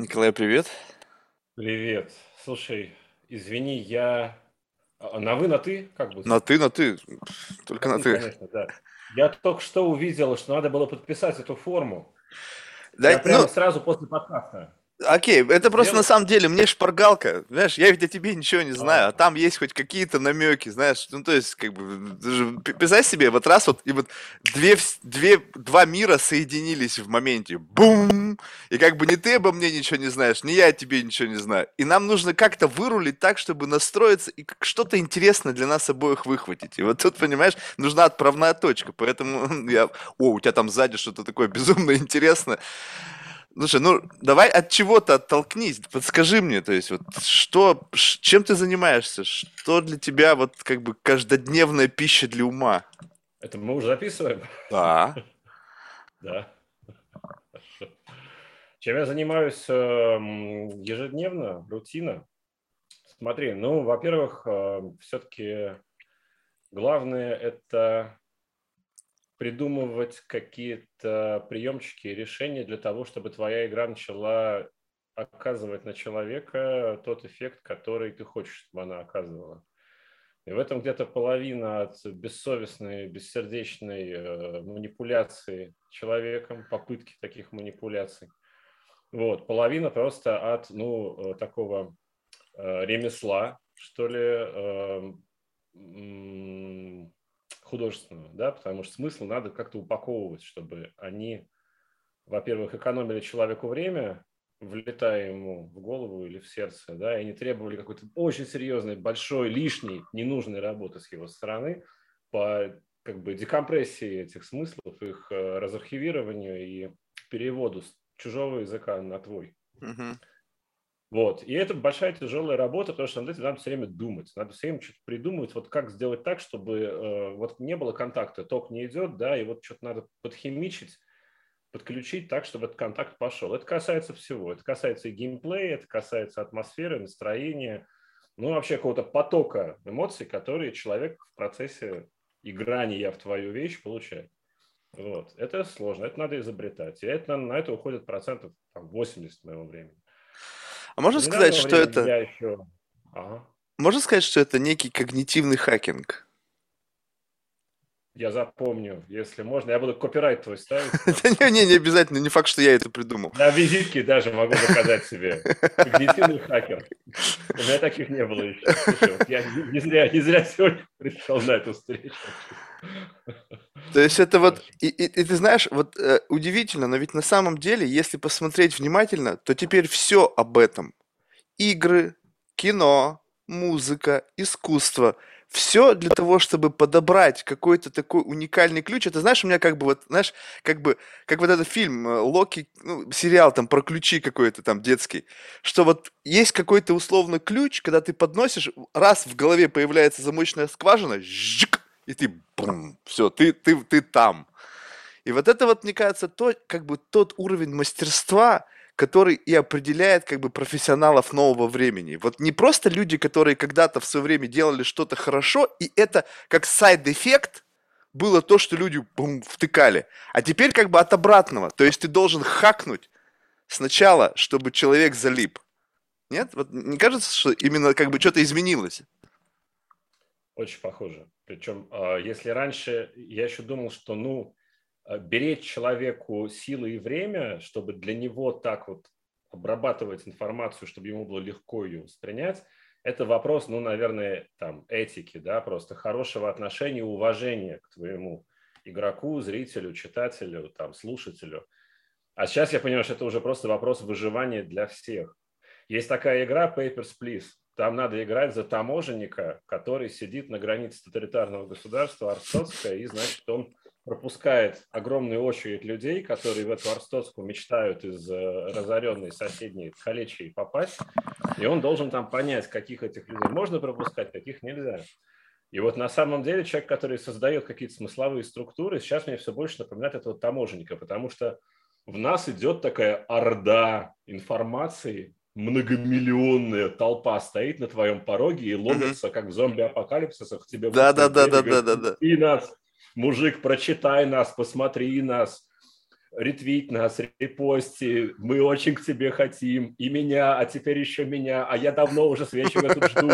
Николай, привет. Привет. Слушай, извини, я... а, На вы, на ты, как бы? На ты, на ты. Только на Ну, ты. конечно, да. Я только что увидел, что надо было подписать эту форму. Да, Я прямо ну, сразу после подкаста. Окей, это просто на самом деле мне шпаргалка. Знаешь, я ведь о тебе ничего не знаю, А. а там есть хоть какие-то намеки, знаешь. Ну, то есть, как бы, ты же п- представь себе, вот раз вот, и вот две, две, два мира соединились в моменте. Бум! И как бы ни ты обо мне ничего не знаешь, ни я о тебе ничего не знаю. И нам нужно как-то вырулить так, чтобы настроиться и что-то интересное для нас обоих выхватить. И вот тут, понимаешь, нужна отправная точка. Поэтому я... О, у тебя там сзади что-то такое безумно интересное. Слушай, ну давай от чего-то оттолкнись, подскажи мне, то есть вот что, чем ты занимаешься, что для тебя вот как бы каждодневная пища для ума? Это мы уже записываем? Да. Да. Чем я занимаюсь эм, ежедневно, рутина? Смотри, ну, во-первых, все-таки главное это придумывать какие-то приемчики и решения для того, чтобы твоя игра начала оказывать на человека тот эффект, который ты хочешь, чтобы она оказывала. И в этом где-то половина от бессовестной, бессердечной э, манипуляции человеком, попытки таких манипуляций. Вот, половина просто от, ну, э, такого э, ремесла, что ли, э, м, художественного, да, потому что смысл надо как-то упаковывать, чтобы они, во-первых, экономили человеку время, влетая ему в голову или в сердце, да, и не требовали какой-то очень серьезной, большой, лишней, ненужной работы с его стороны по как бы декомпрессии этих смыслов, их э, разархивированию и переводу с чужого языка на твой. Мгм. Вот. И это большая тяжелая работа, потому что над этим надо все время думать. Надо все время что-то придумывать, вот как сделать так, чтобы э, вот не было контакта, ток не идет, да, и вот что-то надо подхимичить, подключить так, чтобы этот контакт пошел. Это касается всего. Это касается и геймплея, это касается атмосферы, настроения, ну, вообще какого-то потока эмоций, которые человек в процессе играния в твою вещь получает. Вот. Это сложно, это надо изобретать. И это, на это уходит процентов там, 80 моего времени. А можно сказать, что это, еще... Ага. можно сказать, что это некий когнитивный хакинг? Я запомню, если можно. Я буду копирайт твой ставить. Да не, не, обязательно, не факт, что я это придумал. На визитке даже могу заказать себе. Когнитивный хакер. У меня таких не было еще. Я не зря сегодня пришел на эту встречу. То есть это вот, и, и- и ты знаешь, вот э, удивительно, но ведь на самом деле, если посмотреть внимательно, то теперь все об этом. Игры, кино, музыка, искусство. Все для того, чтобы подобрать какой-то такой уникальный ключ. Это знаешь, у меня как бы вот, знаешь, как бы, как вот этот фильм э, Локи, ну, сериал там про ключи какой-то там детский, что вот есть какой-то условно ключ, когда ты подносишь, раз в голове появляется замочная скважина, жик, и ты, все, ты, ты, ты там. И вот это вот, мне кажется, то, как бы тот уровень мастерства, который и определяет как бы профессионалов нового времени. Вот не просто люди, которые когда-то в свое время делали что-то хорошо, и это как side effect было то, что люди бум, втыкали. А теперь как бы от обратного. То есть ты должен хакнуть сначала, чтобы человек залип. Нет? Вот не кажется, что именно как бы что-то изменилось? Очень похоже. Причем, а, если раньше я еще думал, что, ну, а, беречь человеку силы и время, чтобы для него так вот обрабатывать информацию, чтобы ему было легко ее воспринять, это вопрос, ну, наверное, там, этики, да, просто хорошего отношения, уважения к твоему игроку, зрителю, читателю, там, слушателю. А сейчас я понимаю, что это уже просто вопрос выживания для всех. Есть такая игра Papers, Please. Там надо играть за таможенника, который сидит на границе тоталитарного государства Арстоцкая, и, значит, он пропускает огромную очередь людей, которые в эту Арстоцкую мечтают из э, разоренной соседней Халечии попасть, и он должен там понять, каких этих людей можно пропускать, каких нельзя. И вот на самом деле человек, который создает какие-то смысловые структуры, сейчас мне все больше напоминает этого таможенника, потому что в нас идет такая орда информации, многомиллионная толпа стоит на твоем пороге и ломится, как в зомби-апокалипсисах тебе. Да, да, да, да, и да, да, да. «Посмотри нас, мужик, прочитай нас, посмотри нас. ретвит нас, репости, мы очень к тебе хотим, и меня, а теперь еще меня, а я давно уже с вечера тут жду.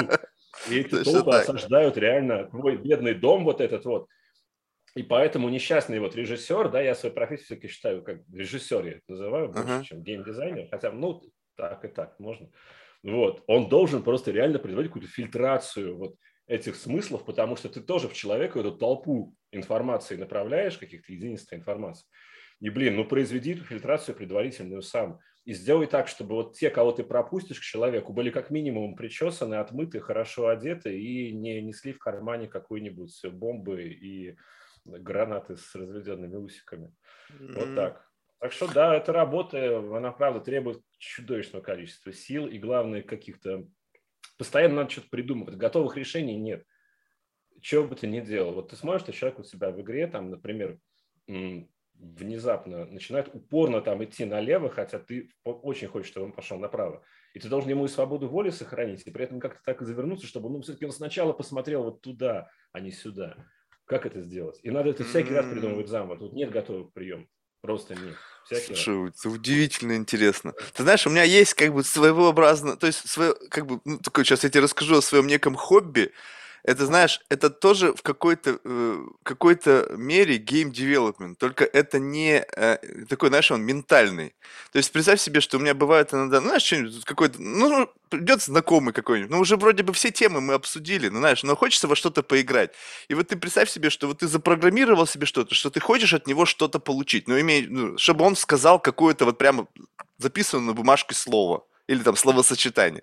И эти толпы осаждают реально твой бедный дом вот этот вот. И поэтому несчастный вот режиссер, да, я свою профессию все-таки считаю как режиссер, я это называю больше, uh-huh. чем геймдизайнер, хотя, ну, так и так можно. Вот, он должен просто реально производить какую-то фильтрацию вот этих смыслов, потому что ты тоже в человека эту толпу информации направляешь, каких-то единиц информации. И, блин, ну произведи эту фильтрацию предварительную сам. И сделай так, чтобы вот те, кого ты пропустишь к человеку, были как минимум причесаны, отмыты, хорошо одеты и не несли в кармане какой-нибудь бомбы и гранаты с разведенными усиками. Mm-hmm. Вот так. Так что да, эта работа, она правда требует чудовищного количества сил и, главное, каких-то... Постоянно надо что-то придумывать. Готовых решений нет. Чего бы ты ни делал. Вот ты смотришь, что человек у себя в игре, там, например, внезапно начинает упорно там идти налево, хотя ты очень хочешь, чтобы он пошел направо. И ты должен ему и свободу воли сохранить, и при этом как-то так и завернуться, чтобы ну, все-таки он сначала посмотрел вот туда, а не сюда. Как это сделать? И надо это всякий раз придумывать заново. Тут нет готовых приемов. Просто. Всякий Слушай, это удивительно интересно. Ты знаешь, у меня есть как бы своеобразно, то есть свое, как бы, ну, такое, сейчас я тебе расскажу о своем неком хобби, это, знаешь, это тоже в какой-то э, какой-то мере development, только это не э, такой, знаешь, он ментальный. То есть представь себе, что у меня бывает иногда, ну, знаешь, что-нибудь какой-то, ну, придет знакомый какой-нибудь, ну, уже вроде бы все темы мы обсудили, ну, знаешь, но хочется во что-то поиграть. И вот ты представь себе, что вот ты запрограммировал себе что-то, что ты хочешь от него что-то получить, ну, имей, ну, чтобы он сказал какое-то вот прямо записанное на бумажке слово или там словосочетание.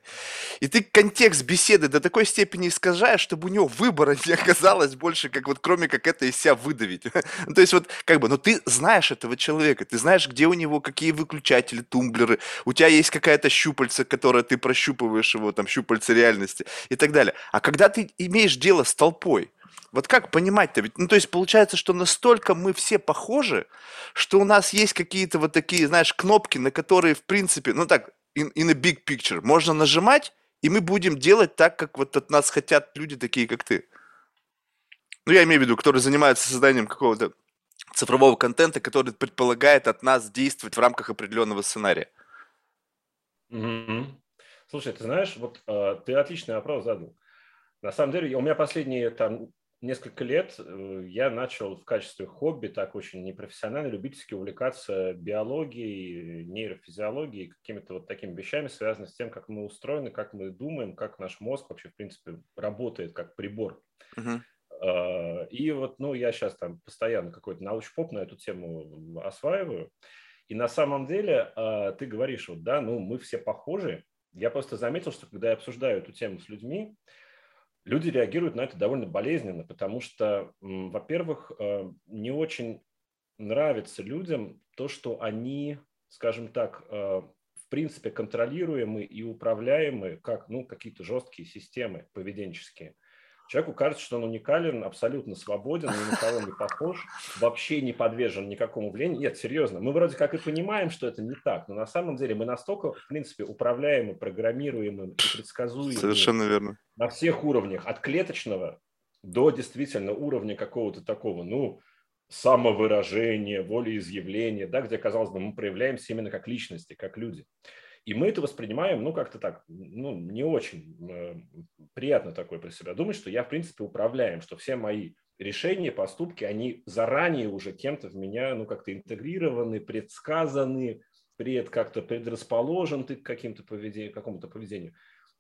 И ты контекст беседы до такой степени искажаешь, чтобы у него выбора не оказалось больше, как вот кроме как это из себя выдавить. То есть вот как бы, но ты знаешь этого человека, ты знаешь, где у него какие выключатели, тумблеры, у тебя есть какая-то щупальца, которая ты прощупываешь его, там, щупальца реальности и так далее. А когда ты имеешь дело с толпой, вот как понимать-то? Ведь, ну, то есть получается, что настолько мы все похожи, что у нас есть какие-то вот такие, знаешь, кнопки, на которые, в принципе, ну так, in, in a big picture. Можно нажимать, и мы будем делать так, как вот от нас хотят люди такие, как ты. Ну, я имею в виду, которые занимаются созданием какого-то цифрового контента, который предполагает от нас действовать в рамках определенного сценария. Mm-hmm. Слушай, ты знаешь, вот э, ты отличный вопрос задал. На самом деле, у меня последние там несколько лет э, я начал в качестве хобби, так очень непрофессионально, любительски увлекаться биологией, нейрофизиологией, какими-то вот такими вещами, связанными с тем, как мы устроены, как мы думаем, как наш мозг вообще, в принципе, работает как прибор. Uh-huh. И вот, ну, я сейчас там постоянно какой-то науч-поп на эту тему осваиваю. И на самом деле а, ты говоришь, вот, да, ну, мы все похожи. Я просто заметил, что когда я обсуждаю эту тему с людьми, люди реагируют на это довольно болезненно, потому что, во-первых, э, не очень нравится людям то, что они, скажем так, э, в принципе контролируемы и управляемы как ну, какие-то жесткие системы поведенческие. Человеку кажется, что он уникален, абсолютно свободен, ни на кого не похож, вообще не подвержен никакому влиянию. Нет, серьезно, мы вроде как и понимаем, что это не так, но на самом деле мы настолько, в принципе, управляемы, программируемы и предсказуемы. Совершенно верно. На всех уровнях, от клеточного до действительно уровня какого-то такого, ну, самовыражения, волеизъявления, да, где, казалось бы, мы проявляемся именно как личности, как люди. И мы это воспринимаем, ну, как-то так, ну, не очень э, приятно такое про себя думать, что я, в принципе, управляем, что все мои решения, поступки, они заранее уже кем-то в меня, ну, как-то интегрированы, предсказаны, пред, как-то предрасположен ты к каким-то поведению, какому-то поведению.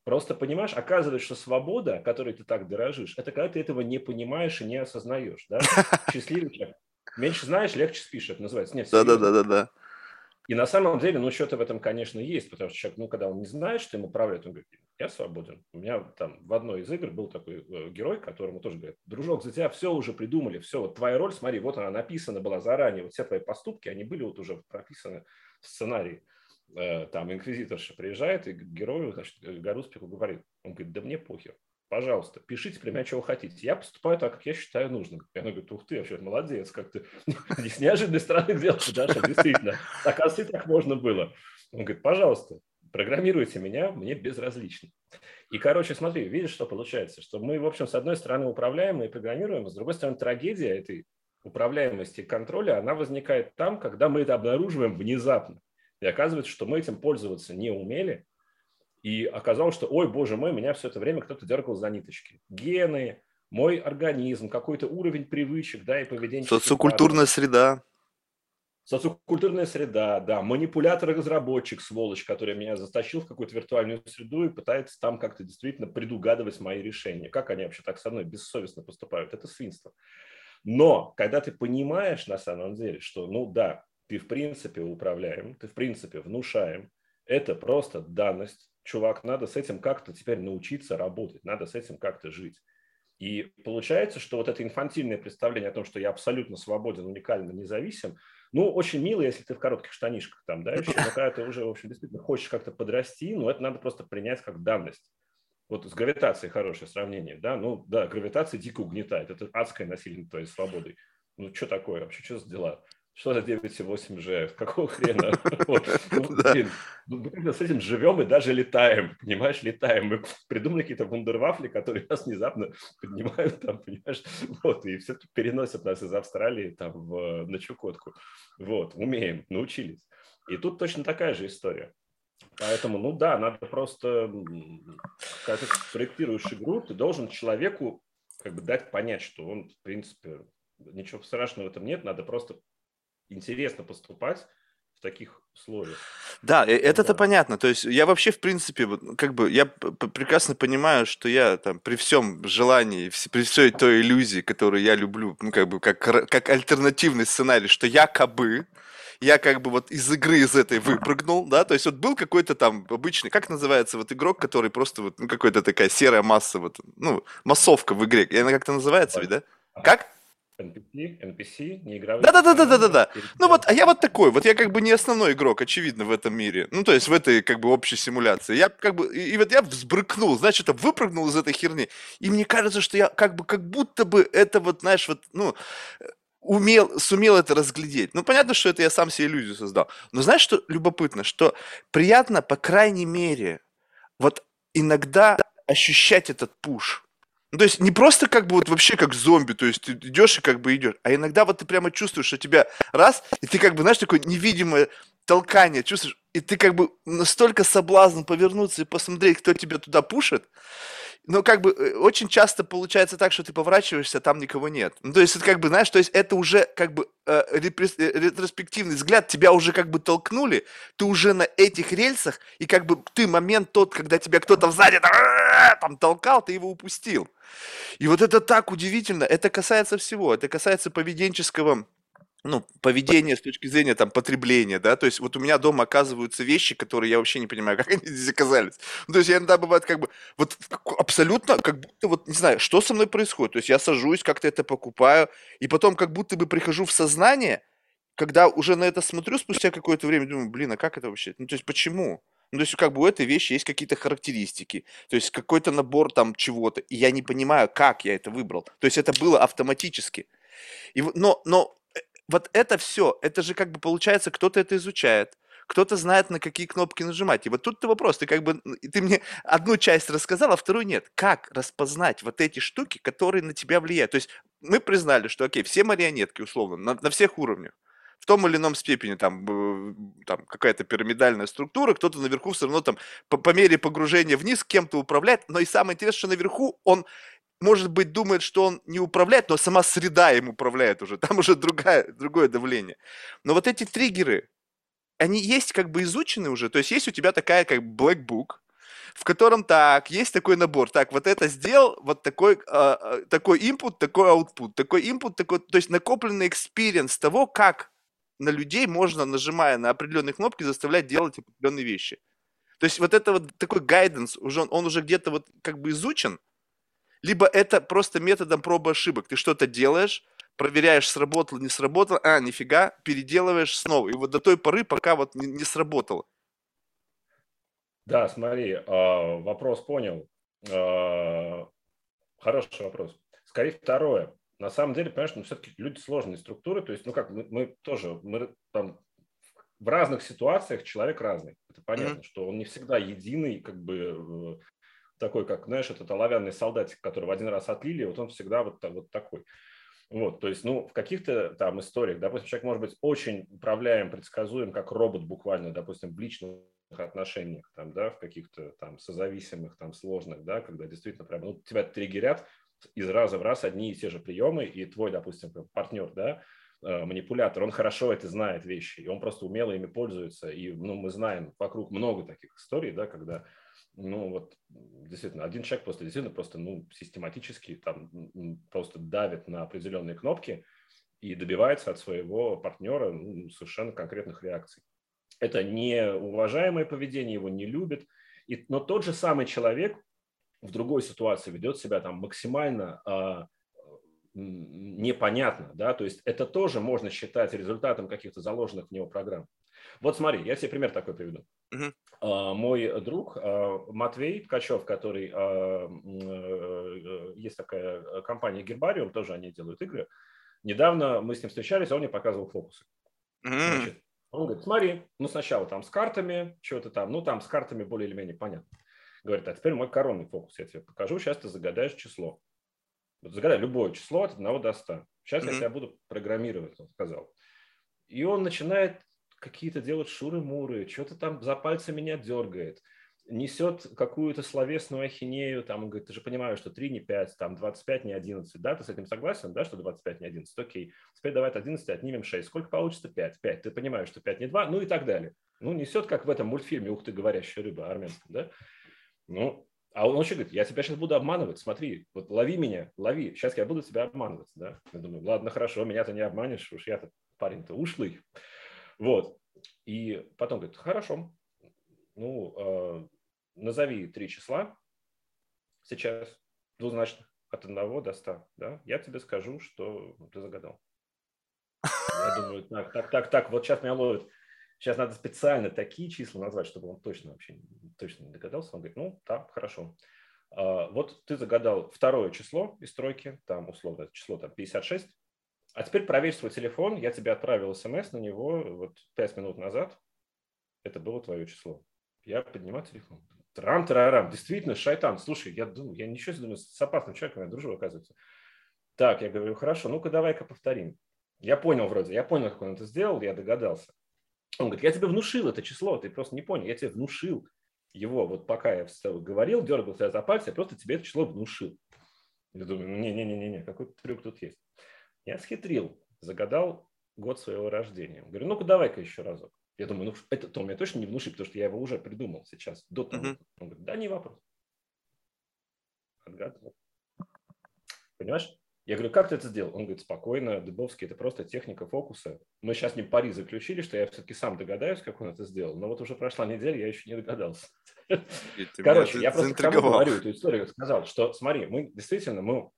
Просто понимаешь, оказывается, что свобода, которой ты так дорожишь, это когда ты этого не понимаешь и не осознаешь. Да? Счастливый человек. Меньше знаешь, легче спишь, это называется. Нет, да, да, да, да, да. И на самом деле, ну, что-то в этом, конечно, есть, потому что человек, ну, когда он не знает, что ему управляет, он говорит, я свободен. У меня там в одной из игр был такой э, герой, которому тоже говорят, дружок, за тебя все уже придумали, все, вот твоя роль, смотри, вот она написана была заранее, вот все твои поступки, они были вот уже прописаны в сценарии. Э, там инквизиторша приезжает и герою, значит, Гаруспику говорит, он говорит, да мне похер, пожалуйста, пишите меня, чего хотите. Я поступаю так, как я считаю нужным. И она говорит, ух ты, вообще молодец, как ты с неожиданной стороны делаешь, да, что действительно, оказывается, так можно было. Он говорит, пожалуйста, программируйте меня, мне безразлично. И, короче, смотри, видишь, что получается, что мы, в общем, с одной стороны управляем и программируем, с другой стороны, трагедия этой управляемости и контроля, она возникает там, когда мы это обнаруживаем внезапно. И оказывается, что мы этим пользоваться не умели. И оказалось, что, ой, боже мой, меня все это время кто-то дергал за ниточки. Гены, мой организм, какой-то уровень привычек, да, и поведения. Социокультурная среда. Социокультурная среда, да, манипулятор-разработчик, сволочь, который меня затащил в какую-то виртуальную среду и пытается там как-то действительно предугадывать мои решения. Как они вообще так со мной бессовестно поступают? Это свинство. Но когда ты понимаешь на самом деле, что, ну да, ты в принципе управляем, ты в принципе внушаем, это просто данность. Чувак, надо с этим как-то теперь научиться работать, надо с этим как-то жить. И получается, что вот это инфантильное представление о том, что я абсолютно свободен, уникально независим, ну, очень мило, если ты в коротких штанишках там, да, еще, но когда ты уже, в общем, действительно хочешь как-то подрасти, ну, это надо просто принять как данность. Вот с гравитацией хорошее сравнение, да, ну, да, гравитация дико угнетает, это адское насилие твоей свободой. Ну, что такое вообще, что за дела? Что за 9,8G? Какого хрена? Ну, ну, мы с этим живем и даже летаем, понимаешь, летаем. Мы придумали какие-то вундервафли, которые нас внезапно поднимают там, понимаешь, вот, и все-таки переносят нас из Австралии там в, на Чукотку. Вот, умеем, научились. И тут точно такая же история. Поэтому, ну да, надо просто, когда ты проектируешь игру, ты должен человеку как бы дать понять, что он, в принципе, ничего страшного в этом нет, надо просто интересно поступать в таких условиях. Да, это-то да. понятно. То есть я вообще, в принципе, как бы, я прекрасно понимаю, что я там при всем желании, при всей той иллюзии, которую я люблю, ну, как бы, как, как альтернативный сценарий, что якобы я как бы вот из игры из этой выпрыгнул, да, то есть вот был какой-то там обычный, как называется вот игрок, который просто вот, ну, какой-то такая серая масса, вот, ну, массовка в игре, она как-то называется, ведь, да? Как? NPC, NPC, не игровые. Да-да-да-да-да-да. Ну вот, а я вот такой, вот я как бы не основной игрок, очевидно, в этом мире. Ну, то есть в этой как бы общей симуляции. Я как бы, и, и вот я взбрыкнул, значит, выпрыгнул из этой херни. И мне кажется, что я как бы, как будто бы это вот, знаешь, вот, ну, умел, сумел это разглядеть. Ну, понятно, что это я сам себе иллюзию создал. Но знаешь, что любопытно? Что приятно, по крайней мере, вот иногда ощущать этот пуш. Ну, то есть не просто как бы вот вообще как зомби, то есть ты идешь и как бы идешь, а иногда вот ты прямо чувствуешь, что тебя раз, и ты как бы, знаешь, такое невидимое толкание чувствуешь, и ты как бы настолько соблазн повернуться и посмотреть, кто тебя туда пушит, но как бы э, очень часто получается так, что ты поворачиваешься, а там никого нет. Ну, то есть это как бы, знаешь, то есть это уже как бы э, э, ретроспективный взгляд, тебя уже как бы толкнули, ты уже на этих рельсах, и как бы ты момент тот, когда тебя кто-то сзади там толкал, ты его упустил. И вот это так удивительно, это касается всего, это касается поведенческого ну, поведение с точки зрения там потребления, да, то есть вот у меня дома оказываются вещи, которые я вообще не понимаю, как они здесь оказались. Ну, то есть я иногда бывает как бы, вот абсолютно, как будто вот, не знаю, что со мной происходит, то есть я сажусь, как-то это покупаю, и потом как будто бы прихожу в сознание, когда уже на это смотрю спустя какое-то время, думаю, блин, а как это вообще, ну, то есть почему? Ну, то есть, как бы у этой вещи есть какие-то характеристики, то есть какой-то набор там чего-то, и я не понимаю, как я это выбрал. То есть это было автоматически. И, но, но вот это все, это же как бы получается, кто-то это изучает, кто-то знает, на какие кнопки нажимать. И вот тут-то вопрос, ты как бы, ты мне одну часть рассказал, а вторую нет. Как распознать вот эти штуки, которые на тебя влияют? То есть мы признали, что, окей, все марионетки, условно, на, на всех уровнях, в том или ином степени там, там какая-то пирамидальная структура, кто-то наверху все равно там по, по мере погружения вниз кем-то управляет, но и самое интересное, что наверху он может быть, думает, что он не управляет, но сама среда им управляет уже. Там уже другая, другое давление. Но вот эти триггеры, они есть как бы изучены уже. То есть есть у тебя такая как black book, в котором так, есть такой набор, так, вот это сделал, вот такой, э, такой input, такой output, такой input, такой, то есть накопленный experience того, как на людей можно, нажимая на определенные кнопки, заставлять делать определенные вещи. То есть вот это вот такой гайденс, уже, он уже где-то вот как бы изучен, либо это просто методом пробы ошибок. Ты что-то делаешь, проверяешь, сработало, не сработало, а, нифига, переделываешь снова. И вот до той поры, пока вот не, не сработало. Да, смотри, а, вопрос понял. А, хороший вопрос. Скорее второе. На самом деле, понимаешь, ну, все-таки люди сложные структуры, то есть, ну как, мы, мы тоже, мы там в разных ситуациях человек разный. Это понятно, mm-hmm. что он не всегда единый, как бы э, такой, как, знаешь, этот оловянный солдатик, которого один раз отлили, вот он всегда вот, вот такой. Вот, то есть, ну, в каких-то там историях, допустим, человек может быть очень управляем, предсказуем, как робот буквально, допустим, в личных отношениях, там, да, в каких-то там созависимых, там, сложных, да, когда действительно прям, ну, тебя триггерят из раза в раз одни и те же приемы, и твой, допустим, партнер, да, э, манипулятор, он хорошо это знает вещи, и он просто умело ими пользуется, и, ну, мы знаем вокруг много таких историй, да, когда ну вот действительно, один человек просто действительно просто ну, систематически там просто давит на определенные кнопки и добивается от своего партнера ну, совершенно конкретных реакций. Это неуважаемое поведение, его не любят. И, но тот же самый человек в другой ситуации ведет себя там максимально а, непонятно, да, то есть это тоже можно считать результатом каких-то заложенных в него программ. Вот смотри, я тебе пример такой приведу. Uh-huh. Мой друг а, Матвей Ткачев, который э, есть такая компания Гербариум, тоже они делают игры. Недавно мы с ним встречались, он мне показывал фокусы. Uh-huh. Значит, он говорит, смотри, ну сначала там с картами, что-то там, ну там с картами более или менее понятно. Говорит, а теперь мой коронный фокус, я тебе покажу, сейчас ты загадаешь число. Вот загадай любое число от 1 до 100. Сейчас uh-huh. я тебя буду программировать, он сказал. И он начинает какие-то делать шуры-муры, что-то там за пальцы меня дергает, несет какую-то словесную ахинею, там, он говорит, ты же понимаешь, что 3 не 5, там 25 не 11, да, ты с этим согласен, да, что 25 не 11, окей, теперь давай от 11 отнимем 6, сколько получится? 5, 5, ты понимаешь, что 5 не 2, ну и так далее. Ну, несет, как в этом мультфильме «Ух ты, говорящая рыба» армянском, да, ну, а он еще говорит, я тебя сейчас буду обманывать, смотри, вот лови меня, лови, сейчас я буду тебя обманывать, да. Я думаю, ладно, хорошо, меня-то не обманешь, уж я-то парень-то ушлый. Вот. И потом говорит, хорошо, ну, э, назови три числа сейчас, двузначных, от 1 до 100, да, я тебе скажу, что ты загадал. Я думаю, так, так, так, так, вот сейчас меня ловят. Сейчас надо специально такие числа назвать, чтобы он точно вообще точно не догадался. Он говорит, ну, так, хорошо. А, вот ты загадал второе число из тройки, там условно число там 56, а теперь проверь свой телефон. Я тебе отправил смс на него вот 5 минут назад. Это было твое число. Я поднимаю телефон. Трам-тарарам. Действительно, шайтан. Слушай, я думаю, я ничего себе думаю, с опасным человеком я дружу, оказывается. Так, я говорю, хорошо, ну-ка давай-ка повторим. Я понял вроде, я понял, как он это сделал, я догадался. Он говорит, я тебе внушил это число, ты просто не понял, я тебе внушил его, вот пока я говорил, дергал тебя за пальцы, я просто тебе это число внушил. Я думаю, не-не-не-не, какой трюк тут есть. Я схитрил, загадал год своего рождения. Говорю, ну-ка давай-ка еще разок. Я думаю, ну это то мне точно не внушит, потому что я его уже придумал сейчас, до того. Uh-huh. Он говорит, да, не вопрос. Отгадывал. Понимаешь? Я говорю, как ты это сделал? Он говорит, спокойно, Дубовский, это просто техника фокуса. Мы сейчас не пари заключили, что я все-таки сам догадаюсь, как он это сделал. Но вот уже прошла неделя, я еще не догадался. Короче, я просто кому говорю эту историю, сказал, что смотри, мы действительно, мы,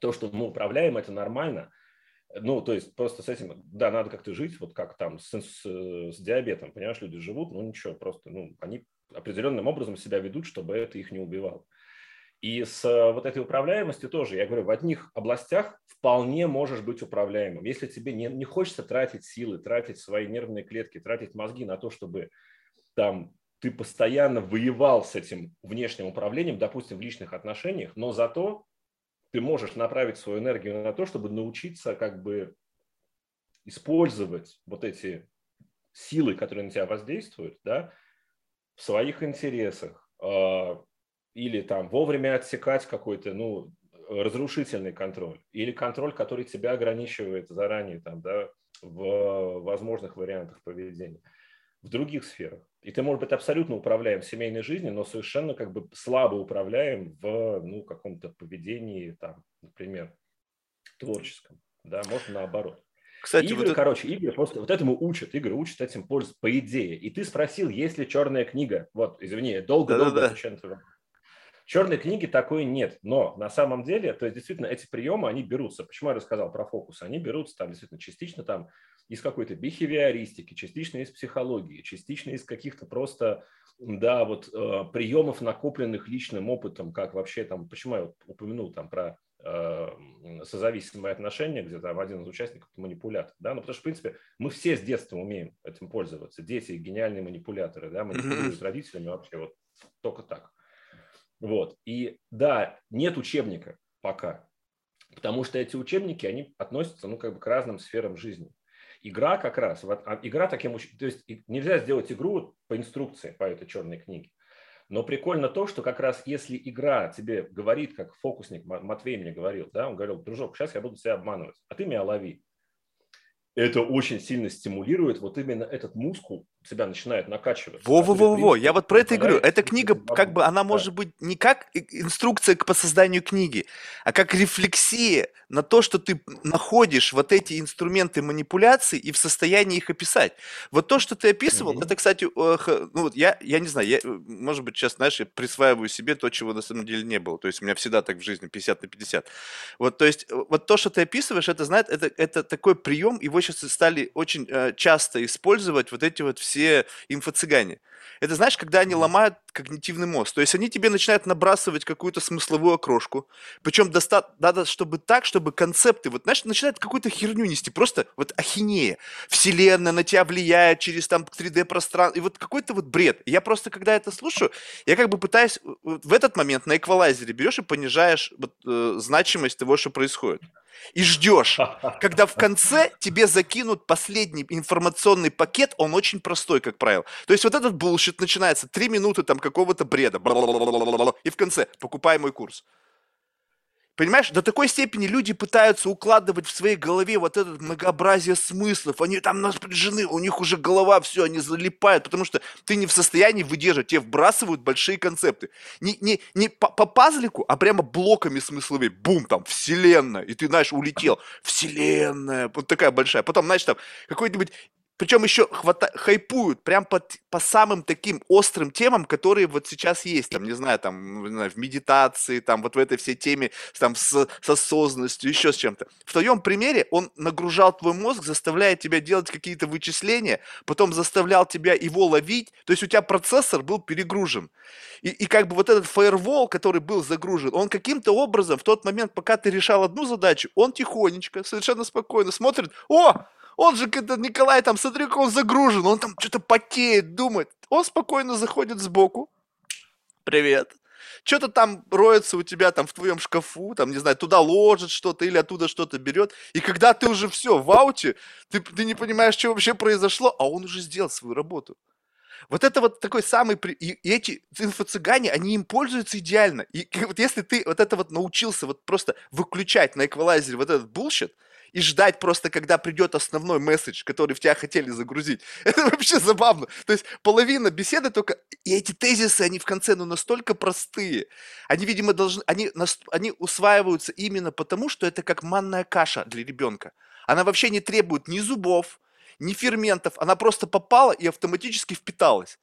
то, что мы управляем, это нормально. Ну, то есть просто с этим, да, надо как-то жить, вот как там с, с, с диабетом, понимаешь, люди живут, ну ничего, просто, ну, они определенным образом себя ведут, чтобы это их не убивало. И с э, вот этой управляемостью тоже, я говорю, в одних областях вполне можешь быть управляемым. Если тебе не, не хочется тратить силы, тратить свои нервные клетки, тратить мозги на то, чтобы там ты постоянно воевал с этим внешним управлением, допустим, в личных отношениях, но зато ты можешь направить свою энергию на то, чтобы научиться как бы использовать вот эти силы, которые на тебя воздействуют, да, в своих интересах, а, или там вовремя отсекать какой-то, ну, разрушительный контроль, или контроль, который тебя ограничивает заранее там, да, в возможных вариантах поведения в других сферах. И ты, может быть, абсолютно управляем семейной жизнью, но совершенно как бы слабо управляем в ну, каком-то поведении, там, например, творческом. Да, можно наоборот. Кстати, игры, вот короче, это... игры просто вот этому учат, игры учат этим пользоваться, по идее. И ты спросил, есть ли черная книга. Вот, извини, долго-долго отвечаю на твой вопрос черной книги такой нет, но на самом деле, то есть действительно эти приемы, они берутся. Почему я рассказал про фокус? Они берутся там действительно частично там из какой-то бихевиористики, частично из психологии, частично из каких-то просто да, вот э, приемов, накопленных личным опытом, как вообще там, почему я упомянул там про э, созависимые отношения, где там один из участников манипулятор, да, ну потому что, в принципе, мы все с детства умеем этим пользоваться, дети гениальные манипуляторы, да, манипулируют родителями вообще вот только так. Вот. И да, нет учебника пока. Потому что эти учебники, они относятся ну, как бы к разным сферам жизни. Игра как раз, вот, а игра таким, то есть нельзя сделать игру по инструкции по этой черной книге. Но прикольно то, что как раз если игра тебе говорит, как фокусник Матвей мне говорил, да, он говорил, дружок, сейчас я буду тебя обманывать, а ты меня лови это очень сильно стимулирует вот именно этот мускул себя начинает накачивать. Во-во-во-во, я вот про это и говорю. Эта книга, как бы, она может быть не как инструкция по созданию книги, а как рефлексия на то, что ты находишь вот эти инструменты манипуляции и в состоянии их описать. Вот то, что ты описывал, mm-hmm. это, кстати, ну вот я, я не знаю, я, может быть, сейчас, знаешь, я присваиваю себе то, чего на самом деле не было. То есть у меня всегда так в жизни 50 на 50. Вот, то есть, вот то, что ты описываешь, это, знает, это, это такой прием, его сейчас стали очень э, часто использовать вот эти вот все инфо-цыгане. Это знаешь, когда они ломают когнитивный мозг. То есть они тебе начинают набрасывать какую-то смысловую окрошку. Причем доста- надо, чтобы так, чтобы концепты, вот знаешь, начинают какую-то херню нести. Просто вот ахинея. Вселенная на тебя влияет через там 3D-пространство. И вот какой-то вот бред. Я просто, когда это слушаю, я как бы пытаюсь в этот момент на эквалайзере берешь и понижаешь вот, э, значимость того, что происходит и ждешь, когда в конце тебе закинут последний информационный пакет, он очень простой, как правило. То есть вот этот bullshit начинается, три минуты там какого-то бреда, и в конце покупай мой курс. Понимаешь, до такой степени люди пытаются укладывать в своей голове вот это многообразие смыслов. Они там напряжены, у них уже голова, все, они залипают, потому что ты не в состоянии выдержать, тебе вбрасывают большие концепты. Не, не, не по, по пазлику, а прямо блоками смысловыми. Бум, там, вселенная. И ты, знаешь, улетел. Вселенная. Вот такая большая. Потом, знаешь, там какой-нибудь причем еще хвата... хайпуют прям под, по самым таким острым темам, которые вот сейчас есть, там, не знаю, там, не знаю, в медитации, там, вот в этой всей теме, там, с, с осознанностью, еще с чем-то. В твоем примере он нагружал твой мозг, заставляя тебя делать какие-то вычисления, потом заставлял тебя его ловить, то есть у тебя процессор был перегружен. И, и как бы вот этот фаервол, который был загружен, он каким-то образом в тот момент, пока ты решал одну задачу, он тихонечко, совершенно спокойно смотрит, о, он же, когда Николай там, смотри, как он загружен, он там что-то потеет, думает. Он спокойно заходит сбоку. Привет. Что-то там роется у тебя там в твоем шкафу, там, не знаю, туда ложит что-то или оттуда что-то берет. И когда ты уже все в ауте, ты, ты не понимаешь, что вообще произошло, а он уже сделал свою работу. Вот это вот такой самый... И, и эти инфо-цыгане, они им пользуются идеально. И вот если ты вот это вот научился вот просто выключать на эквалайзере вот этот bullshit, и ждать просто, когда придет основной месседж, который в тебя хотели загрузить. Это вообще забавно. То есть половина беседы только... И эти тезисы, они в конце, ну, настолько простые. Они, видимо, должны... Они, они усваиваются именно потому, что это как манная каша для ребенка. Она вообще не требует ни зубов, ни ферментов. Она просто попала и автоматически впиталась.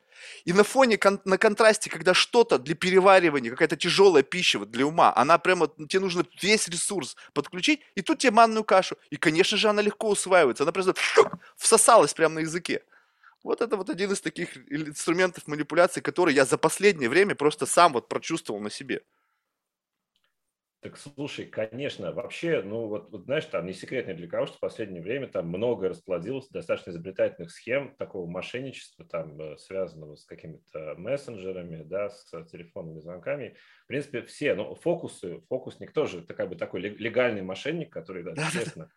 И на фоне, на контрасте, когда что-то для переваривания, какая-то тяжелая пища вот для ума, она прямо, тебе нужно весь ресурс подключить, и тут тебе манную кашу. И, конечно же, она легко усваивается. Она просто всосалась прямо на языке. Вот это вот один из таких инструментов манипуляции, который я за последнее время просто сам вот прочувствовал на себе. Так слушай, конечно, вообще, ну вот, вот знаешь, там не секрет ни для кого, что в последнее время там много расплодилось достаточно изобретательных схем такого мошенничества, там, э, связанного с какими-то мессенджерами, да, с телефонными звонками. В принципе, все, ну, фокусы, фокусник тоже бы такой легальный мошенник, который, да, естественно,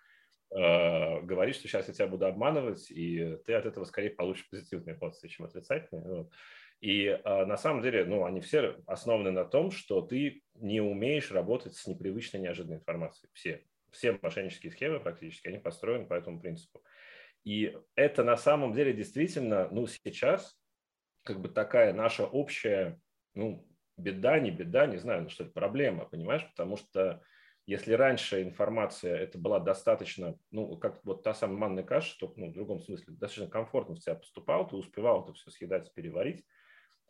э, говорит, что сейчас я тебя буду обманывать, и ты от этого скорее получишь позитивные эмоции, чем отрицательные. Вот. И э, на самом деле, ну, они все основаны на том, что ты не умеешь работать с непривычной, неожиданной информацией. Все. Все мошеннические схемы практически, они построены по этому принципу. И это на самом деле действительно, ну, сейчас как бы такая наша общая, ну, беда, не беда, не знаю, ну, что это проблема, понимаешь? Потому что если раньше информация это была достаточно, ну, как вот та самая манная каша, только ну, в другом смысле, достаточно комфортно в тебя поступал, ты успевал это все съедать, переварить,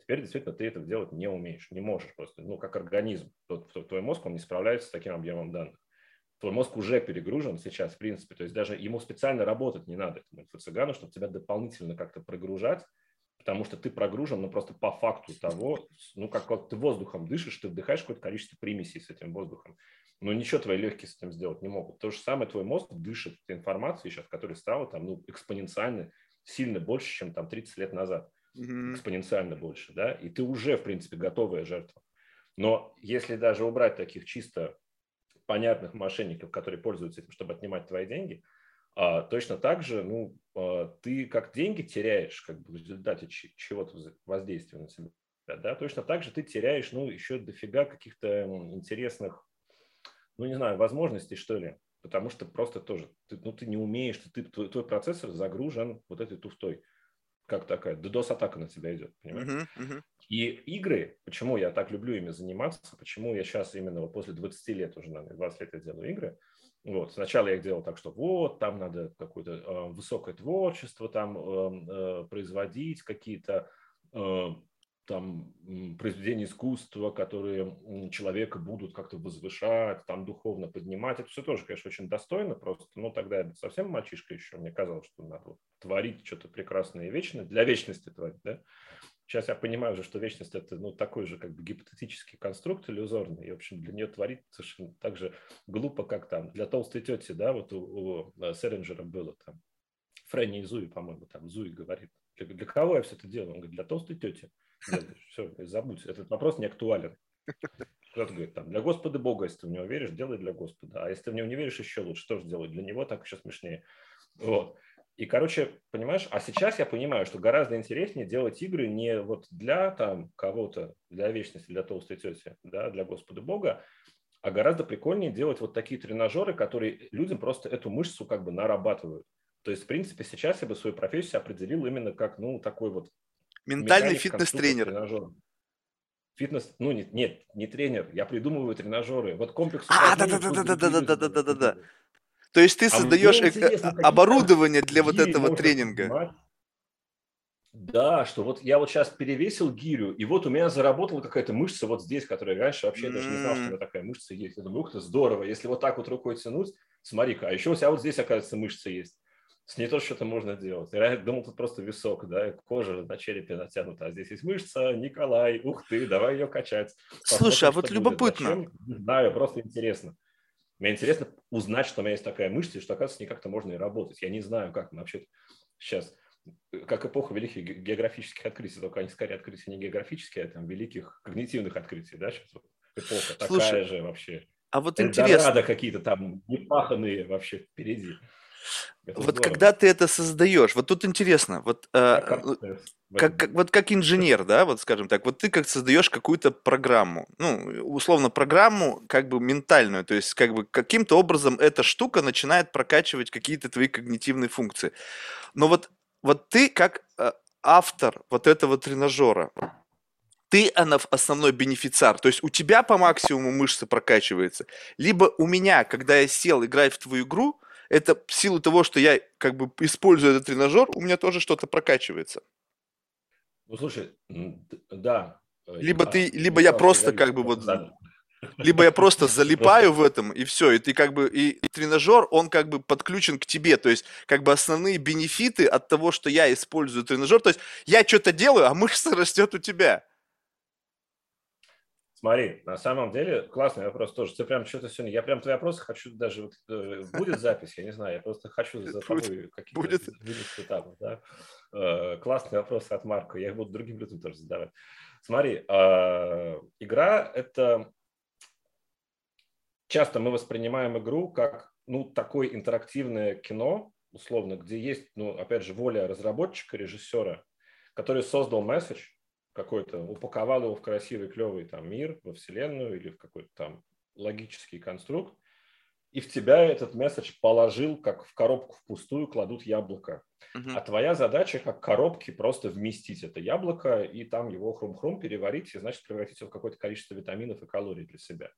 Теперь действительно ты это делать не умеешь, не можешь просто. Ну, как организм. Твой мозг, он не справляется с таким объемом данных. Твой мозг уже перегружен сейчас, в принципе. То есть даже ему специально работать не надо, этому инфо-цыгану, чтобы тебя дополнительно как-то прогружать, потому что ты прогружен, ну, просто по факту того, ну, как вот ты воздухом дышишь, ты вдыхаешь какое-то количество примесей с этим воздухом. Но ничего твои легкие с этим сделать не могут. То же самое твой мозг дышит информацией сейчас, которая стала там, ну, экспоненциально сильно больше, чем там 30 лет назад mm-hmm. экспоненциально больше, да, и ты уже, в принципе, готовая жертва. Но если даже убрать таких чисто понятных мошенников, которые пользуются этим, чтобы отнимать твои деньги, а, точно так же, ну, а, ты как деньги теряешь, как бы в результате чего-то воздействия на себя, да, точно так же ты теряешь, ну, еще дофига каких-то интересных, ну, не знаю, возможностей, что ли, потому что просто тоже, ты, ну, ты не умеешь, ты, твой, твой процессор загружен вот этой туфтой, как такая, DDoS-атака на тебя идет, понимаешь? Uh-huh, uh-huh. И игры, почему я так люблю ими заниматься, почему я сейчас именно вот после 20 лет уже, наверное, 20 лет я делаю игры, вот, сначала я их делал так, что вот, там надо какое-то э, высокое творчество там э, э, производить, какие-то э, там произведения искусства, которые человека будут как-то возвышать, там духовно поднимать. Это все тоже, конечно, очень достойно, просто, ну, тогда я совсем мальчишка еще, мне казалось, что надо творить что-то прекрасное и вечное, для вечности творить, да. Сейчас я понимаю уже, что вечность это ну, такой же как бы гипотетический конструкт иллюзорный, и, в общем, для нее творить совершенно так же глупо, как там для толстой тети, да, вот у, у э, Селлинджера было там, Фрэнни и Зуи, по-моему, там Зуи говорит, для, для кого я все это делаю? Он говорит, для толстой тети. Все, забудь, этот вопрос не актуален. Кто-то говорит, там, для Господа Бога, если ты в него веришь, делай для Господа. А если ты в него не веришь, еще лучше, тоже делай для него, так еще смешнее. Вот. И, короче, понимаешь, а сейчас я понимаю, что гораздо интереснее делать игры не вот для там кого-то, для вечности, для толстой тети, да, для Господа Бога, а гораздо прикольнее делать вот такие тренажеры, которые людям просто эту мышцу как бы нарабатывают. То есть, в принципе, сейчас я бы свою профессию определил именно как, ну, такой вот... Ментальный фитнес-тренер. Фитнес, ну, нет, нет, не тренер, я придумываю тренажеры. Вот комплекс... А, да-да-да-да-да-да-да-да-да. То есть ты а создаешь э, оборудование для вот этого тренинга. Понимать. Да, что вот я вот сейчас перевесил гирю, и вот у меня заработала какая-то мышца вот здесь, которая раньше вообще mm. даже не знал, что у меня такая мышца есть. Я думаю, ух ты, здорово, если вот так вот рукой тянуть, смотри-ка, а еще у тебя вот здесь, оказывается, мышца есть. С ней тоже что-то можно делать. Я думал, тут просто висок, да, кожа на черепе натянута, а здесь есть мышца, Николай, ух ты, давай ее качать. Посмотрим, Слушай, а вот любопытно. Зачем? Не знаю, просто интересно. Мне интересно узнать, что у меня есть такая мышца, и что, оказывается, не как-то можно и работать. Я не знаю, как вообще сейчас, как эпоха великих географических открытий, только они скорее открытия не географические, а там великих когнитивных открытий, да, сейчас эпоха Слушай, такая же вообще. А вот интересно. какие-то там непаханные вообще впереди. Это вот здорово. когда ты это создаешь, вот тут интересно, вот, э, как, как, вот как инженер, да, вот скажем так, вот ты как создаешь какую-то программу, ну, условно программу как бы ментальную, то есть как бы каким-то образом эта штука начинает прокачивать какие-то твои когнитивные функции. Но вот, вот ты как э, автор вот этого тренажера, ты основной бенефициар. То есть у тебя по максимуму мышцы прокачивается. Либо у меня, когда я сел играть в твою игру, это в силу того, что я как бы использую этот тренажер, у меня тоже что-то прокачивается. Ну, слушай, да. Э, либо ты, либо я просто как бы вот, либо я просто залипаю в этом и все, и ты как бы и тренажер, он как бы подключен к тебе, то есть как бы основные бенефиты от того, что я использую тренажер, то есть я что-то делаю, а мышца растет у тебя. Смотри, на самом деле классный вопрос тоже. Ты прям что-то сегодня... Я прям твои вопросы хочу даже... Вот, э, будет запись? Я не знаю. Я просто хочу за тобой какие-то будет. этапы. Да? Э, классный вопрос от Марка. Я их буду другим людям тоже задавать. Смотри, э, игра – это... Часто мы воспринимаем игру как ну, такое интерактивное кино, условно, где есть, ну, опять же, воля разработчика, режиссера, который создал месседж, какой-то, упаковал его в красивый, клевый там мир, во вселенную или в какой-то там логический конструкт, и в тебя этот месседж положил, как в коробку в пустую кладут яблоко. Uh-huh. А твоя задача, как коробки, просто вместить это яблоко и там его хрум-хрум переварить, и значит превратить его в какое-то количество витаминов и калорий для себя.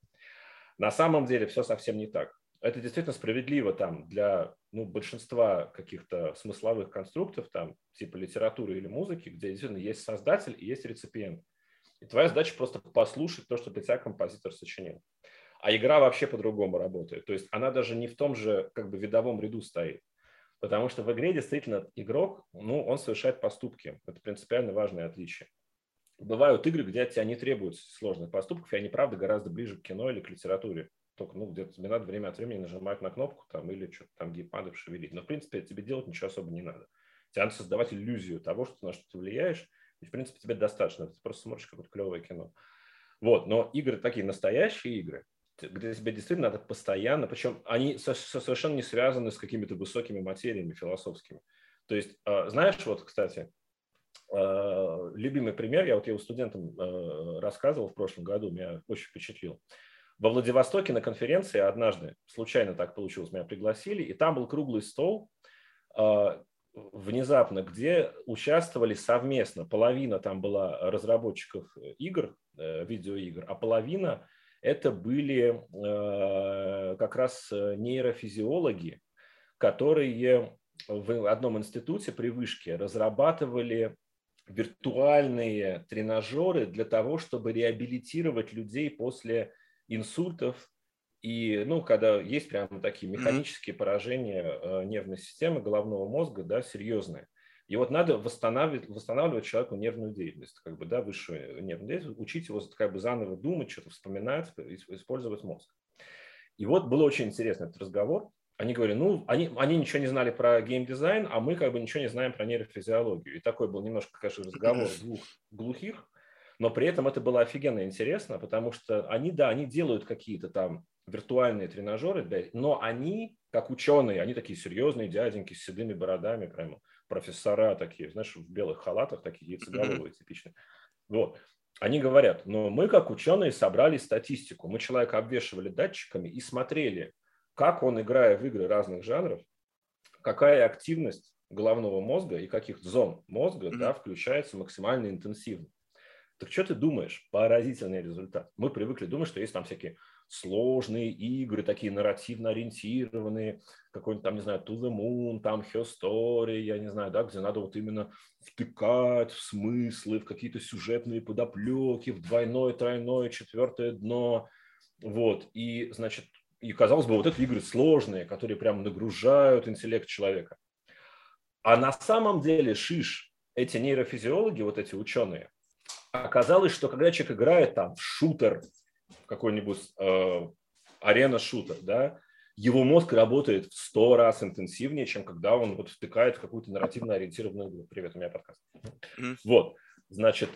На самом деле все совсем не так это действительно справедливо там для ну, большинства каких-то смысловых конструктов, там, типа литературы или музыки, где действительно есть создатель и есть реципиент. И твоя задача просто послушать то, что для тебя композитор сочинил. А игра вообще по-другому работает. То есть она даже не в том же как бы видовом ряду стоит. Потому что в игре действительно игрок, ну, он совершает поступки. Это принципиально важное отличие. Бывают игры, где от тебя не требуется сложных поступков, и они, правда, гораздо ближе к кино или к литературе только, ну, где-то тебе надо время от времени нажимать на кнопку там или что-то там геймпадом шевелить. Но, в принципе, тебе делать ничего особо не надо. Тебе надо создавать иллюзию того, что на что ты влияешь, и, в принципе, тебе достаточно. Ты просто смотришь какое-то клевое кино. Вот, но игры такие, настоящие игры, где тебе действительно надо постоянно, причем они совершенно не связаны с какими-то высокими материями философскими. То есть, а, знаешь, вот, кстати, а, любимый пример, я вот его студентам а, рассказывал в прошлом году, меня очень впечатлил. Во Владивостоке на конференции однажды, случайно так получилось, меня пригласили, и там был круглый стол, внезапно, где участвовали совместно, половина там была разработчиков игр, э, видеоигр, а половина это были э, как раз нейрофизиологи, которые в одном институте при вышке разрабатывали виртуальные тренажеры для того, чтобы реабилитировать людей после инсультов и, ну, когда есть прямо такие механические поражения э, нервной системы, головного мозга, да, серьезные. И вот надо восстанавливать, восстанавливать человеку нервную деятельность, как бы, да, высшую нервную деятельность, учить его как бы заново думать, что-то вспоминать, использовать мозг. И вот был очень интересный этот разговор они говорили, ну, они, они ничего не знали про геймдизайн, а мы как бы ничего не знаем про нейрофизиологию. И такой был немножко, конечно, разговор двух глухих, но при этом это было офигенно интересно, потому что они, да, они делают какие-то там виртуальные тренажеры, да, но они, как ученые, они такие серьезные дяденьки с седыми бородами, прямо профессора такие, знаешь, в белых халатах, такие яйцеголовые типичные. Вот. Они говорят, но мы, как ученые, собрали статистику. Мы человека обвешивали датчиками и смотрели, как он, играя в игры разных жанров, какая активность головного мозга и каких зон мозга mm-hmm. да, включается максимально интенсивно. Так что ты думаешь? Поразительный результат. Мы привыкли думать, что есть там всякие сложные игры, такие нарративно ориентированные, какой-нибудь там, не знаю, To the Moon, там Her Story, я не знаю, да, где надо вот именно втыкать в смыслы, в какие-то сюжетные подоплеки, в двойное, тройное, четвертое дно, вот, и, значит, и, казалось бы, вот это игры сложные, которые прям нагружают интеллект человека. А на самом деле, шиш, эти нейрофизиологи, вот эти ученые, оказалось, что когда человек играет там в шутер, какой-нибудь э, арена-шутер, да, его мозг работает в сто раз интенсивнее, чем когда он вот втыкает в какую-то нарративно ориентированную игру. Привет, у меня подкаст. Mm-hmm. Вот, значит,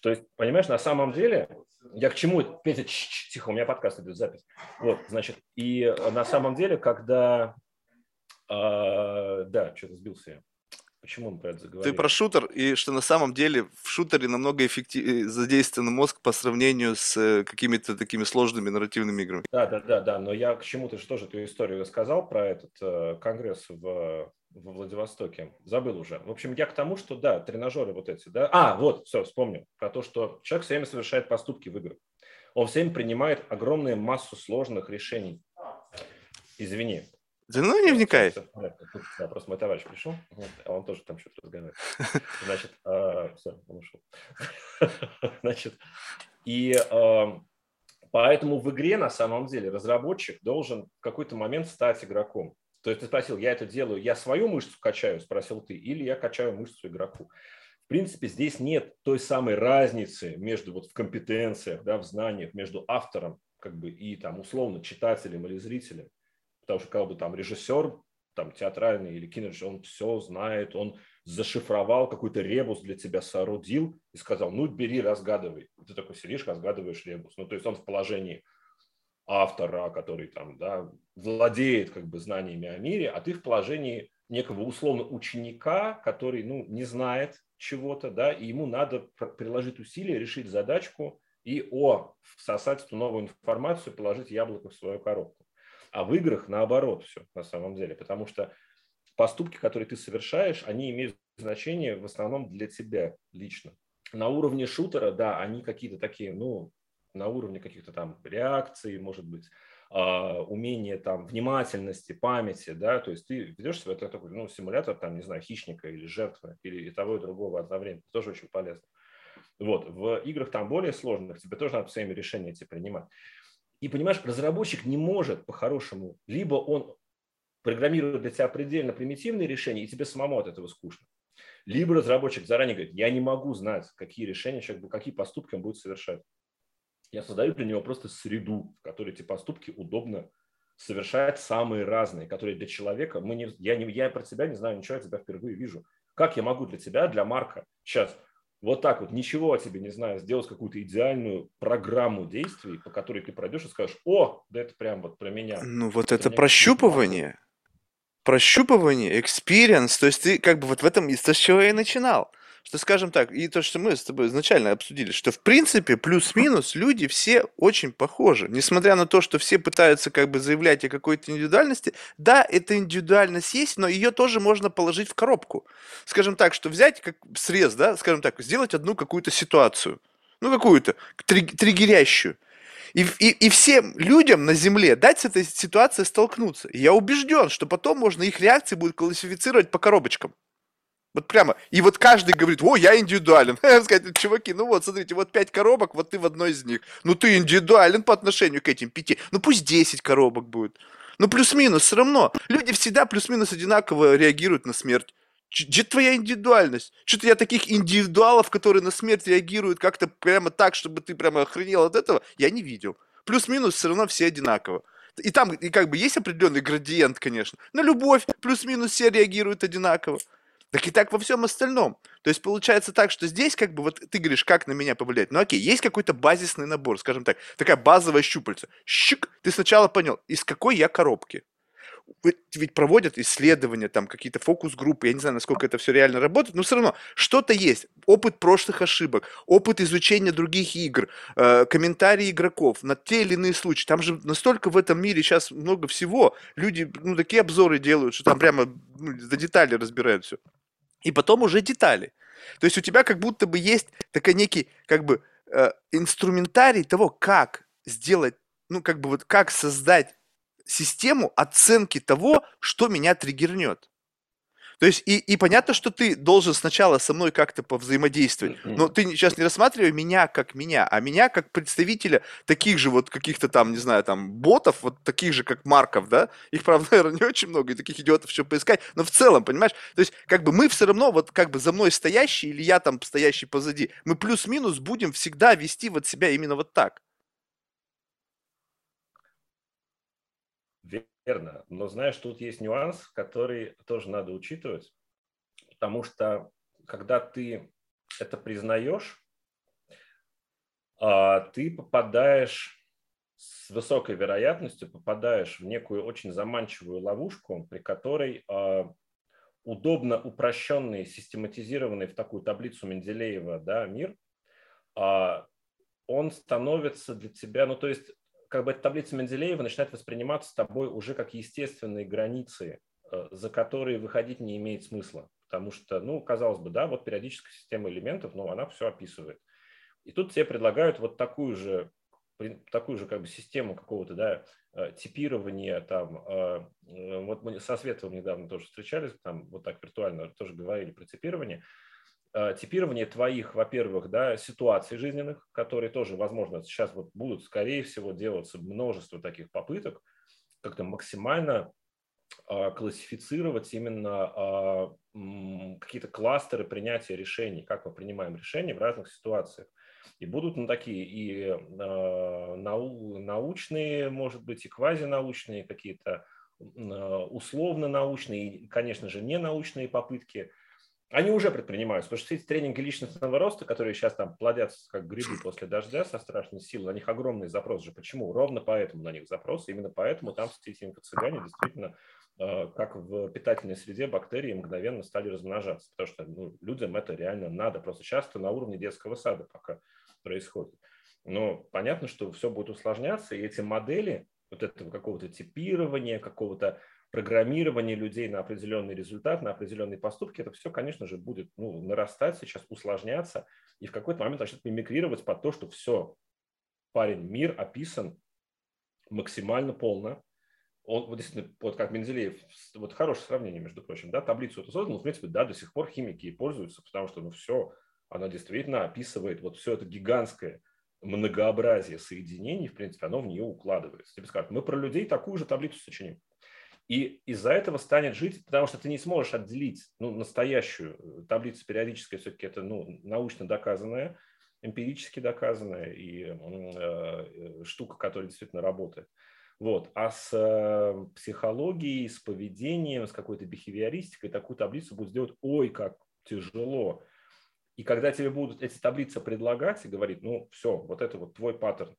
то есть, понимаешь, на самом деле я к чему? Петя, тихо, у меня подкаст идет, запись. Вот, значит, и э, на самом деле, когда... А, да, что-то сбился я. Почему он про это заговорил? Ты про шутер, и что на самом деле в шутере намного эффективнее э, задействован мозг по сравнению с э, какими-то такими сложными нарративными играми. Да, да, да, да, но я к чему-то же тоже эту историю рассказал про этот э, конгресс в во Владивостоке. Забыл уже. В общем, я к тому, что да, тренажеры вот эти, да. А, вот, все, вспомнил. Про то, что человек все время совершает поступки в играх. Он все время принимает огромную массу сложных решений. Извини. Да ну не вникай. Да, просто мой товарищ пришел, а он тоже там что-то разговаривает. Значит, а, все, он ушел. Значит, и а, поэтому в игре на самом деле разработчик должен в какой-то момент стать игроком. То есть ты спросил, я это делаю, я свою мышцу качаю, спросил ты, или я качаю мышцу игроку. В принципе, здесь нет той самой разницы между вот в компетенциях, да, в знаниях, между автором как бы, и там условно читателем или зрителем. Потому что как бы там режиссер там театральный или кинорежиссер, он все знает, он зашифровал какой-то ребус для тебя, соорудил и сказал, ну, бери, разгадывай. Ты такой сидишь, разгадываешь ребус. Ну, то есть он в положении автора, который там, да, владеет как бы знаниями о мире, а ты в положении некого условно ученика, который, ну, не знает чего-то, да, и ему надо приложить усилия, решить задачку и, о, всосать эту новую информацию, положить яблоко в свою коробку. А в играх наоборот все на самом деле, потому что поступки, которые ты совершаешь, они имеют значение в основном для тебя лично. На уровне шутера, да, они какие-то такие, ну, на уровне каких-то там реакций, может быть, а, умения там внимательности, памяти, да, то есть ты ведешь себя, это такой, ну, симулятор там, не знаю, хищника или жертвы, или и того, и другого одновременно, тоже очень полезно. Вот, в играх там более сложных тебе тоже надо своими решения эти принимать. И понимаешь, разработчик не может по-хорошему, либо он программирует для тебя предельно примитивные решения, и тебе самому от этого скучно. Либо разработчик заранее говорит, я не могу знать, какие решения человек, какие поступки он будет совершать. Я создаю для него просто среду, в которой эти поступки удобно совершать самые разные, которые для человека, мы не, я, не, я про тебя не знаю ничего, я тебя впервые вижу. Как я могу для тебя, для Марка, сейчас вот так вот, ничего о тебе не знаю, сделать какую-то идеальную программу действий, по которой ты пройдешь и скажешь, о, да это прям вот про меня. Ну вот это, это прощупывание, прощупывание, experience, то есть ты как бы вот в этом, с чего я и начинал что, скажем так, и то, что мы с тобой изначально обсудили, что, в принципе, плюс-минус люди все очень похожи. Несмотря на то, что все пытаются как бы заявлять о какой-то индивидуальности, да, эта индивидуальность есть, но ее тоже можно положить в коробку. Скажем так, что взять как срез, да, скажем так, сделать одну какую-то ситуацию, ну, какую-то, триггерящую, и, и, и всем людям на Земле дать с этой ситуацией столкнуться. И я убежден, что потом можно их реакции будет классифицировать по коробочкам. Вот прямо. И вот каждый говорит, о, я индивидуален. Сказать, чуваки, ну вот, смотрите, вот пять коробок, вот ты в одной из них. Ну ты индивидуален по отношению к этим пяти. Ну пусть 10 коробок будет. Ну плюс-минус, все равно. Люди всегда плюс-минус одинаково реагируют на смерть. Где твоя индивидуальность? Что-то я таких индивидуалов, которые на смерть реагируют как-то прямо так, чтобы ты прямо охренел от этого, я не видел. Плюс-минус все равно все одинаково. И там и как бы есть определенный градиент, конечно. На любовь плюс-минус все реагируют одинаково. Так и так во всем остальном. То есть получается так, что здесь как бы вот ты говоришь, как на меня повлиять. Ну окей, есть какой-то базисный набор, скажем так, такая базовая щупальца. Щик, ты сначала понял, из какой я коробки ведь проводят исследования, там какие-то фокус-группы, я не знаю, насколько это все реально работает, но все равно что-то есть. Опыт прошлых ошибок, опыт изучения других игр, э, комментарии игроков на те или иные случаи. Там же настолько в этом мире сейчас много всего. Люди ну, такие обзоры делают, что там прямо ну, до деталей разбирают все. И потом уже детали. То есть у тебя как будто бы есть такой некий как бы э, инструментарий того, как сделать, ну как бы вот как создать систему оценки того, что меня триггернет. То есть, и, и понятно, что ты должен сначала со мной как-то повзаимодействовать, но ты сейчас не рассматривай меня как меня, а меня как представителя таких же вот каких-то там, не знаю, там, ботов, вот таких же, как Марков, да? Их, правда, наверное, не очень много, и таких идиотов еще поискать, но в целом, понимаешь? То есть, как бы мы все равно, вот как бы за мной стоящий, или я там стоящий позади, мы плюс-минус будем всегда вести вот себя именно вот так. Верно. Но знаешь, тут есть нюанс, который тоже надо учитывать, потому что когда ты это признаешь, а, ты попадаешь с высокой вероятностью попадаешь в некую очень заманчивую ловушку, при которой а, удобно упрощенный, систематизированный в такую таблицу Менделеева да, мир, а, он становится для тебя, ну то есть как бы эта таблица Менделеева начинает восприниматься с тобой уже как естественные границы, э, за которые выходить не имеет смысла. Потому что, ну, казалось бы, да, вот периодическая система элементов, ну, она все описывает. И тут тебе предлагают вот такую же, такую же как бы систему какого-то, да, э, типирования там. Э, вот мы со Световым недавно тоже встречались, там вот так виртуально тоже говорили про типирование. Э, типирование твоих, во-первых, да, ситуаций жизненных, которые тоже, возможно, сейчас вот будут, скорее всего, делаться множество таких попыток, как-то максимально э, классифицировать именно э, какие-то кластеры принятия решений, как мы принимаем решения в разных ситуациях. И будут ну, такие и нау научные, может быть, и квазинаучные какие-то условно-научные, и, конечно же, ненаучные попытки – они уже предпринимаются, потому что эти тренинги личностного роста, которые сейчас там плодятся как грибы после дождя со страшной силой, на них огромный запрос же. Почему? Ровно поэтому на них запрос, именно поэтому там все эти инфо-цыгане действительно, э, как в питательной среде, бактерии мгновенно стали размножаться, потому что ну, людям это реально надо, просто часто на уровне детского сада пока происходит. Но понятно, что все будет усложняться, и эти модели вот этого какого-то типирования, какого-то программирование людей на определенный результат, на определенные поступки, это все, конечно же, будет ну, нарастать сейчас, усложняться, и в какой-то момент начнет мимикрировать под то, что все, парень, мир описан максимально полно. Он, вот действительно, вот как Менделеев, вот хорошее сравнение, между прочим, да, таблицу эту создал, в принципе, да, до сих пор химики пользуются, потому что, ну, все, она действительно описывает вот все это гигантское многообразие соединений, в принципе, оно в нее укладывается. Тебе скажут, мы про людей такую же таблицу сочиним. И из-за этого станет жить, потому что ты не сможешь отделить ну, настоящую э, таблицу периодической, все-таки это ну, научно доказанная, эмпирически доказанная и э, э, штука, которая действительно работает. Вот. А с э, психологией, с поведением, с какой-то бихевиористикой такую таблицу будет сделать ой, как тяжело. И когда тебе будут эти таблицы предлагать и говорить, ну все, вот это вот твой паттерн,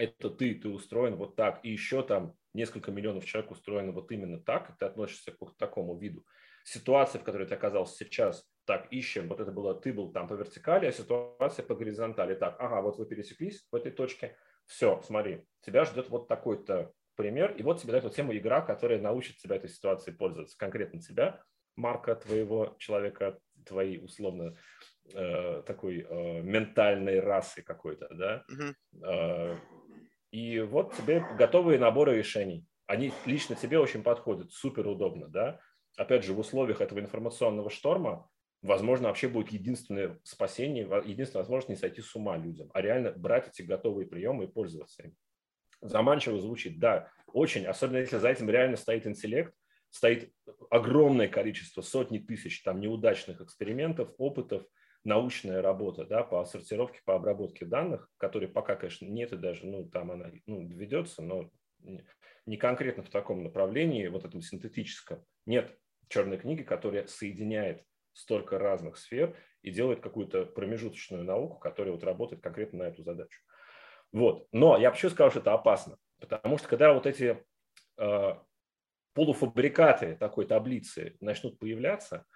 это ты, ты устроен вот так, и еще там несколько миллионов человек устроены вот именно так, и ты относишься к такому виду. Ситуация, в которой ты оказался сейчас, так, ищем, вот это было, ты был там по вертикали, а ситуация по горизонтали. Так, ага, вот вы пересеклись в этой точке, все, смотри, тебя ждет вот такой-то пример, и вот тебе дает вот тему игра, которая научит тебя этой ситуацией пользоваться, конкретно тебя, марка твоего человека, твоей условно э, такой э, ментальной расы какой-то, да, mm-hmm. э, и вот тебе готовые наборы решений. Они лично тебе очень подходят, супер удобно, да. Опять же, в условиях этого информационного шторма, возможно, вообще будет единственное спасение, единственная возможность не сойти с ума людям, а реально брать эти готовые приемы и пользоваться им. Заманчиво звучит, да, очень, особенно если за этим реально стоит интеллект, стоит огромное количество, сотни тысяч там неудачных экспериментов, опытов – научная работа да, по сортировке, по обработке данных, которые пока, конечно, нет и даже, ну, там она ну, ведется, но не конкретно в таком направлении, вот этом синтетическом. Нет черной книги, которая соединяет столько разных сфер и делает какую-то промежуточную науку, которая вот работает конкретно на эту задачу. Вот. Но я почему сказал, что это опасно? Потому что когда вот эти э, полуфабрикаты такой таблицы начнут появляться –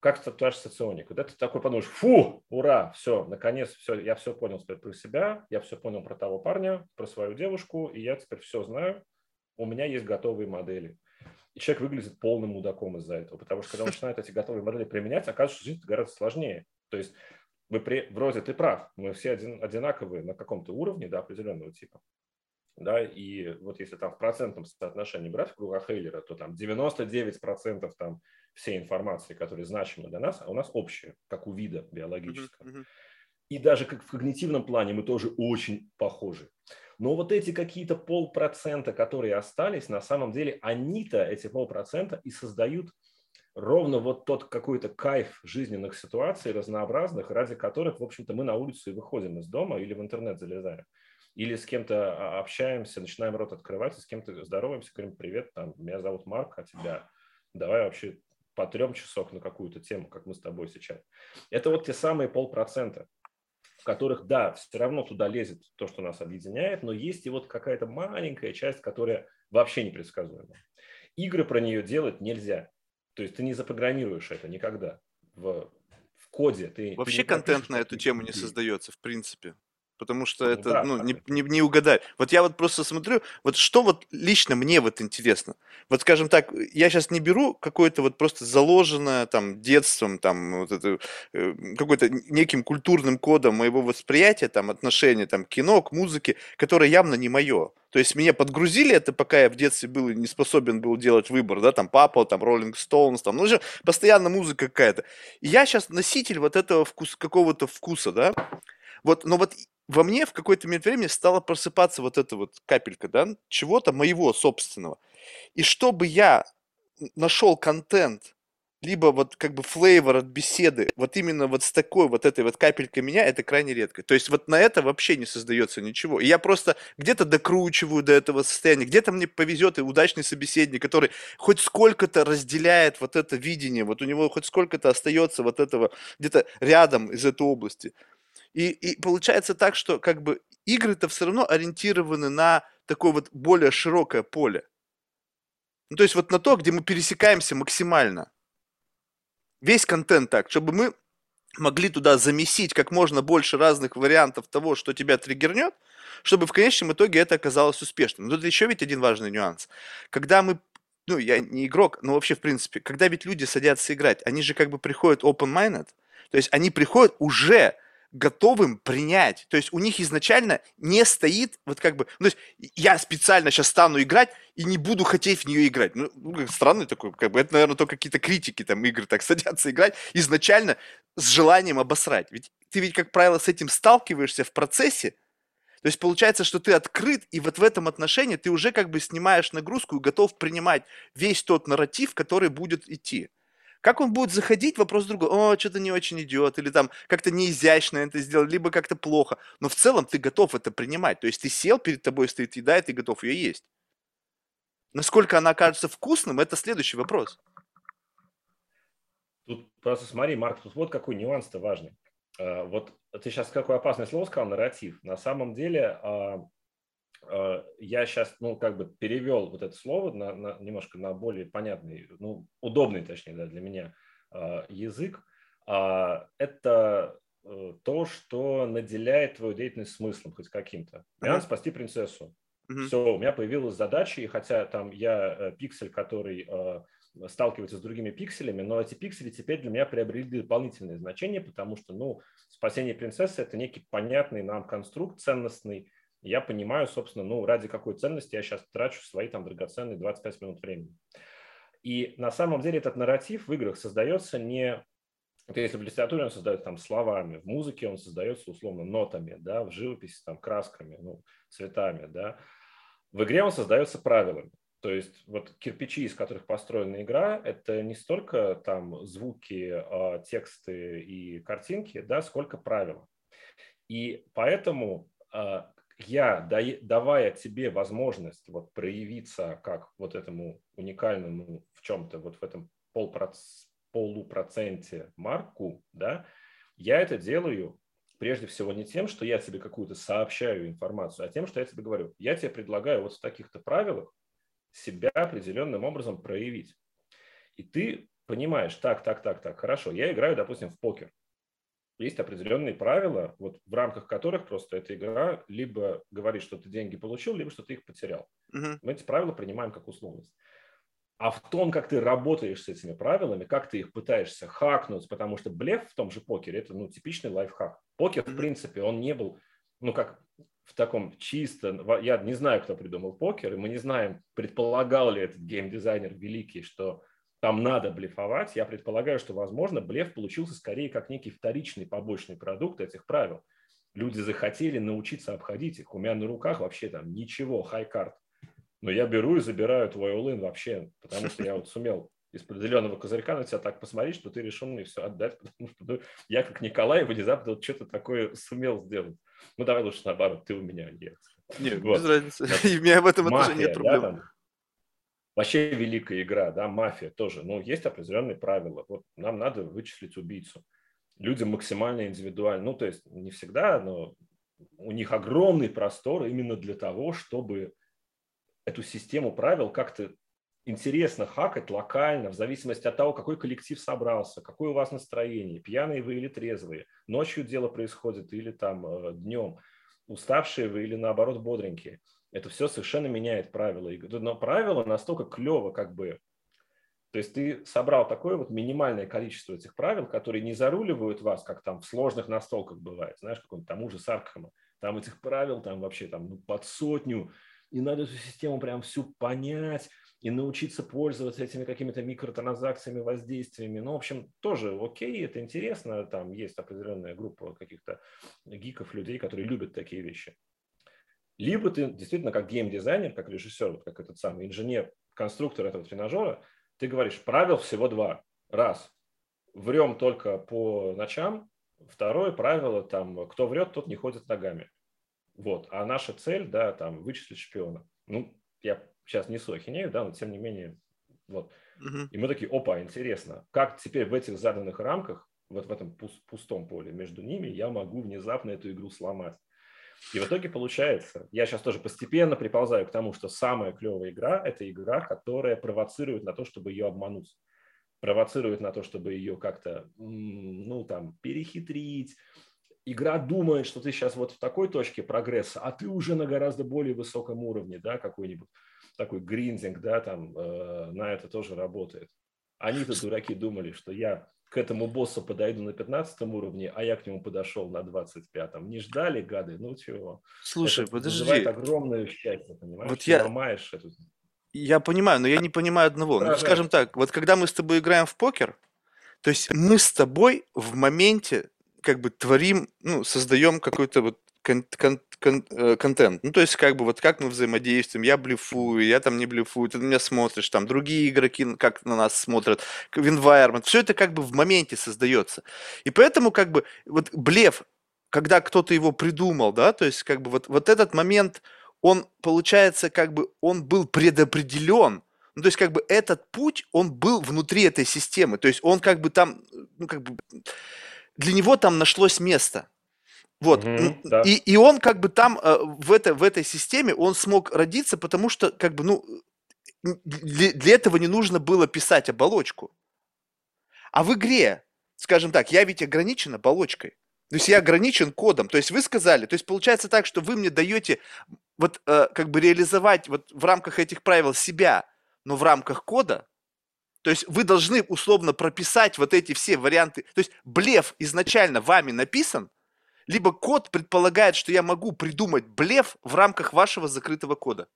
как это твой соционик? Когда ты такой подумаешь, фу, ура, все, наконец, все, я все понял теперь про себя, я все понял про того парня, про свою девушку, и я теперь все знаю, у меня есть готовые модели. И человек выглядит полным мудаком из-за этого, потому что когда он начинает эти готовые модели применять, оказывается, что жизнь гораздо сложнее. То есть вы при, вроде ты прав, мы все один, одинаковые на каком-то уровне, да, определенного типа. Да, и вот если там в процентном соотношении брать в кругах Хейлера, то там 99% там всей информации, которая значима для нас, а у нас общая, как у вида биологического. Mm-hmm. И даже как в когнитивном плане мы тоже очень похожи. Но вот эти какие-то полпроцента, которые остались, на самом деле они-то, эти полпроцента, и создают ровно вот тот какой-то кайф жизненных ситуаций разнообразных, ради которых, в общем-то, мы на улицу и выходим из дома или в интернет залезаем. Или с кем-то а, общаемся, начинаем рот открывать, и с кем-то здороваемся, говорим, привет, там, меня зовут Марк, а тебя давай вообще по трем часов на какую-то тему, как мы с тобой сейчас. Это вот те самые полпроцента, в которых, да, все равно туда лезет то, что нас объединяет, но есть и вот какая-то маленькая часть, которая вообще непредсказуема. Игры про нее делать нельзя. То есть ты не запрограммируешь это никогда в, в коде. Ты, Вообще ты контент на эту тему не создается, в принципе потому что ну, это да, ну, не, не, не угадать. Вот я вот просто смотрю, вот что вот лично мне вот интересно. Вот скажем так, я сейчас не беру какое-то вот просто заложенное там детством, там вот это, э, какой-то неким культурным кодом моего восприятия, там отношения там к кино, к музыке, которое явно не мое. То есть меня подгрузили это, пока я в детстве был не способен был делать выбор, да, там папа, там Роллинг Стоунс, там, ну же постоянно музыка какая-то. И я сейчас носитель вот этого вкус, какого-то вкуса, да. Вот, но вот во мне в какой-то момент времени стала просыпаться вот эта вот капелька, да, чего-то моего собственного. И чтобы я нашел контент, либо вот как бы флейвор от беседы, вот именно вот с такой вот этой вот капелькой меня, это крайне редко. То есть вот на это вообще не создается ничего. И я просто где-то докручиваю до этого состояния, где-то мне повезет и удачный собеседник, который хоть сколько-то разделяет вот это видение, вот у него хоть сколько-то остается вот этого где-то рядом из этой области. И, и получается так, что как бы игры-то все равно ориентированы на такое вот более широкое поле. Ну, то есть вот на то, где мы пересекаемся максимально. Весь контент так, чтобы мы могли туда замесить как можно больше разных вариантов того, что тебя триггернет, чтобы в конечном итоге это оказалось успешным. Но тут еще ведь один важный нюанс. Когда мы ну, я не игрок, но вообще, в принципе, когда ведь люди садятся играть, они же как бы приходят open-minded, то есть они приходят уже готовым принять. То есть у них изначально не стоит, вот как бы, ну, то есть я специально сейчас стану играть и не буду хотеть в нее играть. Ну, ну странный такой, как бы, это, наверное, только какие-то критики там игры так садятся играть изначально с желанием обосрать. Ведь ты ведь, как правило, с этим сталкиваешься в процессе, то есть получается, что ты открыт, и вот в этом отношении ты уже как бы снимаешь нагрузку и готов принимать весь тот нарратив, который будет идти. Как он будет заходить, вопрос другой. О, что-то не очень идет, или там как-то неизящно это сделал, либо как-то плохо. Но в целом ты готов это принимать. То есть ты сел, перед тобой стоит еда, и ты готов ее есть. Насколько она окажется вкусным, это следующий вопрос. Тут просто смотри, Марк, тут вот какой нюанс-то важный. А, вот ты сейчас какое опасное слово сказал, нарратив. На самом деле а, я сейчас, ну, как бы перевел вот это слово на, на, немножко на более понятный, ну, удобный, точнее, да, для меня язык. Это э, то, что наделяет твою деятельность смыслом хоть каким-то. Мне надо спасти принцессу. Mm-hmm. Все, у меня появилась задача, и хотя там я э, пиксель, который сталкивается с другими пикселями, но эти пиксели теперь для меня приобрели дополнительное значение, потому что, ну, спасение принцессы – это некий понятный нам конструкт ценностный. Я понимаю, собственно, ну, ради какой ценности я сейчас трачу свои там драгоценные 25 минут времени. И на самом деле этот нарратив в играх создается не это если в литературе он создается там словами, в музыке он создается условно нотами, да, в живописи там красками, ну, цветами, да. В игре он создается правилами. То есть вот кирпичи, из которых построена игра, это не столько там звуки, а, тексты и картинки, да, сколько правила. И поэтому а, я, давая тебе возможность вот проявиться как вот этому уникальному в чем-то, вот в этом полпроц, полупроценте марку, да, я это делаю прежде всего не тем, что я тебе какую-то сообщаю информацию, а тем, что я тебе говорю, я тебе предлагаю вот в таких-то правилах себя определенным образом проявить. И ты понимаешь, так, так, так, так, хорошо, я играю, допустим, в покер. Есть определенные правила, вот в рамках которых просто эта игра либо говорит, что ты деньги получил, либо что ты их потерял. Uh-huh. Мы эти правила принимаем как условность. А в том, как ты работаешь с этими правилами, как ты их пытаешься хакнуть, потому что блеф в том же покере – это ну, типичный лайфхак. Покер, в принципе, он не был, ну, как в таком чисто, я не знаю, кто придумал покер, и мы не знаем, предполагал ли этот геймдизайнер великий, что там надо блефовать. Я предполагаю, что, возможно, блеф получился скорее как некий вторичный побочный продукт этих правил. Люди захотели научиться обходить их. У меня на руках вообще там ничего, хай-карт. Но я беру и забираю твой all вообще, потому что я вот сумел из-под зеленого козырька на тебя так посмотреть, что ты решил мне все отдать, потому что ну, я как Николай внезапно вот что-то такое сумел сделать. Ну, давай лучше наоборот, ты у меня нет. Нет, вот. без разницы. И у меня в этом тоже нет проблем. Да, там, вообще великая игра, да, мафия тоже. Но есть определенные правила. Вот нам надо вычислить убийцу. Люди максимально индивидуальны. Ну, то есть не всегда, но у них огромный простор именно для того, чтобы эту систему правил как-то интересно хакать локально, в зависимости от того, какой коллектив собрался, какое у вас настроение, пьяные вы или трезвые, ночью дело происходит или там э, днем, уставшие вы или наоборот бодренькие. Это все совершенно меняет правила. Но правила настолько клево как бы то есть ты собрал такое вот минимальное количество этих правил, которые не заруливают вас, как там в сложных настолках бывает, знаешь, каком-то тому же Саркхама. Там этих правил там вообще там ну, под сотню, и надо эту систему прям всю понять, и научиться пользоваться этими какими-то микротранзакциями, воздействиями. Ну, в общем, тоже окей, это интересно. Там есть определенная группа каких-то гиков, людей, которые любят такие вещи. Либо ты действительно как геймдизайнер, как режиссер, вот как этот самый инженер, конструктор этого тренажера, ты говоришь, правил всего два. Раз, врем только по ночам. Второе правило, там, кто врет, тот не ходит ногами. Вот. А наша цель, да, там, вычислить шпиона. Ну, я сейчас несу ахинею, да, но тем не менее, вот. Угу. И мы такие, опа, интересно, как теперь в этих заданных рамках, вот в этом пустом поле между ними, я могу внезапно эту игру сломать. И в итоге получается, я сейчас тоже постепенно приползаю к тому, что самая клевая игра – это игра, которая провоцирует на то, чтобы ее обмануть. Провоцирует на то, чтобы ее как-то, ну, там, перехитрить, игра думает, что ты сейчас вот в такой точке прогресса, а ты уже на гораздо более высоком уровне, да, какой-нибудь такой гриндинг, да, там э, на это тоже работает. Они-то дураки думали, что я к этому боссу подойду на 15 уровне, а я к нему подошел на 25-м. Не ждали, гады? Ну чего? Слушай, это подожди. Вызывает огромное счастье, понимаешь? Вот Ты я... ломаешь эту... Я понимаю, но я не понимаю одного. Ну, скажем так, вот когда мы с тобой играем в покер, то есть мы с тобой в моменте как бы творим, ну, создаем какой-то вот кон- кон- кон- э, контент. Ну, то есть, как бы, вот как мы взаимодействуем, я блефую, я там не блефую, ты на меня смотришь, там, другие игроки как на нас смотрят, environment, все это как бы в моменте создается. И поэтому, как бы, вот блеф, когда кто-то его придумал, да, то есть, как бы, вот, вот этот момент, он, получается, как бы, он был предопределен, Ну, то есть, как бы этот путь, он был внутри этой системы. То есть, он как бы там, ну, как бы, для него там нашлось место. Вот. Мгм, да. И, и он как бы там э, в, это, в этой системе, он смог родиться, потому что, как бы, ну, для, для этого не нужно было писать оболочку. А в игре, скажем так, я ведь ограничен оболочкой. То есть я ограничен кодом. То есть вы сказали, то есть получается так, что вы мне даете вот э, как бы реализовать вот в рамках этих правил себя, но в рамках кода. То есть вы должны условно прописать вот эти все варианты. То есть блеф изначально вами написан, либо код предполагает, что я могу придумать блеф в рамках вашего закрытого кода.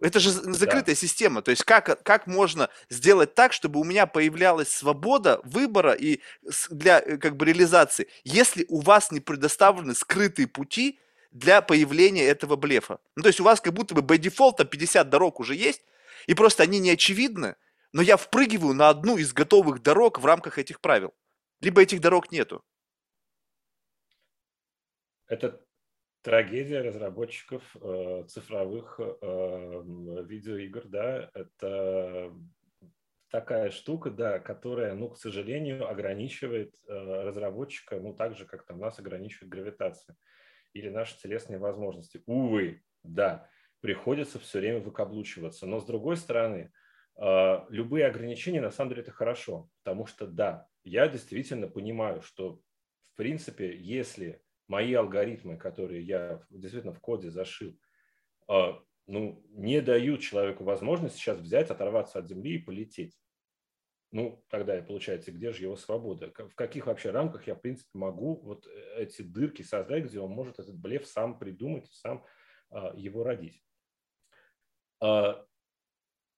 Это же закрытая система. То есть как, как можно сделать так, чтобы у меня появлялась свобода выбора и для э, как бы реализации, если у вас не предоставлены скрытые пути для появления этого блефа. Ну, то есть у вас как будто бы by default там 50 дорог уже есть, и просто они не очевидны, но я впрыгиваю на одну из готовых дорог в рамках этих правил. Либо этих дорог нету. Это трагедия разработчиков э, цифровых э, видеоигр, да, это такая штука, да, которая, ну, к сожалению, ограничивает э, разработчика, ну, так же, как там нас ограничивает гравитация или наши телесные возможности. Увы, да, приходится все время выкаблучиваться. Но, с другой стороны, э, любые ограничения, на самом деле, это хорошо, потому что, да, я действительно понимаю, что, в принципе, если мои алгоритмы, которые я действительно в коде зашил, а, ну, не дают человеку возможность сейчас взять, оторваться от земли и полететь. Ну, тогда получается, где же его свобода? В каких вообще рамках я, в принципе, могу вот э, эти дырки создать, где он может этот блеф сам придумать, сам а, его родить? А,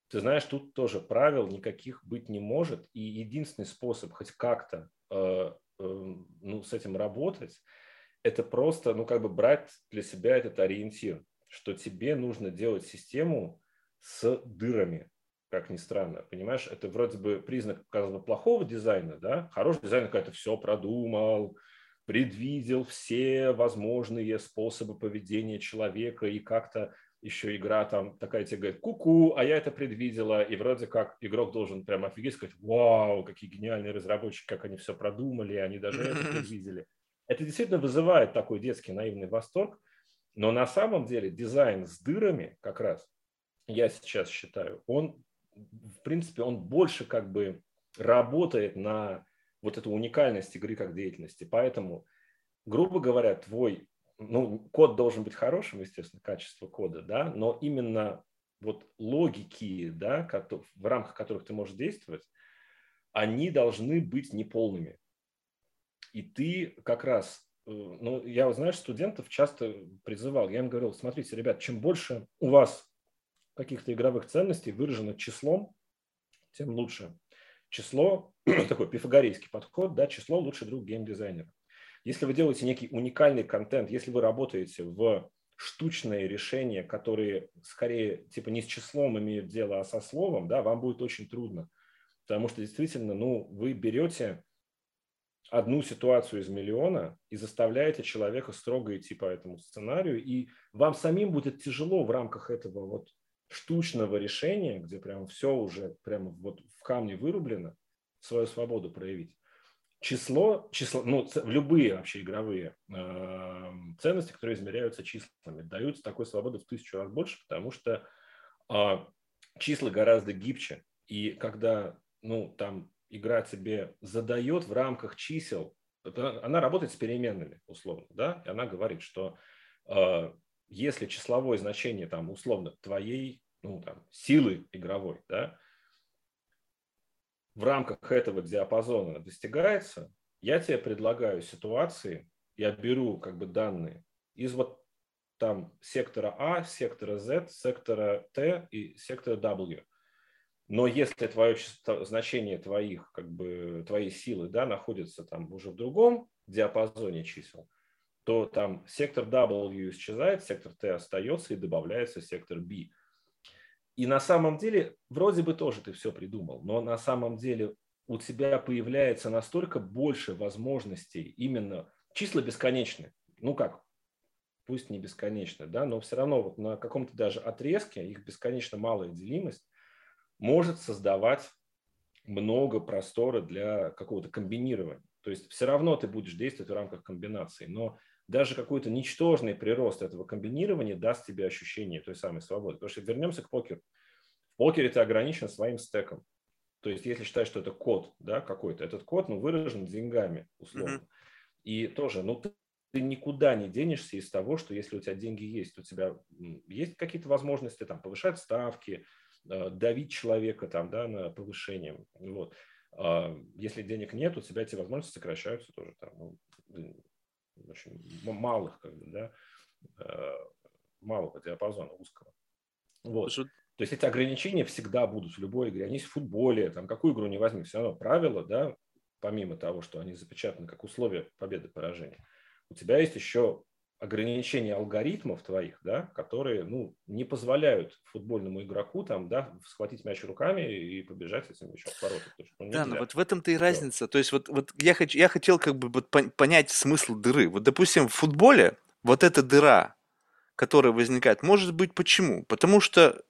Ты знаешь, тут тоже правил никаких быть не может, и единственный способ хоть как-то э, э, ну, с этим работать, это просто, ну, как бы брать для себя этот ориентир, что тебе нужно делать систему с дырами, как ни странно, понимаешь? Это вроде бы признак, бы, плохого дизайна, да? Хороший дизайн, когда ты все продумал, предвидел все возможные способы поведения человека и как-то еще игра там такая тебе говорит, ку-ку, а я это предвидела, и вроде как игрок должен прям офигеть, сказать, вау, какие гениальные разработчики, как они все продумали, они даже это предвидели. Это действительно вызывает такой детский наивный восторг, но на самом деле дизайн с дырами как раз, я сейчас считаю, он, в принципе, он больше как бы работает на вот эту уникальность игры как деятельности. Поэтому, грубо говоря, твой ну, код должен быть хорошим, естественно, качество кода, да, но именно вот логики, да, в рамках которых ты можешь действовать, они должны быть неполными. И ты как раз, ну, я, знаешь, студентов часто призывал, я им говорил, смотрите, ребят, чем больше у вас каких-то игровых ценностей выражено числом, тем лучше. Число, такой пифагорейский подход, да, число лучший друг геймдизайнера. Если вы делаете некий уникальный контент, если вы работаете в штучные решения, которые скорее типа не с числом имеют дело, а со словом, да, вам будет очень трудно. Потому что действительно, ну, вы берете одну ситуацию из миллиона и заставляете человека строго идти по этому сценарию, и вам самим будет тяжело в рамках этого вот штучного решения, где прям все уже прямо вот в камне вырублено, свою свободу проявить. Число, число, ну, любые вообще игровые э, ценности, которые измеряются числами, даются такой свободы в тысячу раз больше, потому что э, числа гораздо гибче. И когда, ну, там игра тебе задает в рамках чисел, она работает с переменными, условно, да, и она говорит, что э, если числовое значение, там, условно, твоей, ну, там, силы игровой, да, в рамках этого диапазона достигается, я тебе предлагаю ситуации, я беру как бы данные из вот там сектора А, сектора Z, сектора T и сектора W. Но если твое значение твоих, как бы, твоей силы да, находится там уже в другом диапазоне чисел, то там сектор W исчезает, сектор T остается и добавляется сектор B. И на самом деле, вроде бы тоже ты все придумал, но на самом деле у тебя появляется настолько больше возможностей, именно числа бесконечны. Ну как, пусть не бесконечно, да, но все равно вот на каком-то даже отрезке их бесконечно малая делимость, может создавать много простора для какого-то комбинирования. То есть все равно ты будешь действовать в рамках комбинации, но даже какой-то ничтожный прирост этого комбинирования даст тебе ощущение той самой свободы. Потому что вернемся к покеру. В покере ты ограничен своим стеком. То есть если считать, что это код да, какой-то, этот код ну, выражен деньгами, условно. Mm-hmm. И тоже, ну, ты, ты никуда не денешься из того, что если у тебя деньги есть, у тебя есть какие-то возможности там, повышать ставки, давить человека там, да, на повышение. Вот. А если денег нет, у тебя эти возможности сокращаются тоже. Там, ну, очень малых, как бы, да, э, малого диапазона узкого. Вот. То есть эти ограничения всегда будут в любой игре. Они есть в футболе, там какую игру не возьми, все равно правила, да, помимо того, что они запечатаны как условия победы поражения, у тебя есть еще ограничения алгоритмов твоих, да, которые ну, не позволяют футбольному игроку там, да, схватить мяч руками и побежать с этим еще в ворота. Ну, да, но вот в этом-то и разница. То есть вот, вот я, хочу, я хотел как бы вот понять смысл дыры. Вот, допустим, в футболе вот эта дыра, которая возникает, может быть почему? Потому что,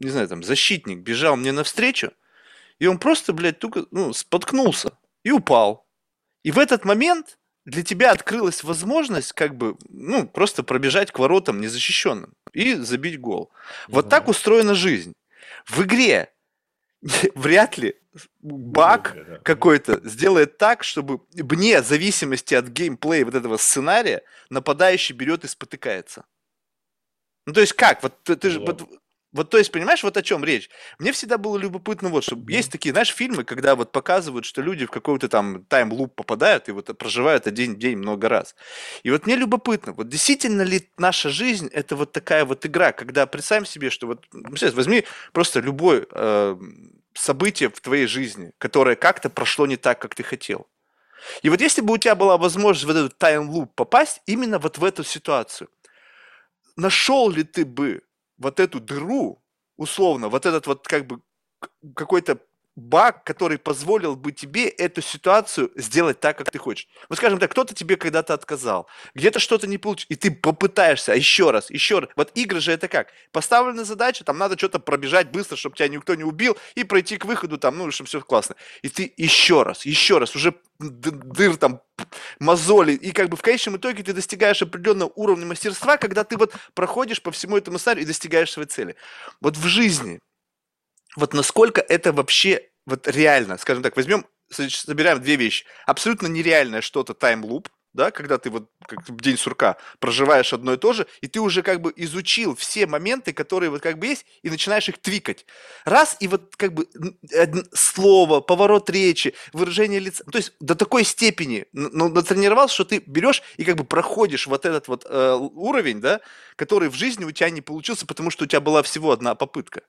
не знаю, там, защитник бежал мне навстречу, и он просто, блядь, только, ну, споткнулся и упал. И в этот момент для тебя открылась возможность как бы, ну, просто пробежать к воротам незащищенным и забить гол. Вот да. так устроена жизнь. В игре вряд ли баг какой-то сделает так, чтобы вне зависимости от геймплея вот этого сценария нападающий берет и спотыкается. Ну, то есть как? Вот ты, ты же, вот, вот, то есть, понимаешь, вот о чем речь? Мне всегда было любопытно вот, что есть такие, знаешь, фильмы, когда вот показывают, что люди в какой-то там тайм-луп попадают и вот проживают один день много раз. И вот мне любопытно, вот действительно ли наша жизнь это вот такая вот игра, когда представим себе, что вот, возьми просто любое э, событие в твоей жизни, которое как-то прошло не так, как ты хотел. И вот если бы у тебя была возможность в этот тайм-луп попасть именно вот в эту ситуацию, нашел ли ты бы вот эту дыру, условно, вот этот вот как бы какой-то баг, который позволил бы тебе эту ситуацию сделать так, как ты хочешь. Вот скажем так, кто-то тебе когда-то отказал, где-то что-то не получилось, и ты попытаешься еще раз, еще раз. Вот игры же это как? Поставлена задача, там надо что-то пробежать быстро, чтобы тебя никто не убил, и пройти к выходу, там, ну, чтобы все классно. И ты еще раз, еще раз, уже дыр там, мозоли, и как бы в конечном итоге ты достигаешь определенного уровня мастерства, когда ты вот проходишь по всему этому сценарию и достигаешь своей цели. Вот в жизни вот насколько это вообще вот реально, скажем так, возьмем, собираем две вещи. Абсолютно нереальное что-то таймлуп, да, когда ты вот как день сурка проживаешь одно и то же, и ты уже как бы изучил все моменты, которые вот как бы есть, и начинаешь их твикать. Раз, и вот как бы слово, поворот речи, выражение лица, то есть до такой степени ну, натренировался, что ты берешь и как бы проходишь вот этот вот э, уровень, да, который в жизни у тебя не получился, потому что у тебя была всего одна попытка.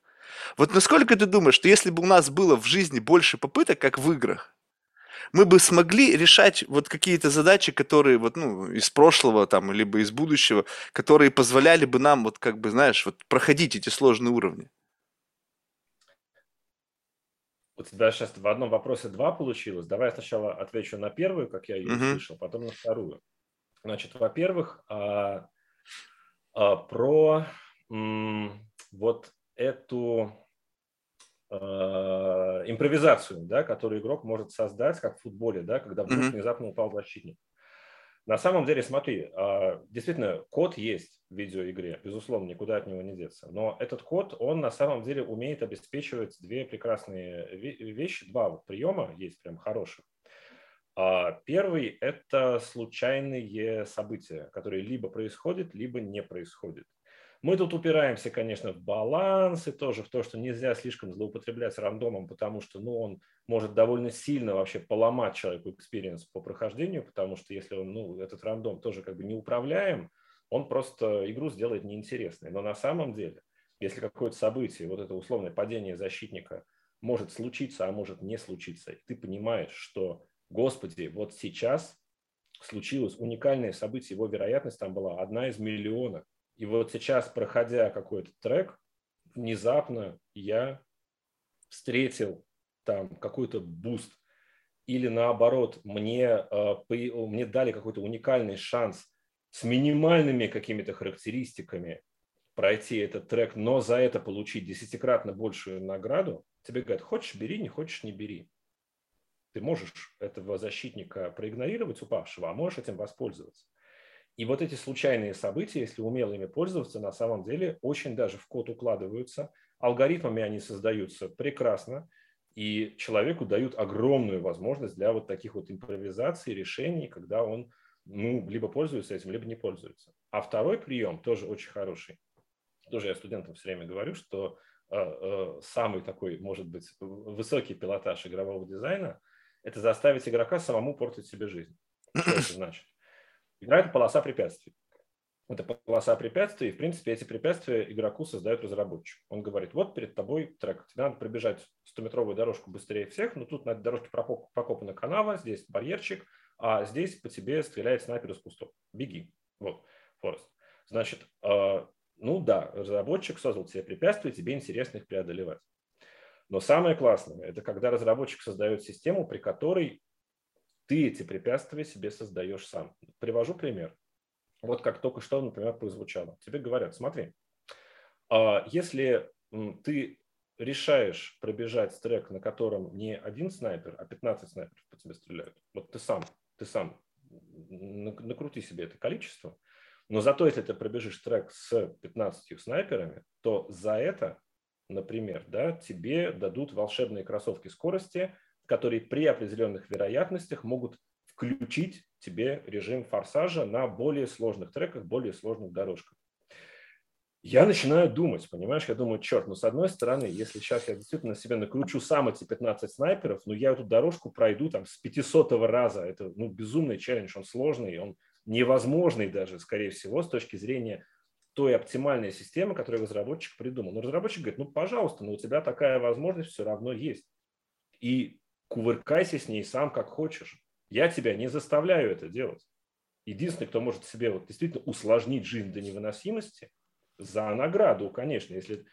Вот насколько ты думаешь, что если бы у нас было в жизни больше попыток, как в играх, мы бы смогли решать вот какие-то задачи, которые вот, ну, из прошлого там, либо из будущего, которые позволяли бы нам вот как бы, знаешь, вот проходить эти сложные уровни? У тебя сейчас в одном вопросе два получилось. Давай я сначала отвечу на первую, как я ее uh-huh. услышал, потом на вторую. Значит, во-первых, а, а, про м, вот эту э, импровизацию, да, которую игрок может создать, как в футболе, да, когда вдруг mm-hmm. внезапно упал защитник. На самом деле, смотри, э, действительно, код есть в видеоигре, безусловно, никуда от него не деться. Но этот код, он на самом деле умеет обеспечивать две прекрасные вещи, два вот приема есть прям хороших. А первый – это случайные события, которые либо происходят, либо не происходят. Мы тут упираемся, конечно, в баланс и тоже в то, что нельзя слишком злоупотреблять рандомом, потому что ну, он может довольно сильно вообще поломать человеку experience по прохождению, потому что если он, ну, этот рандом тоже как бы не управляем, он просто игру сделает неинтересной. Но на самом деле, если какое-то событие, вот это условное падение защитника может случиться, а может не случиться, и ты понимаешь, что, господи, вот сейчас случилось уникальное событие, его вероятность там была одна из миллиона, и вот сейчас, проходя какой-то трек, внезапно я встретил там какой-то буст. Или наоборот, мне, э, мне дали какой-то уникальный шанс с минимальными какими-то характеристиками пройти этот трек, но за это получить десятикратно большую награду, тебе говорят, хочешь бери, не хочешь не бери. Ты можешь этого защитника проигнорировать, упавшего, а можешь этим воспользоваться. И вот эти случайные события, если умело ими пользоваться, на самом деле очень даже в код укладываются. Алгоритмами они создаются прекрасно, и человеку дают огромную возможность для вот таких вот импровизаций, решений, когда он ну, либо пользуется этим, либо не пользуется. А второй прием тоже очень хороший. Тоже я студентам все время говорю, что э, э, самый такой, может быть, высокий пилотаж игрового дизайна – это заставить игрока самому портить себе жизнь. Что это значит? Игра – это полоса препятствий. Это полоса препятствий, и, в принципе, эти препятствия игроку создает разработчик. Он говорит, вот перед тобой трек, тебе надо пробежать 100-метровую дорожку быстрее всех, но тут на этой дорожке прокопана канава, здесь барьерчик, а здесь по тебе стреляет снайпер из кустов. Беги. Вот, Форест. Значит, э, ну да, разработчик создал тебе препятствия, тебе интересно их преодолевать. Но самое классное – это когда разработчик создает систему, при которой ты эти препятствия себе создаешь сам. Привожу пример. Вот как только что, например, прозвучало. Тебе говорят, смотри, а если ты решаешь пробежать трек, на котором не один снайпер, а 15 снайперов по тебе стреляют, вот ты сам, ты сам накрути себе это количество, но зато если ты пробежишь трек с 15 снайперами, то за это, например, да, тебе дадут волшебные кроссовки скорости, которые при определенных вероятностях могут включить тебе режим форсажа на более сложных треках, более сложных дорожках. Я начинаю думать, понимаешь, я думаю, черт, ну с одной стороны, если сейчас я действительно себе накручу сам эти 15 снайперов, ну я эту дорожку пройду там с 500 раза, это ну безумный челлендж, он сложный, он невозможный даже, скорее всего, с точки зрения той оптимальной системы, которую разработчик придумал. Но разработчик говорит, ну пожалуйста, но у тебя такая возможность все равно есть. И кувыркайся с ней сам как хочешь. Я тебя не заставляю это делать. Единственный, кто может себе вот действительно усложнить жизнь до невыносимости, за награду, конечно. Если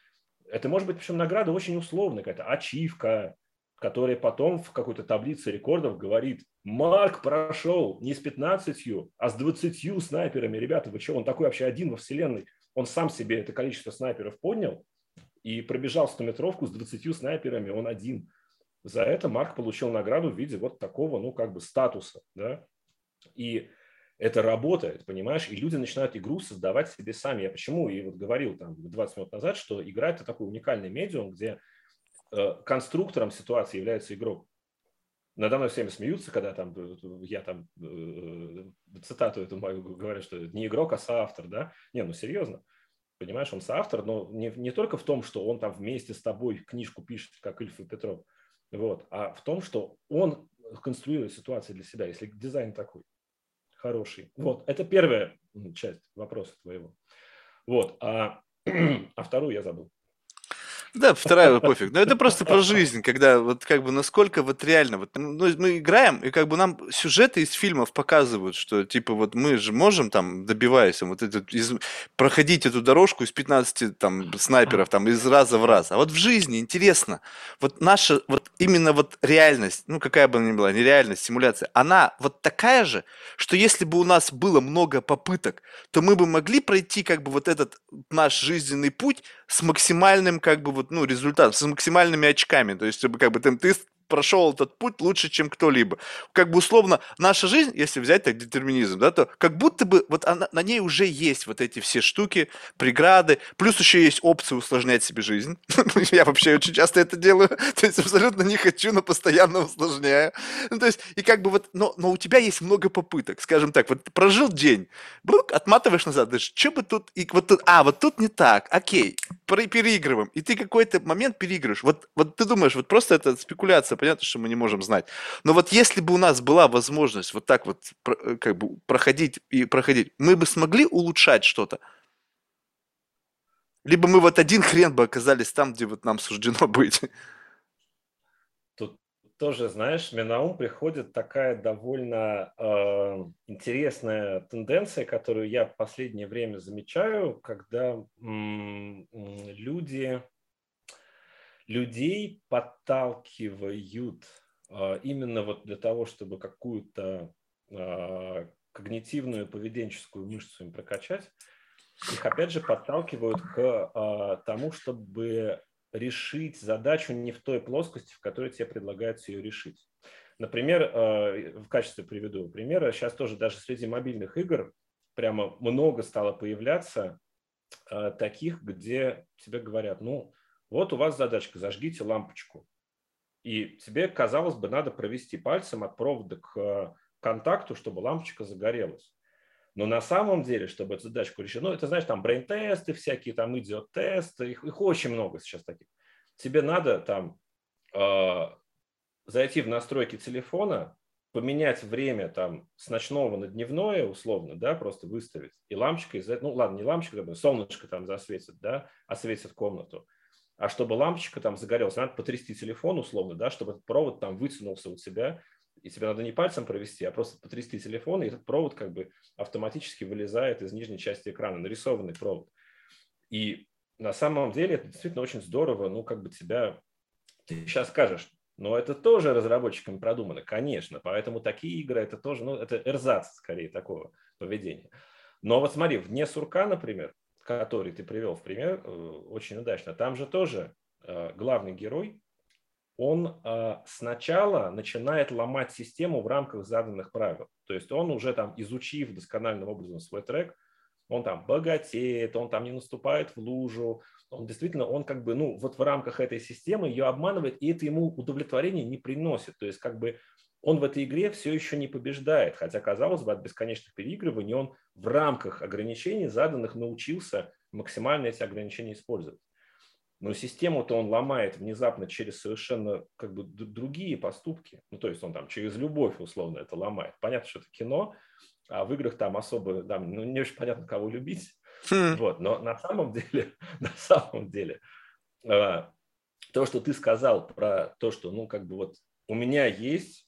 это может быть, причем награда очень условная, какая-то ачивка, которая потом в какой-то таблице рекордов говорит, Марк прошел не с 15, а с 20 снайперами. Ребята, вы что, он такой вообще один во вселенной. Он сам себе это количество снайперов поднял и пробежал 100-метровку с 20 снайперами, он один. За это Марк получил награду в виде вот такого, ну, как бы статуса, да. И это работает, понимаешь, и люди начинают игру создавать себе сами. Я почему и вот говорил там 20 минут назад, что игра – это такой уникальный медиум, где э, конструктором ситуации является игрок. Надо мной всеми смеются, когда там э, я там э, цитату эту мою говорю, что не игрок, а соавтор, да? Не, ну серьезно. Понимаешь, он соавтор, но не, не только в том, что он там вместе с тобой книжку пишет, как Ильф и Петров, вот. А в том, что он конструирует ситуации для себя, если дизайн такой хороший. Вот, это первая часть вопроса твоего. Вот, а, а вторую я забыл. Да, вторая пофиг. Но это просто про жизнь, когда вот как бы насколько вот реально, вот ну, мы играем, и как бы нам сюжеты из фильмов показывают, что типа вот мы же можем там, добиваясь вот этот, из, проходить эту дорожку из 15 там снайперов там из раза в раз. А вот в жизни интересно, вот наша вот именно вот реальность, ну какая бы она ни была, нереальность, симуляция, она вот такая же, что если бы у нас было много попыток, то мы бы могли пройти как бы вот этот наш жизненный путь с максимальным как бы вот, ну, результатом, с максимальными очками. То есть, как бы ты, ты прошел этот путь лучше, чем кто-либо. Как бы условно наша жизнь, если взять так детерминизм, да, то как будто бы вот она, на ней уже есть вот эти все штуки, преграды, плюс еще есть опция усложнять себе жизнь. Я вообще очень часто это делаю, то есть абсолютно не хочу, но постоянно усложняю. Ну, то есть, и как бы вот, но, но у тебя есть много попыток, скажем так, вот прожил день, брук, отматываешь назад, даже что бы тут, и вот тут, а, вот тут не так, окей, переигрываем, и ты какой-то момент переигрываешь. Вот, вот ты думаешь, вот просто это спекуляция понятно, что мы не можем знать. Но вот если бы у нас была возможность вот так вот э, как бы проходить и проходить, мы бы смогли улучшать что-то? Либо мы вот один хрен бы оказались там, где вот нам суждено быть. Тоже, знаешь, мне на ум приходит такая довольно э, интересная тенденция, которую я в последнее время замечаю, когда м- люди людей подталкивают а, именно вот для того, чтобы какую-то а, когнитивную поведенческую мышцу им прокачать, их опять же подталкивают к а, тому, чтобы решить задачу не в той плоскости, в которой тебе предлагается ее решить. Например, а, в качестве приведу примера, сейчас тоже даже среди мобильных игр прямо много стало появляться а, таких, где тебе говорят, ну, вот у вас задачка, зажгите лампочку. И тебе, казалось бы, надо провести пальцем от провода к а, контакту, чтобы лампочка загорелась. Но на самом деле, чтобы эту задачку решить, ну, это, знаешь, там брейн-тесты всякие, там идиот-тесты, их, их очень много сейчас таких. Тебе надо там э, зайти в настройки телефона, поменять время там с ночного на дневное условно, да, просто выставить, и лампочка из ну ладно, не лампочка, как солнышко там засветит, да, осветит комнату, а чтобы лампочка там загорелась, надо потрясти телефон условно, да, чтобы этот провод там вытянулся у тебя, и тебе надо не пальцем провести, а просто потрясти телефон, и этот провод как бы автоматически вылезает из нижней части экрана, нарисованный провод. И на самом деле это действительно очень здорово, ну, как бы тебя, ты сейчас скажешь, но это тоже разработчиками продумано, конечно, поэтому такие игры, это тоже, ну, это эрзац скорее такого поведения. Но вот смотри, вне сурка, например, который ты привел в пример э, очень удачно, там же тоже э, главный герой он э, сначала начинает ломать систему в рамках заданных правил. То есть он уже там, изучив доскональным образом свой трек, он там богатеет, он там не наступает в лужу, он действительно, он как бы, ну, вот в рамках этой системы ее обманывает, и это ему удовлетворение не приносит. То есть как бы он в этой игре все еще не побеждает, хотя, казалось бы, от бесконечных переигрываний он в рамках ограничений заданных научился максимально эти ограничения использовать но систему-то он ломает внезапно через совершенно как бы другие поступки. Ну, то есть он там через любовь условно это ломает. Понятно, что это кино, а в играх там особо, там, ну, не очень понятно, кого любить. Хм. Вот, но на самом деле, на самом деле, э, то, что ты сказал про то, что, ну, как бы вот у меня есть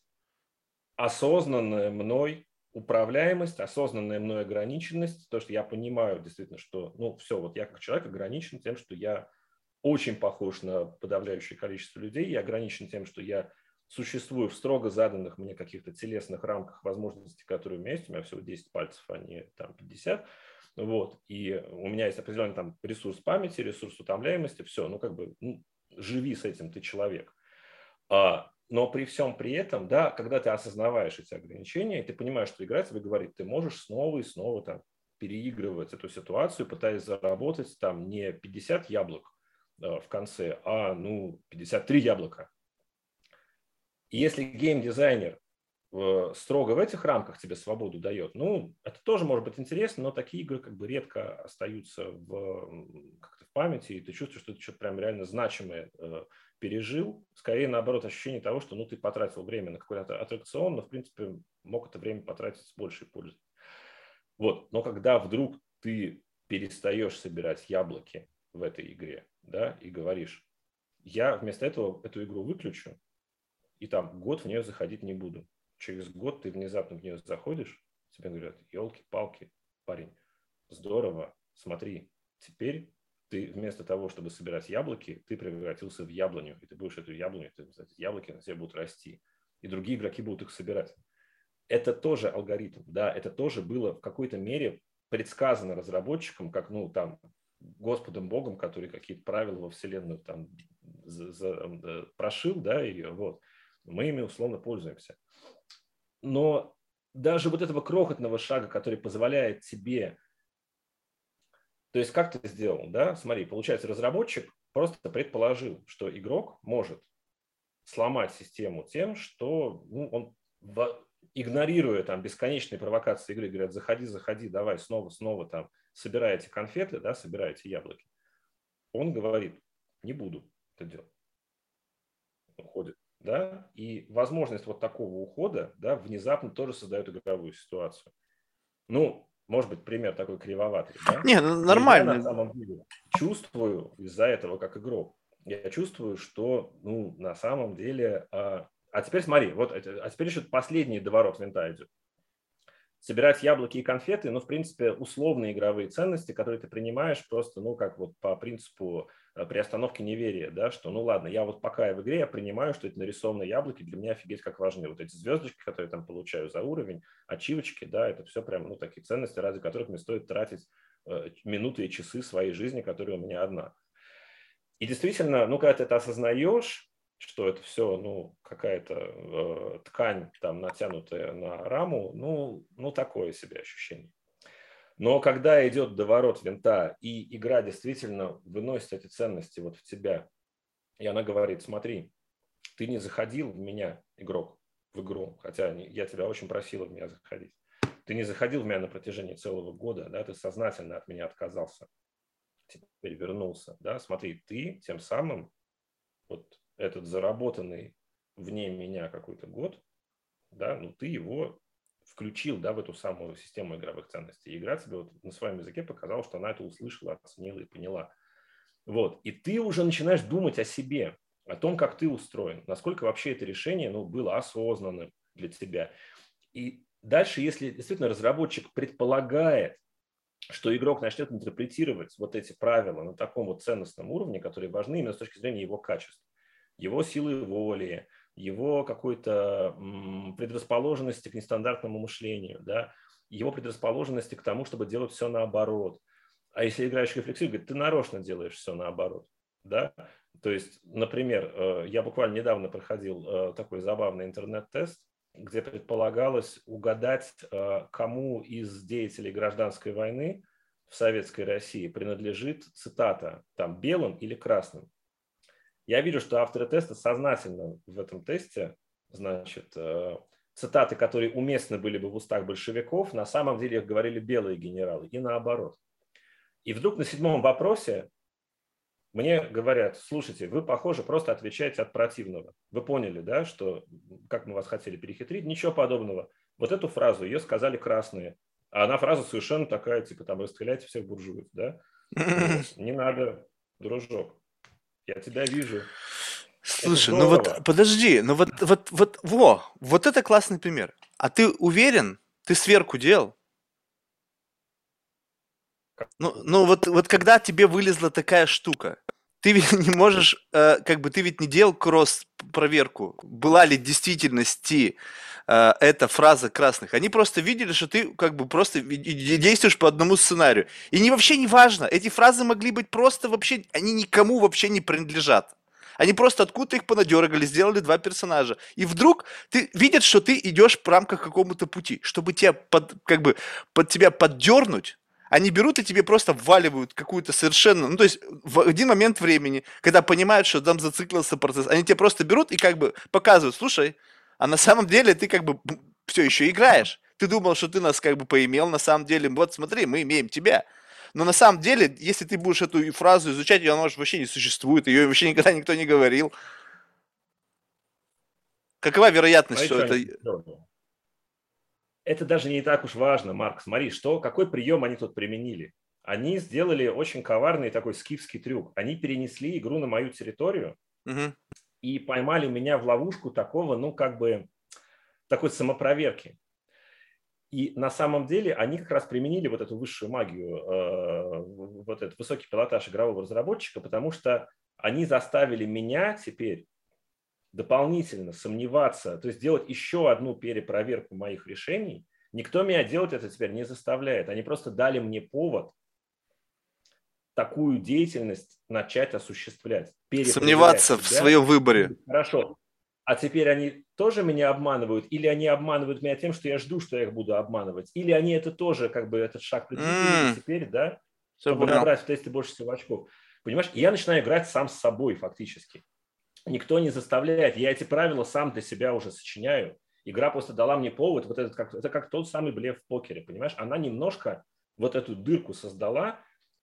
осознанная мной управляемость, осознанная мной ограниченность, то, что я понимаю действительно, что, ну, все, вот я как человек ограничен тем, что я очень похож на подавляющее количество людей. Я ограничен тем, что я существую в строго заданных мне каких-то телесных рамках возможностей, которые у меня есть. У меня всего 10 пальцев, а не там 50. Вот. И у меня есть определенный там ресурс памяти, ресурс утомляемости. Все, ну как бы ну, живи с этим, ты человек. А, но при всем при этом, да, когда ты осознаваешь эти ограничения, и ты понимаешь, что игра тебе говорит, ты можешь снова и снова там переигрывать эту ситуацию, пытаясь заработать там не 50 яблок, в конце, а ну 53 яблока. И если геймдизайнер э, строго в этих рамках тебе свободу дает, ну, это тоже может быть интересно, но такие игры как бы редко остаются в, как-то в памяти, и ты чувствуешь, что ты что-то прям реально значимое э, пережил. Скорее, наоборот, ощущение того, что ну, ты потратил время на какой-то аттракцион, но, в принципе, мог это время потратить с большей пользой. Вот. Но когда вдруг ты перестаешь собирать яблоки в этой игре, да, и говоришь, я вместо этого эту игру выключу, и там год в нее заходить не буду. Через год ты внезапно в нее заходишь, тебе говорят, елки-палки, парень, здорово, смотри, теперь ты вместо того, чтобы собирать яблоки, ты превратился в яблоню, и ты будешь эту яблоню, ты, яблоки на тебе будут расти, и другие игроки будут их собирать. Это тоже алгоритм, да, это тоже было в какой-то мере предсказано разработчикам, как, ну, там, Господом Богом, который какие-то правила во Вселенную там за, за, прошил, да, ее, вот, мы ими условно пользуемся. Но даже вот этого крохотного шага, который позволяет тебе, то есть как ты сделал, да, смотри, получается, разработчик просто предположил, что игрок может сломать систему тем, что ну, он игнорируя там бесконечные провокации игры, говорят, заходи, заходи, давай снова, снова там собираете конфеты, да, собираете яблоки, он говорит, не буду это делать. Уходит. Да? И возможность вот такого ухода да, внезапно тоже создает игровую ситуацию. Ну, может быть, пример такой кривоватый. Да? Не, ну, нормально. Я на самом деле чувствую из-за этого как игрок. Я чувствую, что ну, на самом деле... А, а теперь смотри, вот, а теперь еще последний доворот винта идет собирать яблоки и конфеты, ну, в принципе, условные игровые ценности, которые ты принимаешь просто, ну, как вот по принципу э, при остановке неверия, да, что, ну, ладно, я вот пока я в игре, я принимаю, что это нарисованные яблоки, для меня офигеть как важны. Вот эти звездочки, которые я там получаю за уровень, ачивочки, да, это все прям, ну, такие ценности, ради которых мне стоит тратить э, минуты и часы своей жизни, которая у меня одна. И действительно, ну, когда ты это осознаешь, что это все, ну, какая-то э, ткань там натянутая на раму, ну, ну, такое себе ощущение. Но когда идет доворот винта, и игра действительно выносит эти ценности вот в тебя, и она говорит, смотри, ты не заходил в меня, игрок, в игру, хотя я тебя очень просил в меня заходить. Ты не заходил в меня на протяжении целого года, да, ты сознательно от меня отказался, теперь вернулся, да, смотри, ты тем самым вот этот заработанный вне меня какой-то год, да, ну ты его включил, да, в эту самую систему игровых ценностей. Игра тебе вот на своем языке показала, что она это услышала, оценила и поняла. Вот. И ты уже начинаешь думать о себе, о том, как ты устроен, насколько вообще это решение ну, было осознанным для тебя. И дальше, если действительно разработчик предполагает, что игрок начнет интерпретировать вот эти правила на таком вот ценностном уровне, которые важны именно с точки зрения его качества, его силы воли, его какой-то предрасположенности к нестандартному мышлению, да, его предрасположенности к тому, чтобы делать все наоборот. А если играешь рефлексию, говорит, ты нарочно делаешь все наоборот. Да? То есть, например, э, я буквально недавно проходил э, такой забавный интернет-тест, где предполагалось угадать, э, кому из деятелей гражданской войны в Советской России принадлежит цитата, там, белым или красным. Я вижу, что авторы теста сознательно в этом тесте, значит, э, цитаты, которые уместны были бы в устах большевиков, на самом деле их говорили белые генералы и наоборот. И вдруг на седьмом вопросе мне говорят, слушайте, вы, похоже, просто отвечаете от противного. Вы поняли, да, что как мы вас хотели перехитрить? Ничего подобного. Вот эту фразу, ее сказали красные. А она фраза совершенно такая, типа, там, расстреляйте всех буржуев, да? Не надо, дружок. Я тебя вижу. Слушай, ну вот подожди, ну вот, вот, вот, во, вот это классный пример. А ты уверен? Ты сверху делал? Ну, ну вот, вот когда тебе вылезла такая штука, ты ведь не можешь, э, как бы ты ведь не делал кросс-проверку, была ли в действительности э, эта фраза красных. Они просто видели, что ты как бы просто действуешь по одному сценарию. И не вообще не важно, эти фразы могли быть просто вообще, они никому вообще не принадлежат. Они просто откуда-то их понадергали, сделали два персонажа. И вдруг ты видят, что ты идешь в рамках какому-то пути, чтобы тебя под, как бы под тебя поддернуть, они берут и тебе просто вваливают какую-то совершенно... Ну, то есть в один момент времени, когда понимают, что там зациклился процесс, они тебе просто берут и как бы показывают, слушай, а на самом деле ты как бы все еще играешь. Ты думал, что ты нас как бы поимел, на самом деле, вот смотри, мы имеем тебя. Но на самом деле, если ты будешь эту фразу изучать, ее она может вообще не существует, ее вообще никогда никто не говорил. Какова вероятность, а что это это даже не так уж важно, Марк. Смотри, что, какой прием они тут применили. Они сделали очень коварный такой скифский трюк. Они перенесли игру на мою территорию угу. и поймали меня в ловушку такого, ну, как бы, такой самопроверки. И на самом деле они как раз применили вот эту высшую магию, э, вот этот высокий пилотаж игрового разработчика, потому что они заставили меня теперь дополнительно сомневаться, то есть делать еще одну перепроверку моих решений, никто меня делать это теперь не заставляет. Они просто дали мне повод такую деятельность начать осуществлять. Сомневаться себя. в своем выборе. Хорошо. А теперь они тоже меня обманывают, или они обманывают меня тем, что я жду, что я их буду обманывать, или они это тоже, как бы, этот шаг предвидели mm. теперь, да, Все чтобы понял. набрать в тесте больше всего очков. Понимаешь, я начинаю играть сам с собой фактически никто не заставляет. Я эти правила сам для себя уже сочиняю. Игра просто дала мне повод. Вот этот, как, это как тот самый блеф в покере, понимаешь? Она немножко вот эту дырку создала,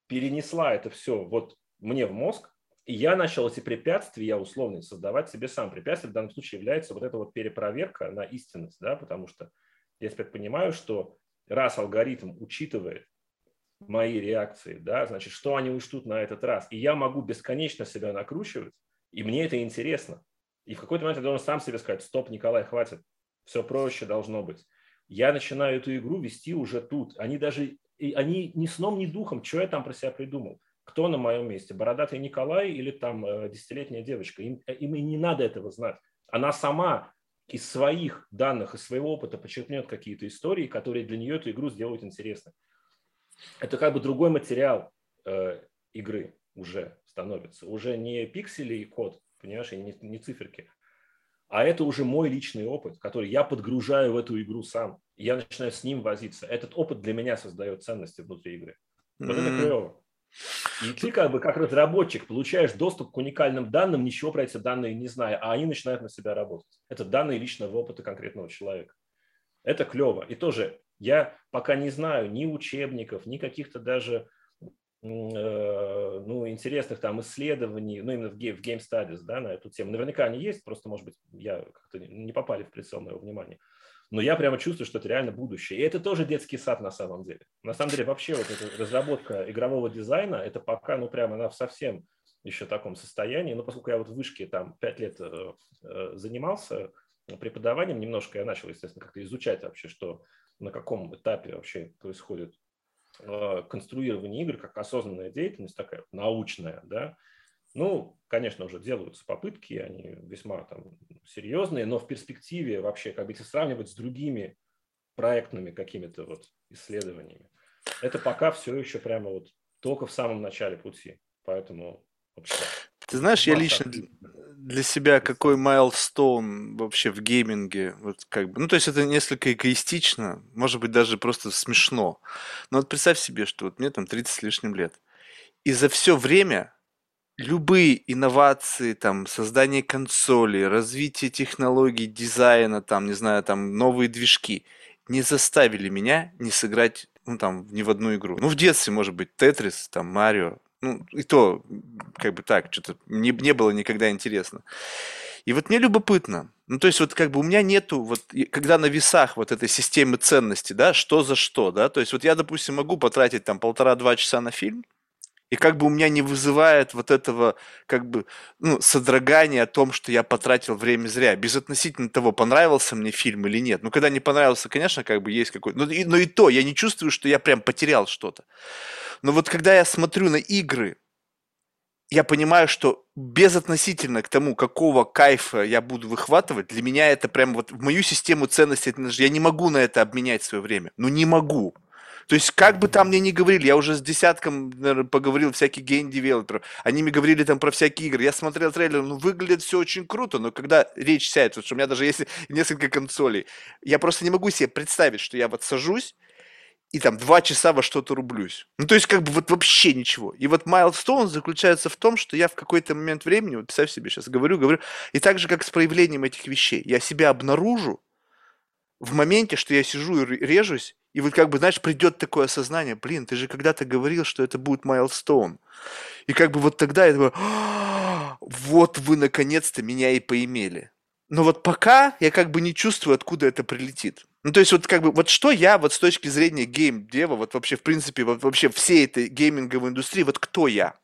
перенесла это все вот мне в мозг, и я начал эти препятствия, условно, создавать себе сам. Препятствие в данном случае является вот эта вот перепроверка на истинность, да, потому что я теперь понимаю, что раз алгоритм учитывает мои реакции, да, значит, что они учтут на этот раз, и я могу бесконечно себя накручивать, и мне это интересно. И в какой-то момент я должен сам себе сказать, стоп, Николай, хватит, все проще должно быть. Я начинаю эту игру вести уже тут. Они даже, и они ни сном, ни духом, что я там про себя придумал. Кто на моем месте? Бородатый Николай или там э, десятилетняя девочка? Им, э, им и не надо этого знать. Она сама из своих данных, из своего опыта подчеркнет какие-то истории, которые для нее эту игру сделают интересной. это как бы другой материал э, игры уже становится. Уже не пиксели и код, понимаешь, и не, не циферки, а это уже мой личный опыт, который я подгружаю в эту игру сам. я начинаю с ним возиться. Этот опыт для меня создает ценности внутри игры. Вот mm-hmm. это клево. И ты как бы как разработчик получаешь доступ к уникальным данным, ничего про эти данные не зная, а они начинают на себя работать. Это данные личного опыта конкретного человека. Это клево. И тоже я пока не знаю ни учебников, ни каких-то даже ну, интересных там исследований, ну, именно в, game, в Game Studies, да, на эту тему. Наверняка они есть, просто, может быть, я как-то не попали в прицел моего внимания. Но я прямо чувствую, что это реально будущее. И это тоже детский сад на самом деле. На самом деле вообще вот эта разработка игрового дизайна, это пока, ну, прямо она в совсем еще таком состоянии. Но поскольку я вот в вышке там пять лет э, э, занимался преподаванием, немножко я начал, естественно, как-то изучать вообще, что на каком этапе вообще происходит э, конструирование игр как осознанная деятельность, такая научная, да, ну, конечно, уже делаются попытки, они весьма там серьезные, но в перспективе вообще, как бы если сравнивать с другими проектными какими-то вот исследованиями, это пока все еще прямо вот только в самом начале пути. Поэтому вообще, ты знаешь, я лично для себя какой майлстоун вообще в гейминге, вот как бы, ну то есть это несколько эгоистично, может быть даже просто смешно. Но вот представь себе, что вот мне там 30 с лишним лет. И за все время любые инновации, там, создание консоли, развитие технологий, дизайна, там, не знаю, там, новые движки не заставили меня не сыграть, ну, там, ни в одну игру. Ну, в детстве, может быть, Тетрис, там, Марио, ну, и то, как бы так, что-то не, не было никогда интересно. И вот мне любопытно, ну, то есть вот как бы у меня нету, вот, когда на весах вот этой системы ценностей, да, что за что, да, то есть вот я, допустим, могу потратить там полтора-два часа на фильм, и как бы у меня не вызывает вот этого как бы ну, содрогания о том, что я потратил время зря, без относительно того, понравился мне фильм или нет. Ну, когда не понравился, конечно, как бы есть какой-то... Но, но и то, я не чувствую, что я прям потерял что-то. Но вот когда я смотрю на игры, я понимаю, что безотносительно к тому, какого кайфа я буду выхватывать, для меня это прям вот в мою систему ценностей, я не могу на это обменять свое время. Ну, не могу. То есть, как бы там мне ни говорили, я уже с десятком наверное, поговорил всяких гейм-девелоперов, они мне говорили там про всякие игры, я смотрел трейлер, ну, выглядит все очень круто, но когда речь сядет, вот, что у меня даже есть несколько консолей, я просто не могу себе представить, что я вот сажусь, и там два часа во что-то рублюсь. Ну, то есть, как бы вот вообще ничего. И вот Milestone заключается в том, что я в какой-то момент времени, вот представь себе, сейчас говорю, говорю, и так же, как с проявлением этих вещей, я себя обнаружу в моменте, что я сижу и режусь, и вот как бы, знаешь, придет такое осознание, блин, ты же когда-то говорил, что это будет майлстоун. И как бы вот тогда я думаю, «А, вот вы наконец-то меня и поимели. Но вот пока я как бы не чувствую, откуда это прилетит. Ну, то есть вот как бы, вот что я вот с точки зрения гейм-дева, вот вообще в принципе, вот вообще всей этой гейминговой индустрии, вот кто я?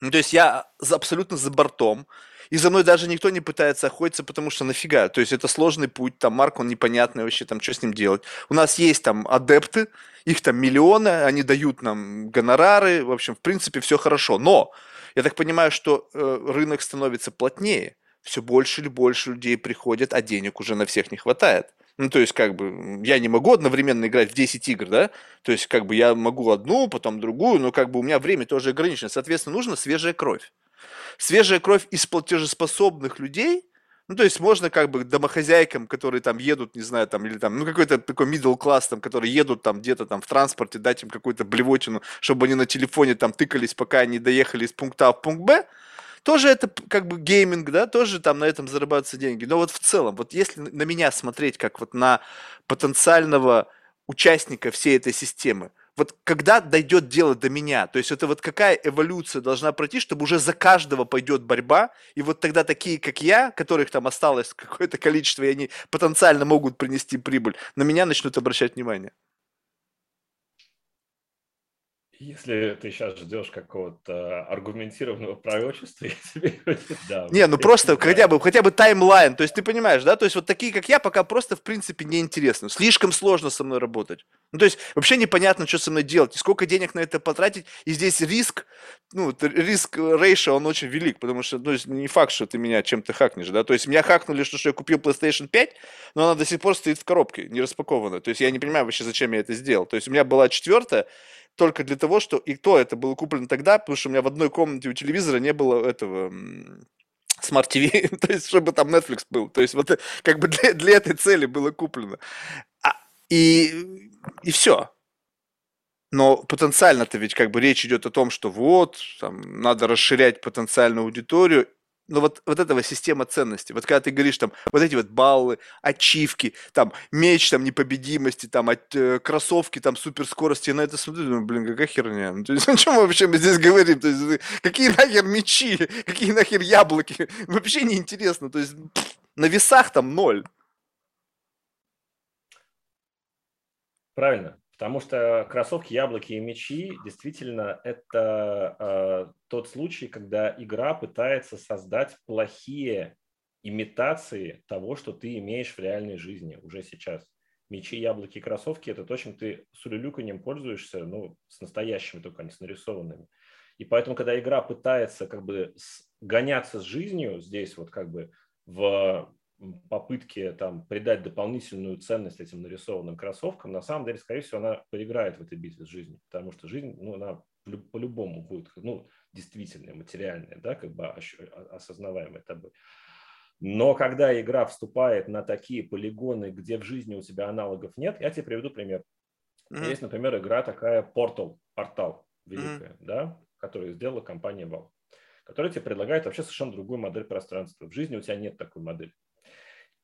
Ну, то есть я абсолютно за бортом, и за мной даже никто не пытается охотиться, потому что нафига. То есть это сложный путь, там Марк, он непонятный вообще, там что с ним делать. У нас есть там адепты, их там миллионы, они дают нам гонорары, в общем, в принципе, все хорошо. Но я так понимаю, что э, рынок становится плотнее, все больше или больше людей приходят, а денег уже на всех не хватает. Ну, то есть, как бы, я не могу одновременно играть в 10 игр, да? То есть, как бы, я могу одну, потом другую, но, как бы, у меня время тоже ограничено. Соответственно, нужна свежая кровь свежая кровь из платежеспособных людей, ну, то есть можно как бы домохозяйкам, которые там едут, не знаю, там, или там, ну, какой-то такой middle класс, там, которые едут там где-то там в транспорте, дать им какую-то блевотину, чтобы они на телефоне там тыкались, пока они доехали из пункта А в пункт Б, тоже это как бы гейминг, да, тоже там на этом зарабатываются деньги. Но вот в целом, вот если на меня смотреть как вот на потенциального участника всей этой системы, вот когда дойдет дело до меня, то есть это вот какая эволюция должна пройти, чтобы уже за каждого пойдет борьба, и вот тогда такие, как я, которых там осталось какое-то количество, и они потенциально могут принести прибыль, на меня начнут обращать внимание. Если ты сейчас ждешь какого-то аргументированного пророчества, я тебе да. Не, ну просто хотя бы, хотя бы таймлайн, то есть ты понимаешь, да, то есть вот такие, как я, пока просто в принципе не интересны. Слишком сложно со мной работать. Ну, то есть вообще непонятно, что со мной делать, и сколько денег на это потратить, и здесь риск, ну, риск рейша, он очень велик, потому что, ну, не факт, что ты меня чем-то хакнешь, да, то есть меня хакнули, что, что я купил PlayStation 5, но она до сих пор стоит в коробке, не распакованная, то есть я не понимаю вообще, зачем я это сделал, то есть у меня была четвертая, только для того, что и то это было куплено тогда, потому что у меня в одной комнате у телевизора не было этого Smart TV, то есть чтобы там Netflix был. То есть вот э, как бы для, для этой цели было куплено. А, и, и все. Но потенциально-то ведь как бы речь идет о том, что вот, там, надо расширять потенциальную аудиторию, но вот, вот этого система ценностей. Вот когда ты говоришь там вот эти вот баллы, ачивки, там меч там непобедимости, там от, э, кроссовки, там суперскорости, я на это смотрю, думаю, блин, какая херня. Ну, то есть, о чем вообще мы здесь говорим? То есть, э, какие нахер мечи, какие нахер яблоки? Вообще неинтересно. То есть пфф, на весах там ноль. Правильно. Потому что кроссовки, яблоки и мечи действительно это э, тот случай, когда игра пытается создать плохие имитации того, что ты имеешь в реальной жизни уже сейчас. Мечи, яблоки и кроссовки – это то, чем ты с улюлюканьем пользуешься, ну, с настоящими только, а не с нарисованными. И поэтому, когда игра пытается как бы гоняться с жизнью здесь вот как бы в попытки там придать дополнительную ценность этим нарисованным кроссовкам, на самом деле, скорее всего, она проиграет в этой битве с жизнью, потому что жизнь, ну, она по-любому будет, ну, действительная, материальная, да, как бы осознаваемая тобой. Но когда игра вступает на такие полигоны, где в жизни у тебя аналогов нет, я тебе приведу пример. Mm-hmm. Есть, например, игра такая Portal, портал великая, mm-hmm. да, которую сделала компания Valve, которая тебе предлагает вообще совершенно другую модель пространства. В жизни у тебя нет такой модели.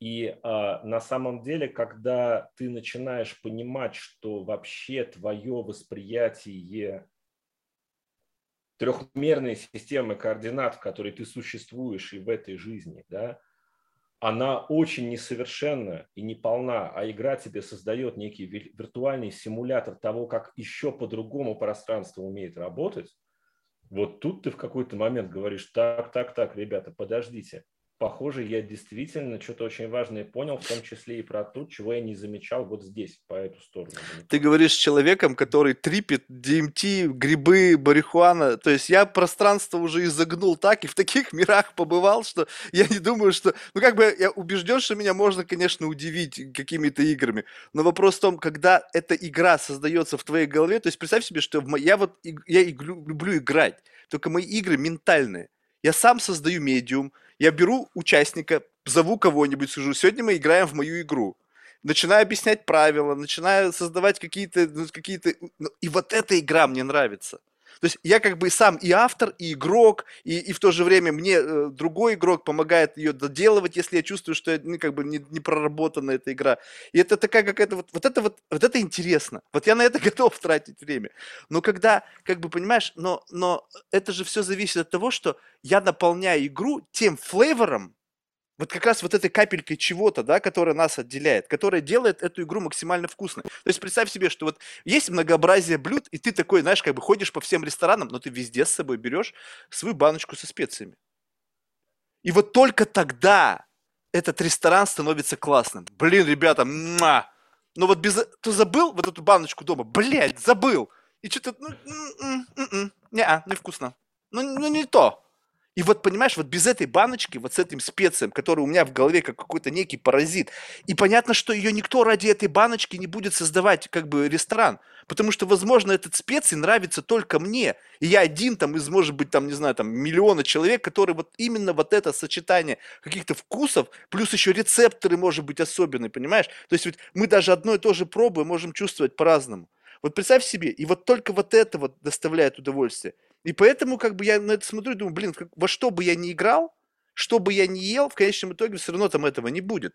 И а, на самом деле, когда ты начинаешь понимать, что вообще твое восприятие трехмерной системы координат, в которой ты существуешь и в этой жизни, да, она очень несовершенна и неполна, а игра тебе создает некий виртуальный симулятор того, как еще по-другому пространство умеет работать, вот тут ты в какой-то момент говоришь, так, так, так, ребята, подождите, похоже, я действительно что-то очень важное понял, в том числе и про то, чего я не замечал вот здесь, по эту сторону. Ты говоришь с человеком, который трипит DMT, грибы, барихуана. То есть я пространство уже изогнул так и в таких мирах побывал, что я не думаю, что... Ну, как бы я убежден, что меня можно, конечно, удивить какими-то играми. Но вопрос в том, когда эта игра создается в твоей голове, то есть представь себе, что я вот я люблю играть, только мои игры ментальные. Я сам создаю медиум, я беру участника, зову кого-нибудь, скажу, сегодня мы играем в мою игру. Начинаю объяснять правила, начинаю создавать какие-то... Ну, какие-то... Ну, и вот эта игра мне нравится. То есть я как бы сам и автор, и игрок, и, и в то же время мне э, другой игрок помогает ее доделывать, если я чувствую, что ну, как бы не, не проработана эта игра. И это такая какая-то вот, вот это вот, вот это интересно. Вот я на это готов тратить время. Но когда, как бы понимаешь, но, но это же все зависит от того, что я наполняю игру тем флейвором, вот как раз вот этой капелькой чего-то, да, которая нас отделяет, которая делает эту игру максимально вкусной. То есть представь себе, что вот есть многообразие блюд, и ты такой, знаешь, как бы ходишь по всем ресторанам, но ты везде с собой берешь свою баночку со специями. И вот только тогда этот ресторан становится классным. Блин, ребята, муа! но вот без... Ты забыл вот эту баночку дома? Блядь, забыл! И что-то, ну, не, а, невкусно. Ну, ну, не то. И вот, понимаешь, вот без этой баночки, вот с этим специем, который у меня в голове как какой-то некий паразит, и понятно, что ее никто ради этой баночки не будет создавать как бы ресторан, потому что, возможно, этот специй нравится только мне, и я один там из, может быть, там, не знаю, там, миллиона человек, который вот именно вот это сочетание каких-то вкусов, плюс еще рецепторы, может быть, особенные, понимаешь? То есть ведь мы даже одно и то же пробуем, можем чувствовать по-разному. Вот представь себе, и вот только вот это вот доставляет удовольствие. И поэтому как бы я на это смотрю и думаю, блин, во что бы я ни играл, что бы я ни ел, в конечном итоге все равно там этого не будет.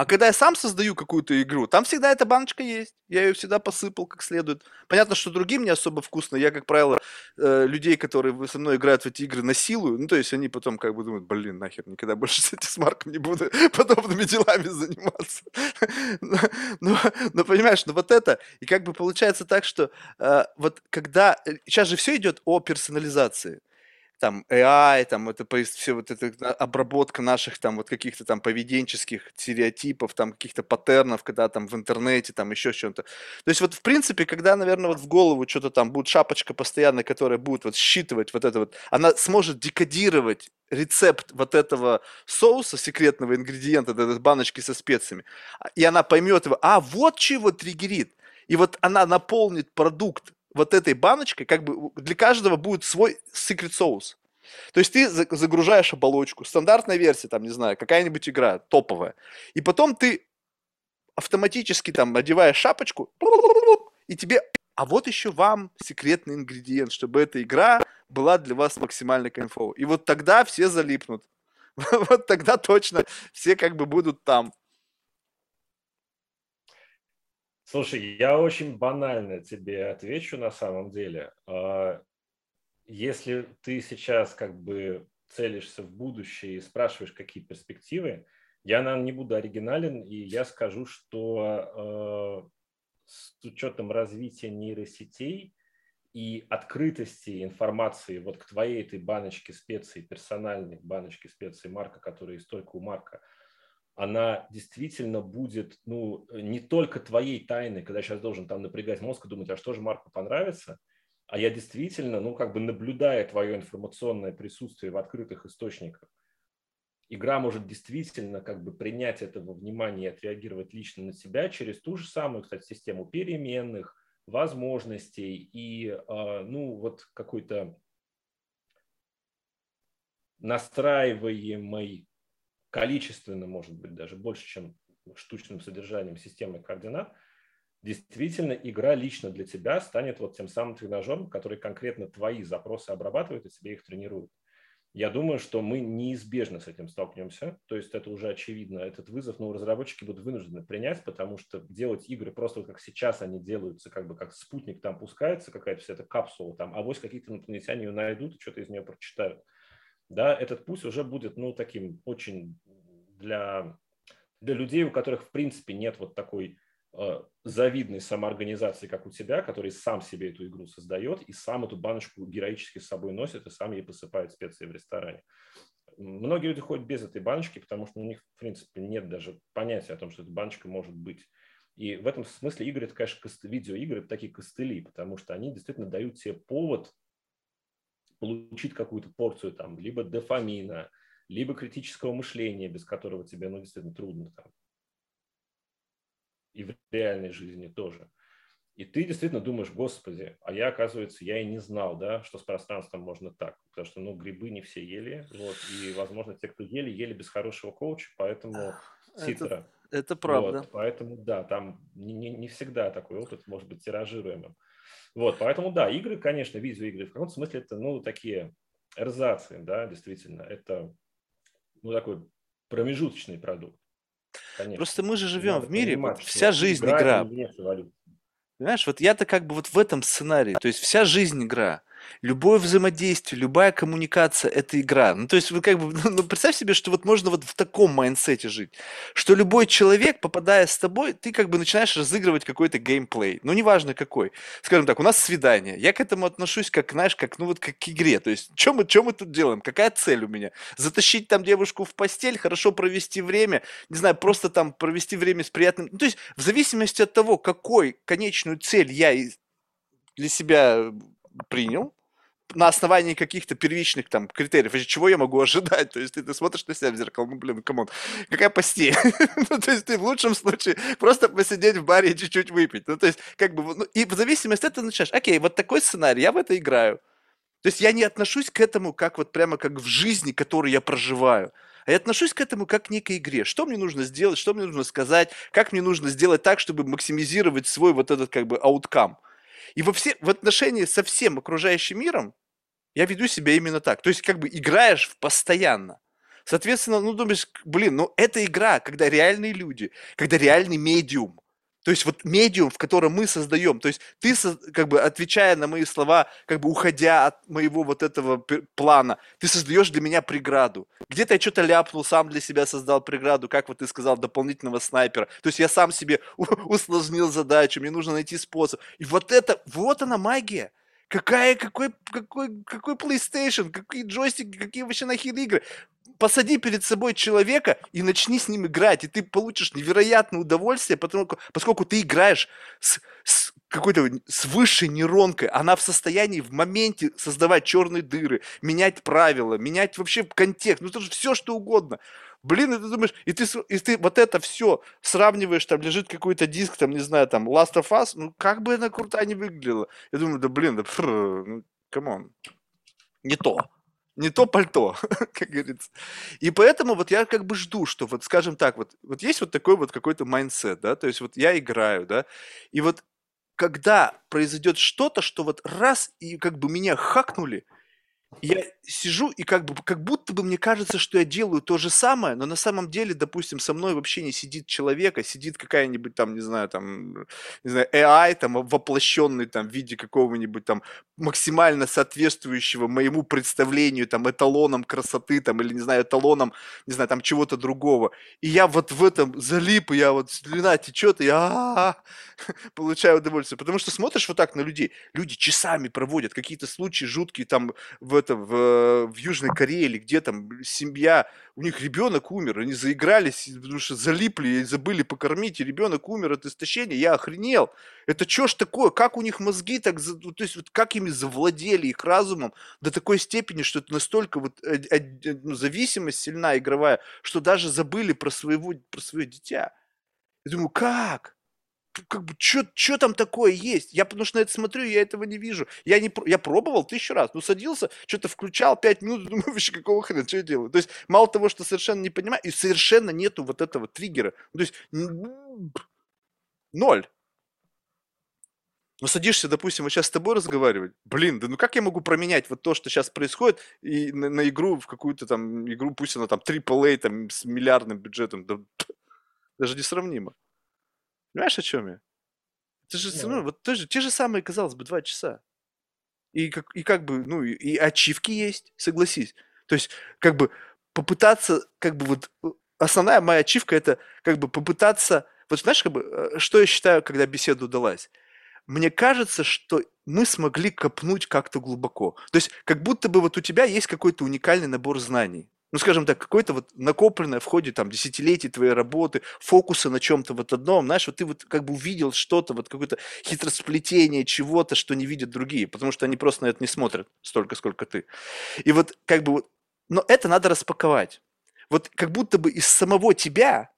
А когда я сам создаю какую-то игру, там всегда эта баночка есть. Я ее всегда посыпал как следует. Понятно, что другим не особо вкусно. Я, как правило, э, людей, которые со мной играют в эти игры, насилую. Ну, то есть они потом как бы думают, блин, нахер, никогда больше с этим смарком не буду подобными делами заниматься. но, но, но понимаешь, ну вот это, и как бы получается так, что э, вот когда... Сейчас э, же все идет о персонализации там AI, там это все вот эта обработка наших там вот каких-то там поведенческих стереотипов, там каких-то паттернов, когда там в интернете, там еще что-то. То есть вот в принципе, когда, наверное, вот в голову что-то там будет шапочка постоянная, которая будет вот считывать вот это вот, она сможет декодировать рецепт вот этого соуса, секретного ингредиента, этой баночки со специями, и она поймет его, а вот чего триггерит. И вот она наполнит продукт вот этой баночкой, как бы для каждого будет свой secret sauce. То есть ты загружаешь оболочку, стандартная версия, там, не знаю, какая-нибудь игра топовая, и потом ты автоматически там одеваешь шапочку, и тебе, а вот еще вам секретный ингредиент, чтобы эта игра была для вас максимально кайфовой. И вот тогда все залипнут. Вот тогда точно все как бы будут там. Слушай, я очень банально тебе отвечу на самом деле. А, если ты сейчас как бы целишься в будущее и спрашиваешь, какие перспективы, я, наверное, не буду оригинален, и я скажу, что э, с учетом развития нейросетей и открытости информации вот к твоей этой баночке специй, персональной баночке специй Марка, которая есть только у Марка, она действительно будет, ну, не только твоей тайной, когда я сейчас должен там напрягать мозг и думать, а что же Марку понравится – а я действительно, ну, как бы наблюдая твое информационное присутствие в открытых источниках, игра может действительно как бы принять этого внимания и отреагировать лично на себя через ту же самую, кстати, систему переменных, возможностей и, а, ну, вот какой-то настраиваемой количественно, может быть, даже больше, чем штучным содержанием системы координат – действительно игра лично для тебя станет вот тем самым тренажером, который конкретно твои запросы обрабатывает и себе их тренирует. Я думаю, что мы неизбежно с этим столкнемся, то есть это уже очевидно, этот вызов, но разработчики будут вынуждены принять, потому что делать игры просто как сейчас они делаются, как бы как спутник там пускается, какая-то вся эта капсула там, а вот какие-то инопланетяне ее найдут и что-то из нее прочитают. Да, этот путь уже будет, ну, таким очень для, для людей, у которых, в принципе, нет вот такой Э, завидной самоорганизации, как у тебя, который сам себе эту игру создает и сам эту баночку героически с собой носит и сам ей посыпает специи в ресторане. Многие люди ходят без этой баночки, потому что у них, в принципе, нет даже понятия о том, что эта баночка может быть. И в этом смысле игры, это, конечно, видеоигры, такие костыли, потому что они действительно дают тебе повод получить какую-то порцию там, либо дофамина, либо критического мышления, без которого тебе, ну, действительно трудно там, и в реальной жизни тоже. И ты действительно думаешь, господи, а я, оказывается, я и не знал, да, что с пространством можно так. Потому что, ну, грибы не все ели, вот, и, возможно, те, кто ели, ели без хорошего коуча, поэтому ситра. Это, это правда. Вот, поэтому, да, там не, не, не всегда такой опыт может быть тиражируемым. Вот, поэтому, да, игры, конечно, видеоигры, в каком-то смысле это, ну, такие эрзацы, да, действительно, это, ну, такой промежуточный продукт. Конечно. Просто мы же живем Надо в мире, вот вся жизнь игра. игра. Понимаешь, вот я-то как бы вот в этом сценарии, то есть вся жизнь игра. Любое взаимодействие, любая коммуникация – это игра. Ну, то есть, вы как бы, ну, представь себе, что вот можно вот в таком майндсете жить, что любой человек, попадая с тобой, ты как бы начинаешь разыгрывать какой-то геймплей. Ну, неважно какой. Скажем так, у нас свидание. Я к этому отношусь как, знаешь, как, ну, вот как к игре. То есть, что мы, что мы тут делаем? Какая цель у меня? Затащить там девушку в постель, хорошо провести время, не знаю, просто там провести время с приятным... Ну, то есть, в зависимости от того, какой конечную цель я для себя принял, на основании каких-то первичных там критериев, чего я могу ожидать? То есть ты, ты смотришь на себя в зеркало, ну, блин, come on, какая постель? ну, то есть ты в лучшем случае просто посидеть в баре и чуть-чуть выпить. Ну, то есть как бы, ну, и в зависимости от этого начинаешь, окей, вот такой сценарий, я в это играю. То есть я не отношусь к этому как вот прямо как в жизни, которую я проживаю. А я отношусь к этому как к некой игре. Что мне нужно сделать, что мне нужно сказать, как мне нужно сделать так, чтобы максимизировать свой вот этот как бы ауткам. И во все, в отношении со всем окружающим миром я веду себя именно так. То есть как бы играешь в постоянно. Соответственно, ну думаешь, блин, ну это игра, когда реальные люди, когда реальный медиум. То есть вот медиум, в котором мы создаем. То есть ты, как бы отвечая на мои слова, как бы уходя от моего вот этого плана, ты создаешь для меня преграду. Где-то я что-то ляпнул, сам для себя создал преграду, как вот ты сказал, дополнительного снайпера. То есть я сам себе усложнил задачу, мне нужно найти способ. И вот это, вот она магия. Какая, какой, какой, какой PlayStation, какие джойстики, какие вообще нахер игры? Посади перед собой человека и начни с ним играть, и ты получишь невероятное удовольствие, потому, поскольку ты играешь с, с какой-то с высшей нейронкой, она в состоянии в моменте создавать черные дыры, менять правила, менять вообще контекст, ну это же все что угодно. Блин, и ты думаешь, и ты, и ты вот это все сравниваешь, там лежит какой-то диск, там, не знаю, там, Last of Us, ну как бы она круто не выглядела. Я думаю, да блин, да фр, ну, come on, не то не то пальто, как говорится. И поэтому вот я как бы жду, что вот, скажем так, вот, вот есть вот такой вот какой-то mindset, да, то есть вот я играю, да, и вот когда произойдет что-то, что вот раз и как бы меня хакнули, я сижу и как бы как будто бы мне кажется, что я делаю то же самое, но на самом деле, допустим, со мной вообще не сидит человек, а сидит какая-нибудь там, не знаю, там, не знаю, AI, там, воплощенный там в виде какого-нибудь там максимально соответствующего моему представлению, там, эталоном красоты, там, или, не знаю, эталоном, не знаю, там, чего-то другого. И я вот в этом залип, и я вот слюна течет, и я получаю удовольствие. Потому что смотришь вот так на людей, люди часами проводят какие-то случаи жуткие там в этом, в, в Южной Корее или где там семья, у них ребенок умер, они заигрались, потому что залипли и забыли покормить, и ребенок умер от истощения, я охренел. Это что ж такое? Как у них мозги так, то есть вот как ими завладели их разумом до такой степени, что это настолько вот э, э, ну, зависимость сильна игровая, что даже забыли про своего, про свое дитя. Я думаю, как? Как бы, что там такое есть? Я потому что на это смотрю, я этого не вижу. Я, не, я пробовал тысячу раз, ну, садился, что-то включал, пять минут, думаю, вообще, какого хрена, что я делаю? То есть, мало того, что совершенно не понимаю, и совершенно нету вот этого триггера. Ну, то есть, ноль. Ну, садишься, допустим, вот сейчас с тобой разговаривать, блин, да ну как я могу променять вот то, что сейчас происходит, и на, на игру, в какую-то там игру, пусть она там AAA, там, с миллиардным бюджетом, да, даже несравнимо. Понимаешь, о чем я? Это же, ну, ну вот тоже, те же самые, казалось бы, два часа. И как, и как бы, ну, и, и ачивки есть, согласись. То есть, как бы, попытаться, как бы, вот, э, основная моя ачивка это, как бы, попытаться, вот знаешь, как бы, э, что я считаю, когда беседа удалась? Мне кажется, что мы смогли копнуть как-то глубоко. То есть, как будто бы вот у тебя есть какой-то уникальный набор знаний ну, скажем так, какое-то вот накопленное в ходе там десятилетий твоей работы, фокуса на чем-то вот одном, знаешь, вот ты вот как бы увидел что-то, вот какое-то хитросплетение чего-то, что не видят другие, потому что они просто на это не смотрят столько, сколько ты. И вот как бы но это надо распаковать. Вот как будто бы из самого тебя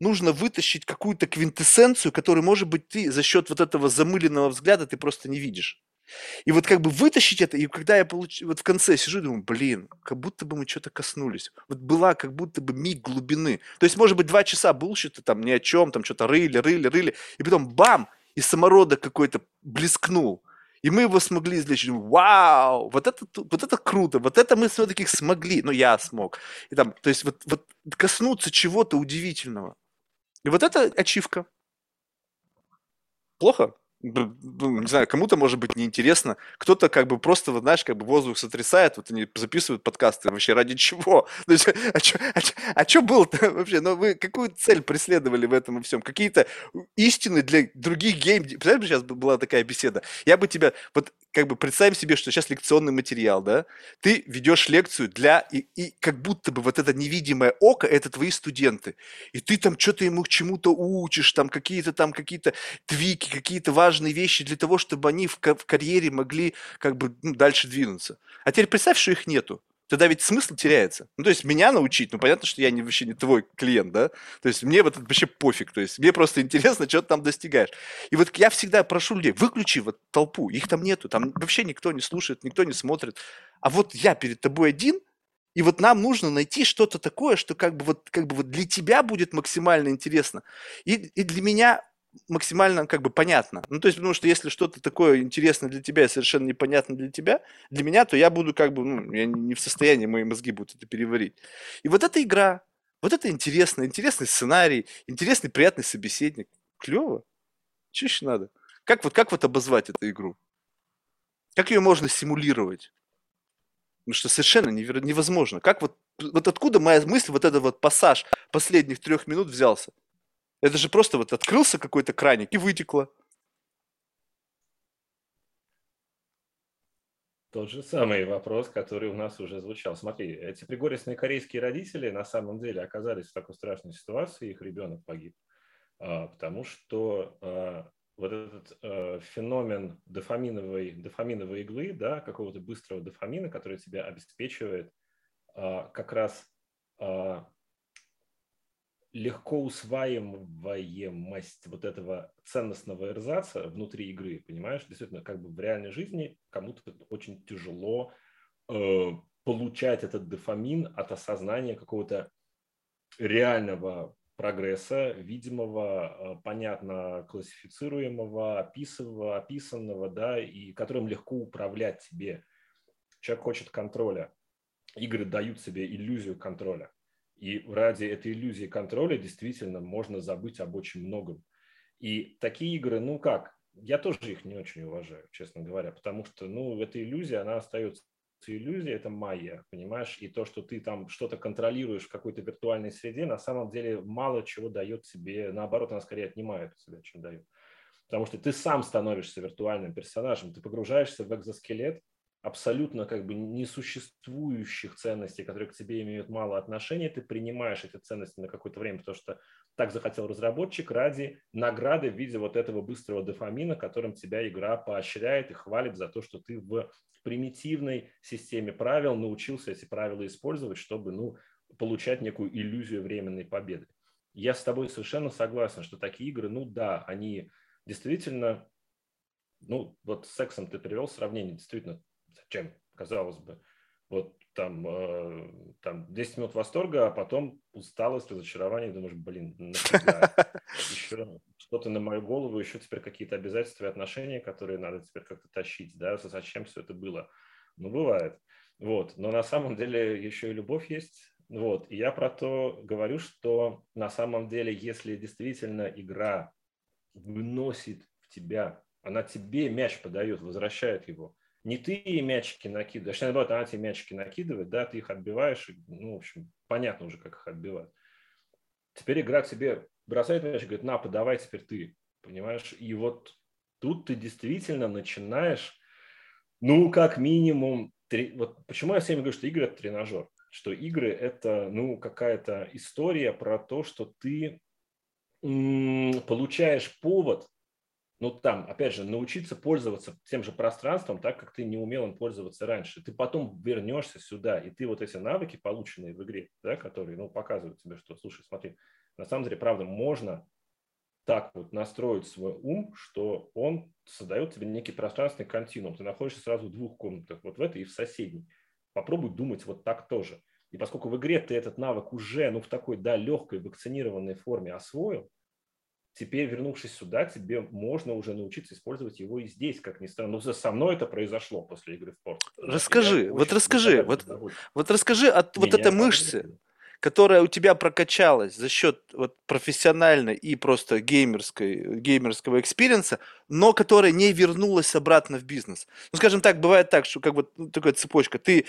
нужно вытащить какую-то квинтэссенцию, которую, может быть, ты за счет вот этого замыленного взгляда ты просто не видишь. И вот как бы вытащить это, и когда я получ... вот в конце сижу и думаю, блин, как будто бы мы что-то коснулись. Вот была как будто бы миг глубины. То есть, может быть, два часа булщита, там ни о чем, там что-то рыли, рыли, рыли, и потом бам, и самородок какой-то блескнул. И мы его смогли извлечь. Вау, вот это, вот это круто, вот это мы все-таки смогли. Ну, я смог. И там, то есть вот, вот коснуться чего-то удивительного. И вот это ачивка. Плохо? Ну, не знаю, кому-то может быть неинтересно, кто-то как бы просто, вот, знаешь, как бы воздух сотрясает, вот они записывают подкасты, вообще ради чего? То есть, а что а чё, а было-то вообще? Ну, вы какую цель преследовали в этом и всем? Какие-то истины для других гейм... Представляешь, сейчас была такая беседа? Я бы тебя, вот как бы представим себе, что сейчас лекционный материал, да, ты ведешь лекцию для, и, и как будто бы вот это невидимое око, это твои студенты, и ты там что-то ему к чему-то учишь, там какие-то там какие-то твики, какие-то важные вещи для того, чтобы они в, в карьере могли как бы ну, дальше двинуться. А теперь представь, что их нету тогда ведь смысл теряется. Ну, то есть меня научить, ну, понятно, что я не, вообще не твой клиент, да? То есть мне вот это вообще пофиг, то есть мне просто интересно, что ты там достигаешь. И вот я всегда прошу людей, выключи вот толпу, их там нету, там вообще никто не слушает, никто не смотрит. А вот я перед тобой один, и вот нам нужно найти что-то такое, что как бы вот, как бы вот для тебя будет максимально интересно. И, и для меня максимально как бы понятно. Ну, то есть, потому что если что-то такое интересное для тебя и совершенно непонятно для тебя, для меня, то я буду как бы, ну, я не в состоянии, мои мозги будут это переварить. И вот эта игра, вот это интересно, интересный сценарий, интересный, приятный собеседник. Клево. Что еще надо? Как вот, как вот обозвать эту игру? Как ее можно симулировать? Ну что совершенно невозможно. Как вот, вот откуда моя мысль, вот этот вот пассаж последних трех минут взялся? Это же просто вот открылся какой-то краник и вытекло. Тот же самый вопрос, который у нас уже звучал. Смотри, эти пригорестные корейские родители на самом деле оказались в такой страшной ситуации, их ребенок погиб, а, потому что а, вот этот э, феномен дофаминовой, дофаминовой иглы, да, какого-то быстрого дофамина, который тебя обеспечивает как раз легко усваиваемость вот этого ценностного эрзаца внутри игры, понимаешь? Действительно, как бы в реальной жизни кому-то очень тяжело э, получать этот дофамин от осознания какого-то реального прогресса, видимого, э, понятно классифицируемого, описанного, описанного, да, и которым легко управлять тебе. Человек хочет контроля. Игры дают себе иллюзию контроля. И ради этой иллюзии контроля действительно можно забыть об очень многом. И такие игры, ну как, я тоже их не очень уважаю, честно говоря, потому что, ну, эта иллюзия, она остается иллюзия, это майя, понимаешь, и то, что ты там что-то контролируешь в какой-то виртуальной среде, на самом деле мало чего дает тебе, наоборот, она скорее отнимает у тебя, чем дает. Потому что ты сам становишься виртуальным персонажем, ты погружаешься в экзоскелет, абсолютно как бы несуществующих ценностей, которые к тебе имеют мало отношения, ты принимаешь эти ценности на какое-то время, потому что так захотел разработчик ради награды в виде вот этого быстрого дофамина, которым тебя игра поощряет и хвалит за то, что ты в примитивной системе правил научился эти правила использовать, чтобы ну, получать некую иллюзию временной победы. Я с тобой совершенно согласен, что такие игры, ну да, они действительно, ну вот с сексом ты привел сравнение, действительно, зачем, казалось бы. Вот там, э, там 10 минут восторга, а потом усталость, разочарование, думаешь, блин, еще что-то на мою голову, еще теперь какие-то обязательства и отношения, которые надо теперь как-то тащить, да, зачем все это было. Ну, бывает. Вот. Но на самом деле еще и любовь есть. Вот. И я про то говорю, что на самом деле, если действительно игра выносит в тебя, она тебе мяч подает, возвращает его, не ты мячики накидываешь, а наоборот, она тебе мячики накидывает, да, ты их отбиваешь, ну, в общем, понятно уже, как их отбивать. Теперь игра тебе бросает мяч и говорит, на, подавай теперь ты, понимаешь? И вот тут ты действительно начинаешь, ну, как минимум, три... вот почему я всем говорю, что игры – это тренажер, что игры – это, ну, какая-то история про то, что ты м- получаешь повод ну, там, опять же, научиться пользоваться тем же пространством, так как ты не умел им пользоваться раньше. Ты потом вернешься сюда, и ты вот эти навыки, полученные в игре, да, которые, ну, показывают тебе, что, слушай, смотри, на самом деле, правда, можно так вот настроить свой ум, что он создает тебе некий пространственный континуум. Ты находишься сразу в двух комнатах, вот в этой и в соседней. Попробуй думать вот так тоже. И поскольку в игре ты этот навык уже, ну, в такой, да, легкой, вакцинированной форме освоил, теперь, вернувшись сюда, тебе можно уже научиться использовать его и здесь, как ни странно. Но со мной это произошло после игры в спорт. Расскажи, вот расскажи, вот, вот расскажи от вот этой мышцы, которая у тебя прокачалась за счет вот профессиональной и просто геймерской, геймерского experience а, но которая не вернулась обратно в бизнес. Ну, скажем так, бывает так, что как бы ну, такая цепочка. Ты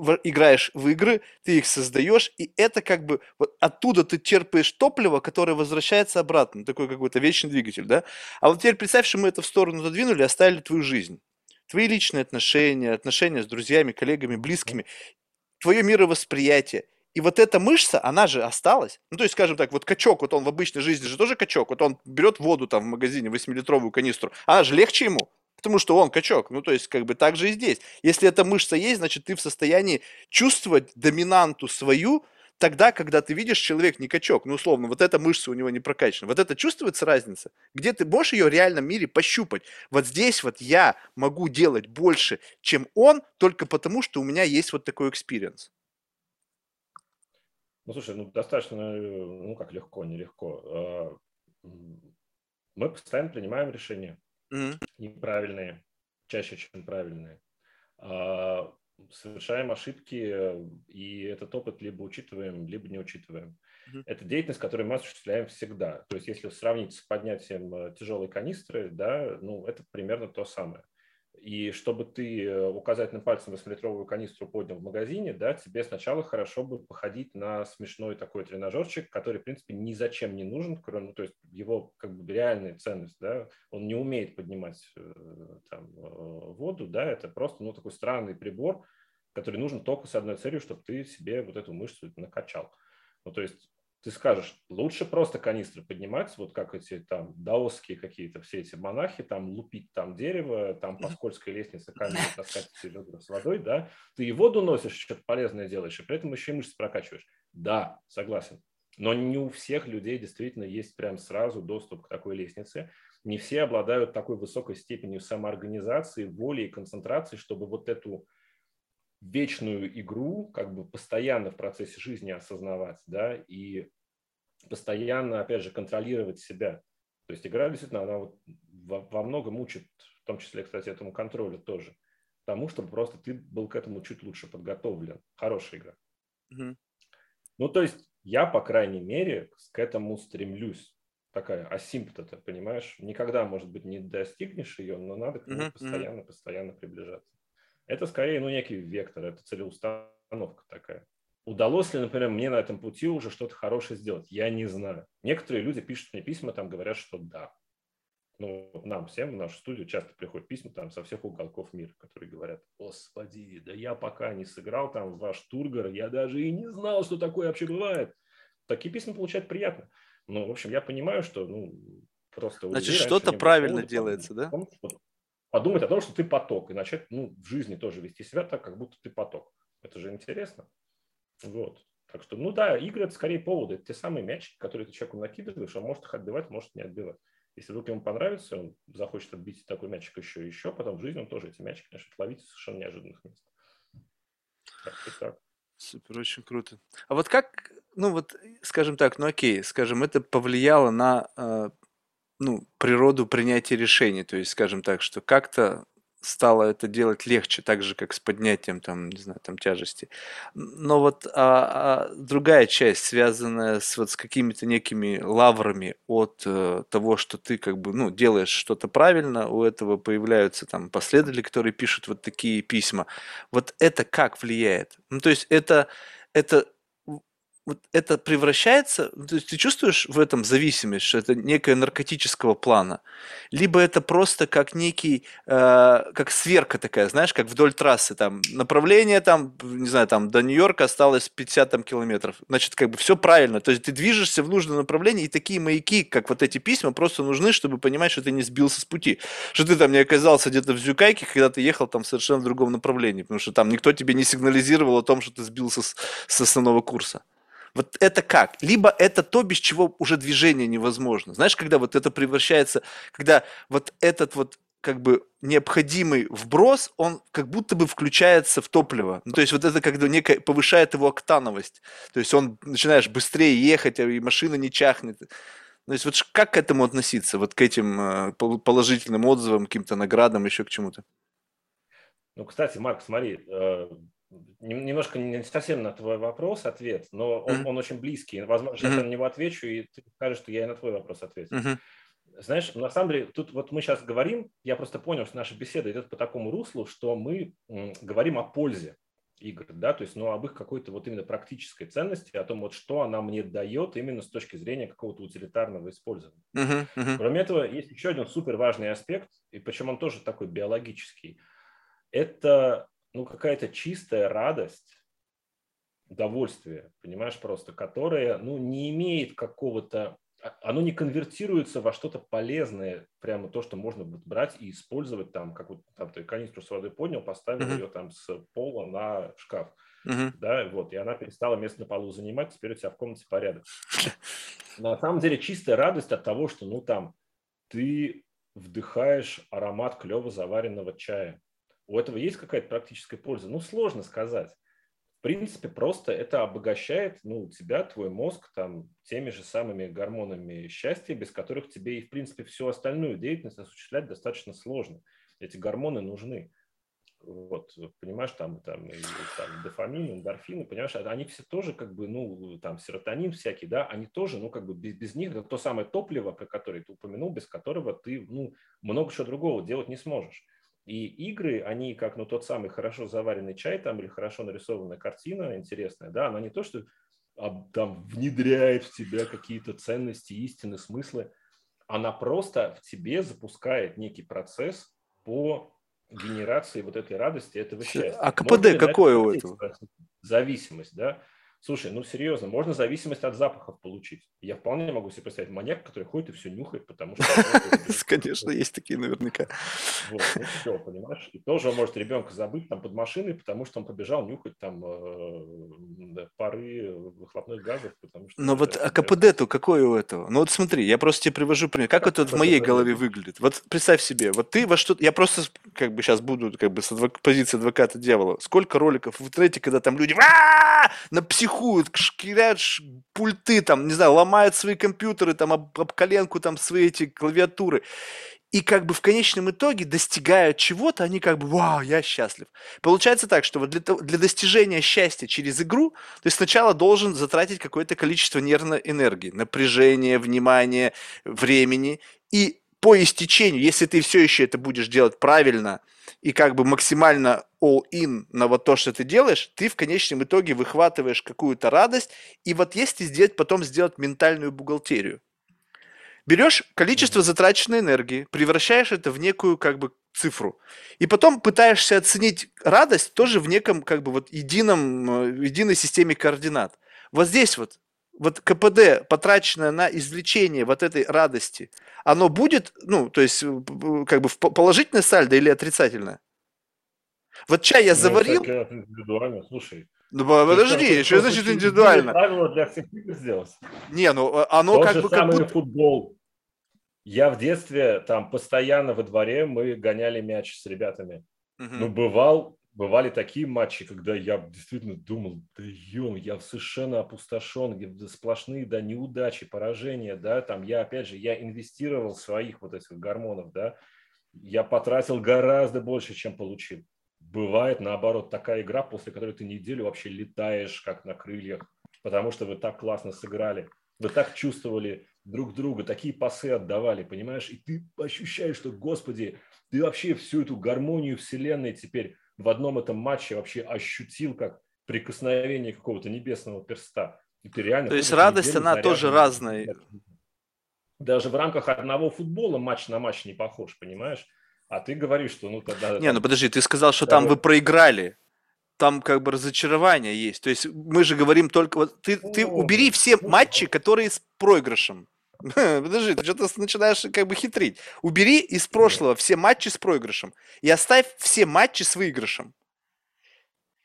в, играешь в игры, ты их создаешь, и это как бы вот оттуда ты черпаешь топливо, которое возвращается обратно, такой какой-то вечный двигатель, да? А вот теперь представь, что мы это в сторону задвинули, оставили твою жизнь, твои личные отношения, отношения с друзьями, коллегами, близкими, твое мировосприятие. И вот эта мышца, она же осталась. Ну, то есть, скажем так, вот качок, вот он в обычной жизни же тоже качок. Вот он берет воду там в магазине, 8-литровую канистру. Она же легче ему. Потому что он качок. Ну, то есть, как бы так же и здесь. Если эта мышца есть, значит, ты в состоянии чувствовать доминанту свою, тогда, когда ты видишь, человек не качок, ну, условно, вот эта мышца у него не прокачана, вот это чувствуется разница? Где ты можешь ее в реальном мире пощупать? Вот здесь вот я могу делать больше, чем он, только потому, что у меня есть вот такой experience. Ну, слушай, ну, достаточно, ну, как легко, нелегко. А, мы постоянно принимаем решения mm-hmm. неправильные, чаще, чем правильные. А, совершаем ошибки, и этот опыт либо учитываем, либо не учитываем. Mm-hmm. Это деятельность, которую мы осуществляем всегда. То есть, если сравнить с поднятием э, тяжелой канистры, да, ну, это примерно то самое. И чтобы ты э, указательным пальцем 8-литровую канистру поднял в магазине, да, тебе сначала хорошо бы походить на смешной такой тренажерчик, который, в принципе, ни зачем не нужен, кроме, ну, то есть его как бы реальная ценность, да, он не умеет поднимать э, там, э, воду, да, это просто, ну, такой странный прибор, который нужен только с одной целью, чтобы ты себе вот эту мышцу накачал. Ну, то есть ты скажешь, лучше просто канистры поднимать, вот как эти там даосские какие-то все эти монахи, там лупить там дерево, там по скользкой лестнице камень таскать эти ведра с водой, да, ты и воду носишь, что-то полезное делаешь, и при этом еще и мышцы прокачиваешь. Да, согласен. Но не у всех людей действительно есть прям сразу доступ к такой лестнице. Не все обладают такой высокой степенью самоорганизации, воли и концентрации, чтобы вот эту вечную игру как бы постоянно в процессе жизни осознавать, да, и постоянно, опять же, контролировать себя. То есть игра действительно, она вот во, во многом учит, в том числе, кстати, этому контролю тоже, тому, чтобы просто ты был к этому чуть лучше подготовлен. Хорошая игра. Mm-hmm. Ну, то есть я, по крайней мере, к этому стремлюсь. Такая асимптота, понимаешь? Никогда, может быть, не достигнешь ее, но надо к нему mm-hmm. постоянно, постоянно приближаться. Это скорее, ну, некий вектор, это целеустановка такая. Удалось ли, например, мне на этом пути уже что-то хорошее сделать? Я не знаю. Некоторые люди пишут мне письма, там говорят, что да. Ну, нам всем в нашу студию часто приходят письма там со всех уголков мира, которые говорят, господи, да я пока не сыграл там ваш тургор, я даже и не знал, что такое вообще бывает. Такие письма получать приятно. Ну, в общем, я понимаю, что ну, просто... Значит, что-то правильно делается, да? Том, что подумать о том, что ты поток, и начать ну, в жизни тоже вести себя так, как будто ты поток. Это же интересно. Вот. Так что, ну да, игры это скорее поводы. Это те самые мячики, которые ты человеку накидываешь, он может их отбивать, может не отбивать. Если вдруг ему понравится, он захочет отбить такой мячик еще и еще, потом в жизни он тоже эти мячики начнет ловить в совершенно неожиданных мест. Так, так. Супер, очень круто. А вот как, ну вот, скажем так, ну окей, скажем, это повлияло на э, ну, природу принятия решений. То есть, скажем так, что как-то стало это делать легче, так же, как с поднятием там, не знаю, там тяжести. Но вот а, а другая часть, связанная с вот с какими-то некими лаврами от э, того, что ты как бы, ну, делаешь что-то правильно, у этого появляются там последователи, которые пишут вот такие письма. Вот это как влияет? Ну, то есть это, это вот это превращается, ну, то есть ты чувствуешь в этом зависимость, что это некое наркотического плана, либо это просто как некий, э, как сверка такая, знаешь, как вдоль трассы, там, направление там, не знаю, там, до Нью-Йорка осталось 50 там, километров, значит, как бы все правильно, то есть ты движешься в нужном направлении, и такие маяки, как вот эти письма, просто нужны, чтобы понимать, что ты не сбился с пути, что ты там не оказался где-то в Зюкайке, когда ты ехал там совершенно в другом направлении, потому что там никто тебе не сигнализировал о том, что ты сбился с, с основного курса. Вот это как? Либо это то, без чего уже движение невозможно. Знаешь, когда вот это превращается, когда вот этот вот как бы необходимый вброс, он как будто бы включается в топливо. Ну, то есть вот это как бы некое повышает его октановость. То есть он начинаешь быстрее ехать, а и машина не чахнет. То есть вот как к этому относиться, вот к этим э, положительным отзывам, каким-то наградам, еще к чему-то? Ну, кстати, Марк, смотри, э, немножко не совсем на твой вопрос ответ, но он, mm-hmm. он очень близкий. Возможно, сейчас mm-hmm. я на него отвечу, и ты скажешь, что я и на твой вопрос ответил. Mm-hmm. Знаешь, на самом деле, тут вот мы сейчас говорим, я просто понял, что наша беседа идет по такому руслу, что мы говорим о пользе игр, да, то есть, ну, об их какой-то вот именно практической ценности, о том, вот что она мне дает именно с точки зрения какого-то утилитарного использования. Uh-huh, uh-huh. Кроме этого, есть еще один супер важный аспект, и причем он тоже такой биологический. Это ну, какая-то чистая радость, удовольствие, понимаешь, просто, которое, ну, не имеет какого-то, а, оно не конвертируется во что-то полезное, прямо то, что можно брать и использовать там, как вот там ты канистру с водой поднял, поставил uh-huh. ее там с пола на шкаф, uh-huh. да, вот, и она перестала место на полу занимать, теперь у тебя в комнате порядок. На самом деле чистая радость от того, что, ну, там, ты вдыхаешь аромат клево заваренного чая, у этого есть какая-то практическая польза? Ну, сложно сказать. В принципе, просто это обогащает ну, тебя, твой мозг, там, теми же самыми гормонами счастья, без которых тебе и, в принципе, всю остальную деятельность осуществлять достаточно сложно. Эти гормоны нужны. Вот, понимаешь, там, там, и, там дофамин, эндорфины, понимаешь, они все тоже как бы, ну, там, серотонин всякий, да, они тоже, ну, как бы без, без них, то самое топливо, про которое ты упомянул, без которого ты, ну, много чего другого делать не сможешь. И игры, они как ну, тот самый хорошо заваренный чай там или хорошо нарисованная картина интересная, да, она не то, что а, там внедряет в тебя какие-то ценности, истины, смыслы, она просто в тебе запускает некий процесс по генерации вот этой радости, этого счастья. А КПД какое у этого? Зависимость, да. Слушай, ну серьезно, можно зависимость от запахов получить. Я вполне могу себе представить маньяк, который ходит и все нюхает, потому что... Конечно, есть такие наверняка. Вот, ну все, понимаешь? И тоже может ребенка забыть там под машиной, потому что он побежал нюхать там э, пары выхлопных газов, потому что... Но вот а КПД-то какой у этого? Ну вот смотри, я просто тебе привожу пример. Как это в моей голове выглядит? Вот представь себе, вот ты во что Я просто как бы сейчас буду как бы с позиции адвоката дьявола. Сколько роликов в интернете, когда там люди на псих психуют, шкирят пульты, там, не знаю, ломают свои компьютеры, там, об, об коленку, там, свои эти клавиатуры. И как бы в конечном итоге достигают чего-то, они как бы, вау, я счастлив. Получается так, что вот для, для достижения счастья через игру ты сначала должен затратить какое-то количество нервной энергии, напряжения, внимания, времени. И по истечению, если ты все еще это будешь делать правильно и как бы максимально all-in на вот то, что ты делаешь, ты в конечном итоге выхватываешь какую-то радость, и вот если сделать, потом сделать ментальную бухгалтерию. Берешь количество затраченной энергии, превращаешь это в некую как бы цифру, и потом пытаешься оценить радость тоже в неком как бы вот едином, э, единой системе координат. Вот здесь вот вот КПД, потраченное на извлечение вот этой радости, оно будет, ну, то есть, как бы в положительное сальдо или отрицательное? Вот чай я ну, заварил... индивидуально, слушай. Ну, подожди, что значит индивидуально? Правило для всех игр сделать. Не, ну, а, оно То как же бы... Самый как будто... футбол. Я в детстве там постоянно во дворе мы гоняли мяч с ребятами. Угу. Ну, бывал бывали такие матчи, когда я действительно думал, да ем, я совершенно опустошен, сплошные, да, неудачи, поражения, да, там я, опять же, я инвестировал своих вот этих гормонов, да, я потратил гораздо больше, чем получил. Бывает, наоборот, такая игра, после которой ты неделю вообще летаешь, как на крыльях, потому что вы так классно сыграли, вы так чувствовали друг друга, такие пасы отдавали, понимаешь, и ты ощущаешь, что, господи, ты вообще всю эту гармонию вселенной теперь в одном этом матче вообще ощутил как прикосновение какого-то небесного перста. И ты реально То есть радость, она тоже разная. Даже в рамках одного футбола матч на матч не похож, понимаешь? А ты говоришь, что ну тогда... Не, ну подожди, ты сказал, что там вы проиграли. Там как бы разочарование есть. То есть мы же говорим только... Вот ты, ты убери все матчи, которые с проигрышем. Подожди, ты что-то начинаешь как бы хитрить. Убери из прошлого все матчи с проигрышем и оставь все матчи с выигрышем.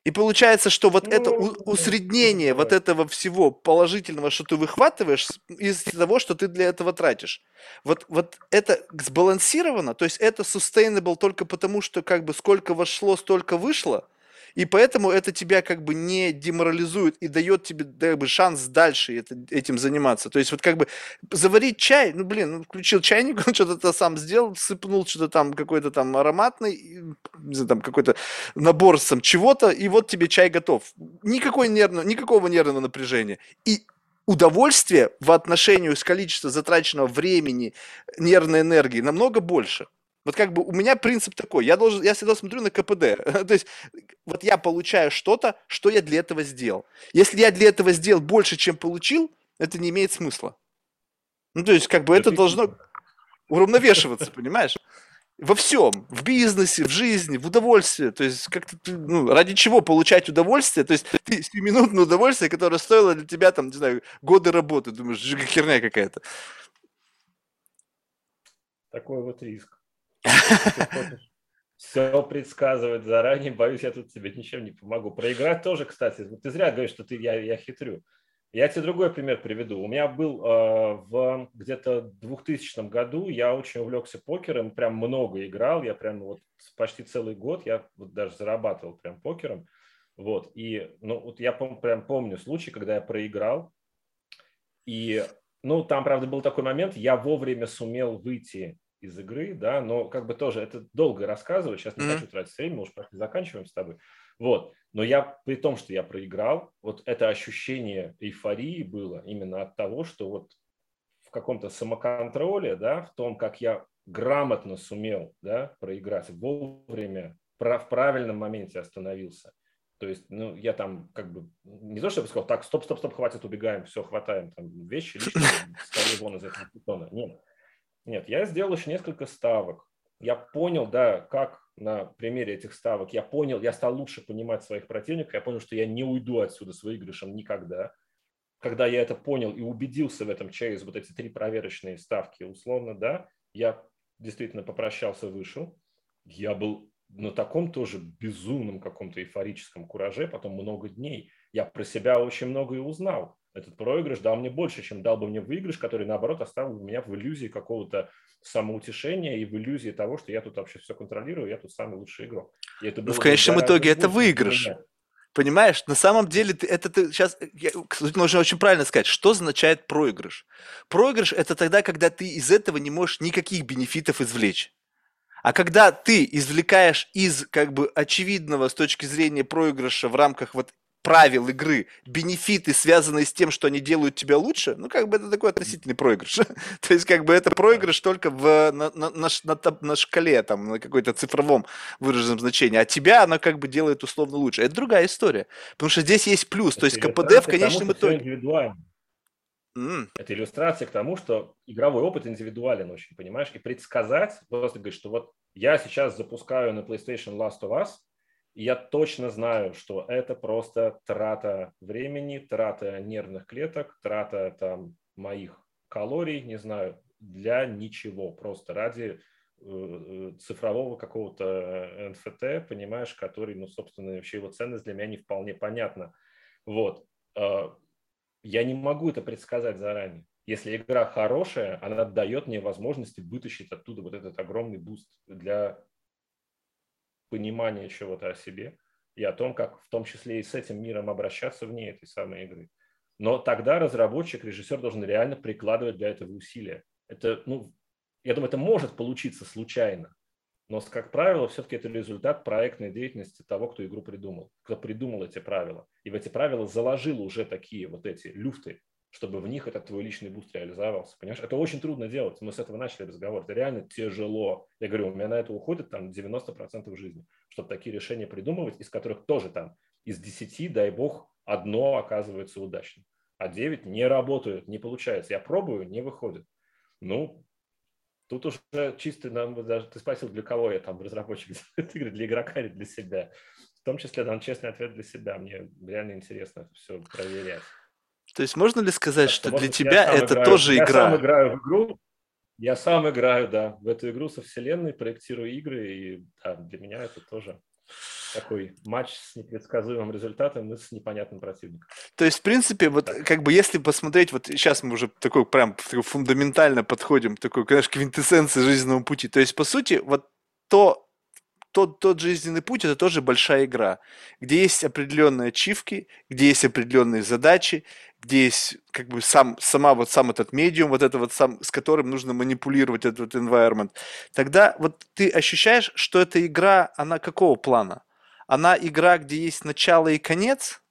И получается, что вот это ну, усреднение вот этого всего положительного, что ты выхватываешь из того, что ты для этого тратишь. Вот, вот это сбалансировано, то есть это sustainable только потому, что как бы сколько вошло, столько вышло – и поэтому это тебя как бы не деморализует и дает тебе как бы, шанс дальше это, этим заниматься. То есть вот как бы заварить чай, ну блин, ну, включил чайник, он что-то сам сделал, сыпнул что-то там какой-то там ароматный, не знаю, там какой-то набор там чего-то, и вот тебе чай готов. Никакой нервного, никакого нервного напряжения. И удовольствие в отношении с количеством затраченного времени, нервной энергии намного больше. Вот как бы у меня принцип такой, я должен, я всегда смотрю на КПД. То есть вот я получаю что-то, что я для этого сделал. Если я для этого сделал больше, чем получил, это не имеет смысла. Ну, то есть, как бы это должно уравновешиваться, понимаешь? Во всем, в бизнесе, в жизни, в удовольствии. То есть, как-то, ну, ради чего получать удовольствие? То есть, ты минутное удовольствие, которое стоило для тебя, там, не знаю, годы работы. Думаешь, херня какая-то. Такой вот риск все предсказывать заранее, боюсь, я тут тебе ничем не помогу. Проиграть тоже, кстати, ты зря говоришь, что ты, я, я хитрю. Я тебе другой пример приведу. У меня был э, в где-то 2000 году, я очень увлекся покером, прям много играл, я прям вот почти целый год, я вот даже зарабатывал прям покером. Вот, и, ну, вот я пом- прям помню случай, когда я проиграл, и, ну, там, правда, был такой момент, я вовремя сумел выйти из игры, да, но как бы тоже это долго рассказывать, сейчас не mm-hmm. хочу тратить время, мы уже практически заканчиваем с тобой. Вот, но я, при том, что я проиграл, вот это ощущение эйфории было именно от того, что вот в каком-то самоконтроле, да, в том, как я грамотно сумел, да, проиграть, вовремя, в правильном моменте остановился. То есть, ну, я там как бы не то, чтобы сказал, так, стоп, стоп, стоп, хватит, убегаем, все, хватаем там вещи лишние, скорее вон из этого питона. Нет, нет, я сделал еще несколько ставок. Я понял, да, как на примере этих ставок я понял, я стал лучше понимать своих противников, я понял, что я не уйду отсюда с выигрышем никогда. Когда я это понял и убедился в этом через вот эти три проверочные ставки, условно, да, я действительно попрощался, вышел. Я был на таком тоже безумном каком-то эйфорическом кураже, потом много дней. Я про себя очень много и узнал. Этот проигрыш дал мне больше, чем дал бы мне выигрыш, который, наоборот, оставил меня в иллюзии какого-то самоутешения и в иллюзии того, что я тут вообще все контролирую, я тут самый лучший игрок. И это ну, в конечном итоге это выигрыш. Понимаешь, на самом деле ты, это ты сейчас, я, нужно очень правильно сказать, что означает проигрыш. Проигрыш это тогда, когда ты из этого не можешь никаких бенефитов извлечь. А когда ты извлекаешь из как бы очевидного с точки зрения проигрыша в рамках вот правил игры бенефиты, связанные с тем, что они делают тебя лучше, ну, как бы это такой относительный проигрыш. То есть, как бы это проигрыш только в, на, на, на, на, на шкале, там, на какой-то цифровом выраженном значении. А тебя она как бы делает условно лучше. Это другая история. Потому что здесь есть плюс. То есть, КПД в конечном итоге... Mm. Это иллюстрация к тому, что игровой опыт индивидуален очень, понимаешь? И предсказать, просто говорить, что вот я сейчас запускаю на PlayStation Last of Us, я точно знаю, что это просто трата времени, трата нервных клеток, трата там моих калорий, не знаю, для ничего, просто ради э, э, цифрового какого-то NFT, понимаешь, который, ну, собственно, вообще его ценность для меня не вполне понятна. Вот. А, я не могу это предсказать заранее. Если игра хорошая, она дает мне возможности вытащить оттуда вот этот огромный boost для понимания чего-то о себе и о том, как в том числе и с этим миром обращаться вне этой самой игры. Но тогда разработчик, режиссер должен реально прикладывать для этого усилия. Это, ну, я думаю, это может получиться случайно, но, как правило, все-таки это результат проектной деятельности того, кто игру придумал, кто придумал эти правила. И в эти правила заложил уже такие вот эти люфты, чтобы в них этот твой личный boost реализовался. Понимаешь, это очень трудно делать. Мы с этого начали разговор. Это реально тяжело. Я говорю, у меня на это уходит там 90% жизни, чтобы такие решения придумывать, из которых тоже там из 10, дай бог, одно оказывается удачным. А 9 не работают, не получается. Я пробую, не выходит. Ну, тут уже чисто нам даже ты спросил, для кого я там разработчик игры, для игрока или для себя. В том числе дам честный ответ для себя. Мне реально интересно все проверять. То есть можно ли сказать, что для тебя это играю, тоже я игра? Я сам играю в игру, я сам играю, да, в эту игру со вселенной, проектирую игры, и да, для меня это тоже такой матч с непредсказуемым результатом и с непонятным противником. То есть, в принципе, вот так. как бы если посмотреть, вот сейчас мы уже такой прям такой фундаментально подходим такой, конечно, квинтэссенции жизненного пути. То есть, по сути, вот то, тот, тот жизненный путь это тоже большая игра, где есть определенные ачивки, где есть определенные задачи, где есть как бы сам, сама вот сам этот медиум, вот это вот сам, с которым нужно манипулировать этот environment, тогда вот ты ощущаешь, что эта игра, она какого плана? Она игра, где есть начало и конец,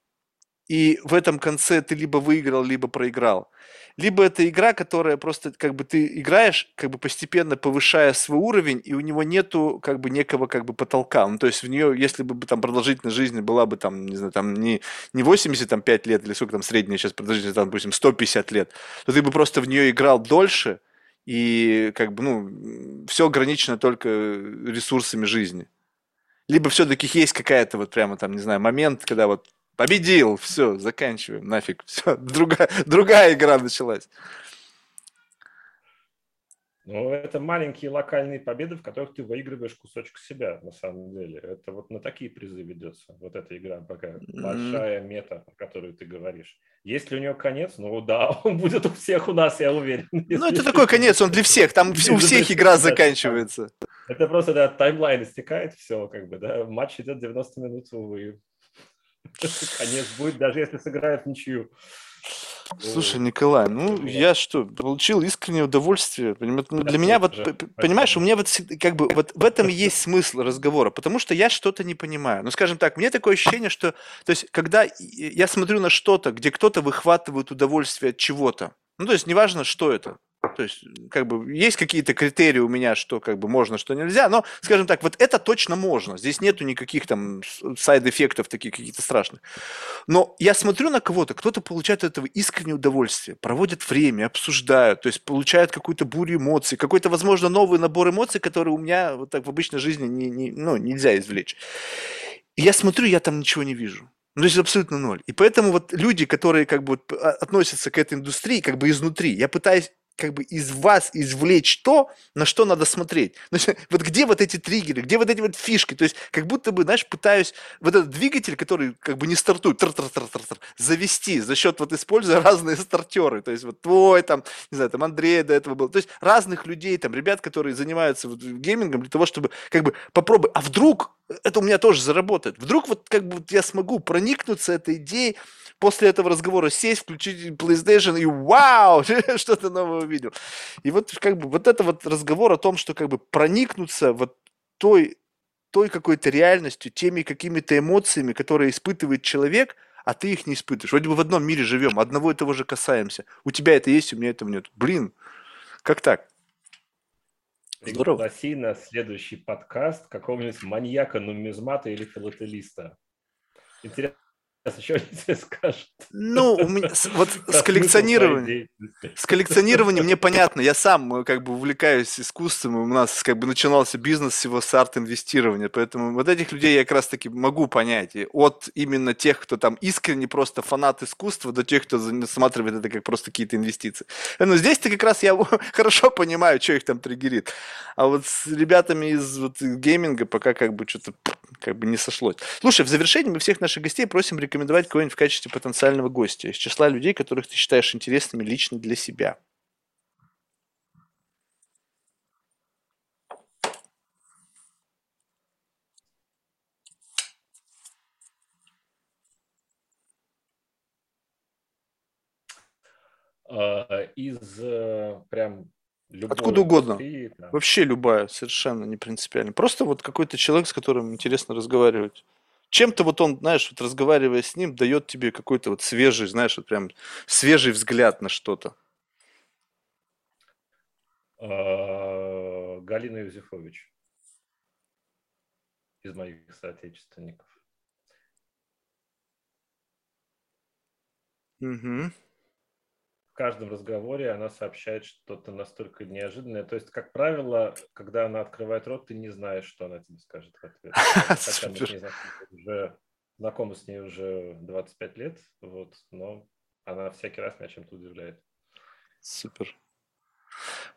и в этом конце ты либо выиграл, либо проиграл либо это игра, которая просто как бы ты играешь, как бы постепенно повышая свой уровень, и у него нету как бы некого как бы потолка. Ну, то есть в нее, если бы там продолжительность жизни была бы там, не знаю, там не, не 85 лет или сколько там средняя сейчас продолжительность, там, допустим, 150 лет, то ты бы просто в нее играл дольше, и как бы, ну, все ограничено только ресурсами жизни. Либо все-таки есть какая-то вот прямо там, не знаю, момент, когда вот Победил, все, заканчиваем, нафиг, все, другая, другая игра началась. Ну, это маленькие локальные победы, в которых ты выигрываешь кусочек себя, на самом деле. Это вот на такие призы ведется. Вот эта игра пока большая мета, о которой ты говоришь. Есть ли у нее конец? Ну да, он будет у всех у нас, я уверен. Ну, это такой конец, он для всех. Там у всех игра заканчивается. Это просто, да, таймлайн истекает, все, как бы, да. Матч идет 90 минут, увы. Конец будет, даже если сыграют ничью. Слушай, Николай, ну я что, получил искреннее удовольствие. Ну, для меня вот, понимаешь, у меня вот как бы вот в этом есть смысл разговора, потому что я что-то не понимаю. Ну, скажем так, мне такое ощущение, что, то есть, когда я смотрю на что-то, где кто-то выхватывает удовольствие от чего-то, ну, то есть, неважно, что это, То есть, как бы, есть какие-то критерии у меня, что как бы можно, что нельзя, но, скажем так, вот это точно можно. Здесь нету никаких там сайд-эффектов таких каких-то страшных. Но я смотрю на кого-то, кто-то получает от этого искреннее удовольствие, проводит время, обсуждают, то есть получают какую-то бурю эмоций, какой-то, возможно, новый набор эмоций, который у меня вот так в обычной жизни не, не, ну, нельзя извлечь. И я смотрю, я там ничего не вижу. Ну, то есть абсолютно ноль. И поэтому вот люди, которые как бы а, относятся к этой индустрии как бы изнутри, я пытаюсь как бы из вас извлечь то, на что надо смотреть. Значит, вот где вот эти триггеры, где вот эти вот фишки, то есть как будто бы, знаешь, пытаюсь вот этот двигатель, который как бы не стартует, тр -тр -тр -тр -тр, завести за счет вот используя разные стартеры, то есть вот твой там, не знаю, там Андрей до этого был, то есть разных людей, там ребят, которые занимаются вот геймингом для того, чтобы как бы попробовать, а вдруг это у меня тоже заработает, вдруг вот как бы я смогу проникнуться этой идеей, после этого разговора сесть, включить PlayStation и вау, что-то новое увидел. И вот как бы вот это вот разговор о том, что как бы проникнуться вот той, той какой-то реальностью, теми какими-то эмоциями, которые испытывает человек, а ты их не испытываешь. Вроде бы в одном мире живем, одного и того же касаемся. У тебя это есть, у меня этого нет. Блин, как так? Здорово. Пригласи на следующий подкаст какого-нибудь маньяка, нумизмата или филателиста. Интересно, сейчас еще они тебе скажут. Ну, у меня, вот с коллекционированием, с коллекционированием мне понятно, я сам э, как бы увлекаюсь искусством, у нас как бы начинался бизнес всего с арт-инвестирования, поэтому вот этих людей я как раз таки могу понять, и от именно тех, кто там искренне просто фанат искусства, до тех, кто рассматривает это как просто какие-то инвестиции. Но здесь-то как раз я хорошо понимаю, что их там триггерит, а вот с ребятами из вот гейминга пока как бы что-то как бы не сошлось. Слушай, в завершении мы всех наших гостей просим рекомендовать кого-нибудь в качестве потенциального гостя из числа людей, которых ты считаешь интересными лично для себя. А, из э, прям Любой Откуда угодно. Индустрии, да. Вообще любая, совершенно не принципиально. Просто вот какой-то человек, с которым интересно разговаривать. Чем-то вот он, знаешь, вот разговаривая с ним, дает тебе какой-то вот свежий, знаешь, вот прям свежий взгляд на что-то. А, Галина Юзефович из моих соотечественников. Угу каждом разговоре она сообщает что-то настолько неожиданное. То есть, как правило, когда она открывает рот, ты не знаешь, что она тебе скажет в ответ. Хотя мы уже знакомы с ней уже 25 лет, вот, но она всякий раз меня чем-то удивляет. Супер.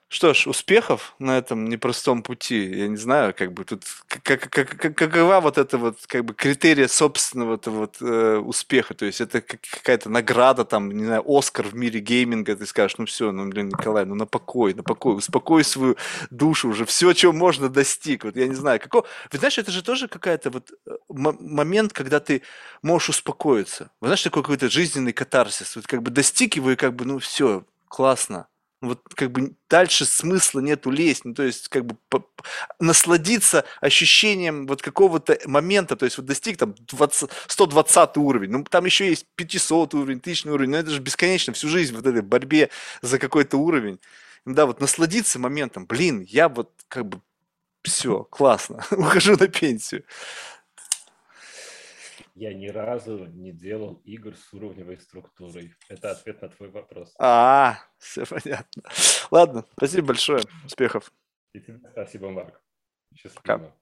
Что ж, успехов на этом непростом пути. Я не знаю, как бы тут как, как, как, какова вот это вот как бы критерия собственного -то вот э, успеха. То есть это какая-то награда там, не знаю, Оскар в мире гейминга. Ты скажешь, ну все, ну блин, Николай, ну на покой, на покой, успокой свою душу уже, все, чего можно достиг. Вот я не знаю, какого. Вы знаешь, это же тоже какая-то вот э, момент, когда ты можешь успокоиться. Вы знаешь, такой какой-то жизненный катарсис. Вот как бы достиг его и как бы, ну все, классно вот как бы дальше смысла нету лезть, ну, то есть как бы по, насладиться ощущением вот какого-то момента, то есть вот достиг там 20, 120 уровень, ну там еще есть 500 уровень, 1000 уровень, но это же бесконечно, всю жизнь вот этой борьбе за какой-то уровень. Да, вот насладиться моментом, блин, я вот как бы все, классно, ухожу на пенсию. Я ни разу не делал игр с уровневой структурой. Это ответ на твой вопрос. А, все понятно. Ладно, спасибо большое. Успехов. спасибо, Марк. Счастливо. Пока.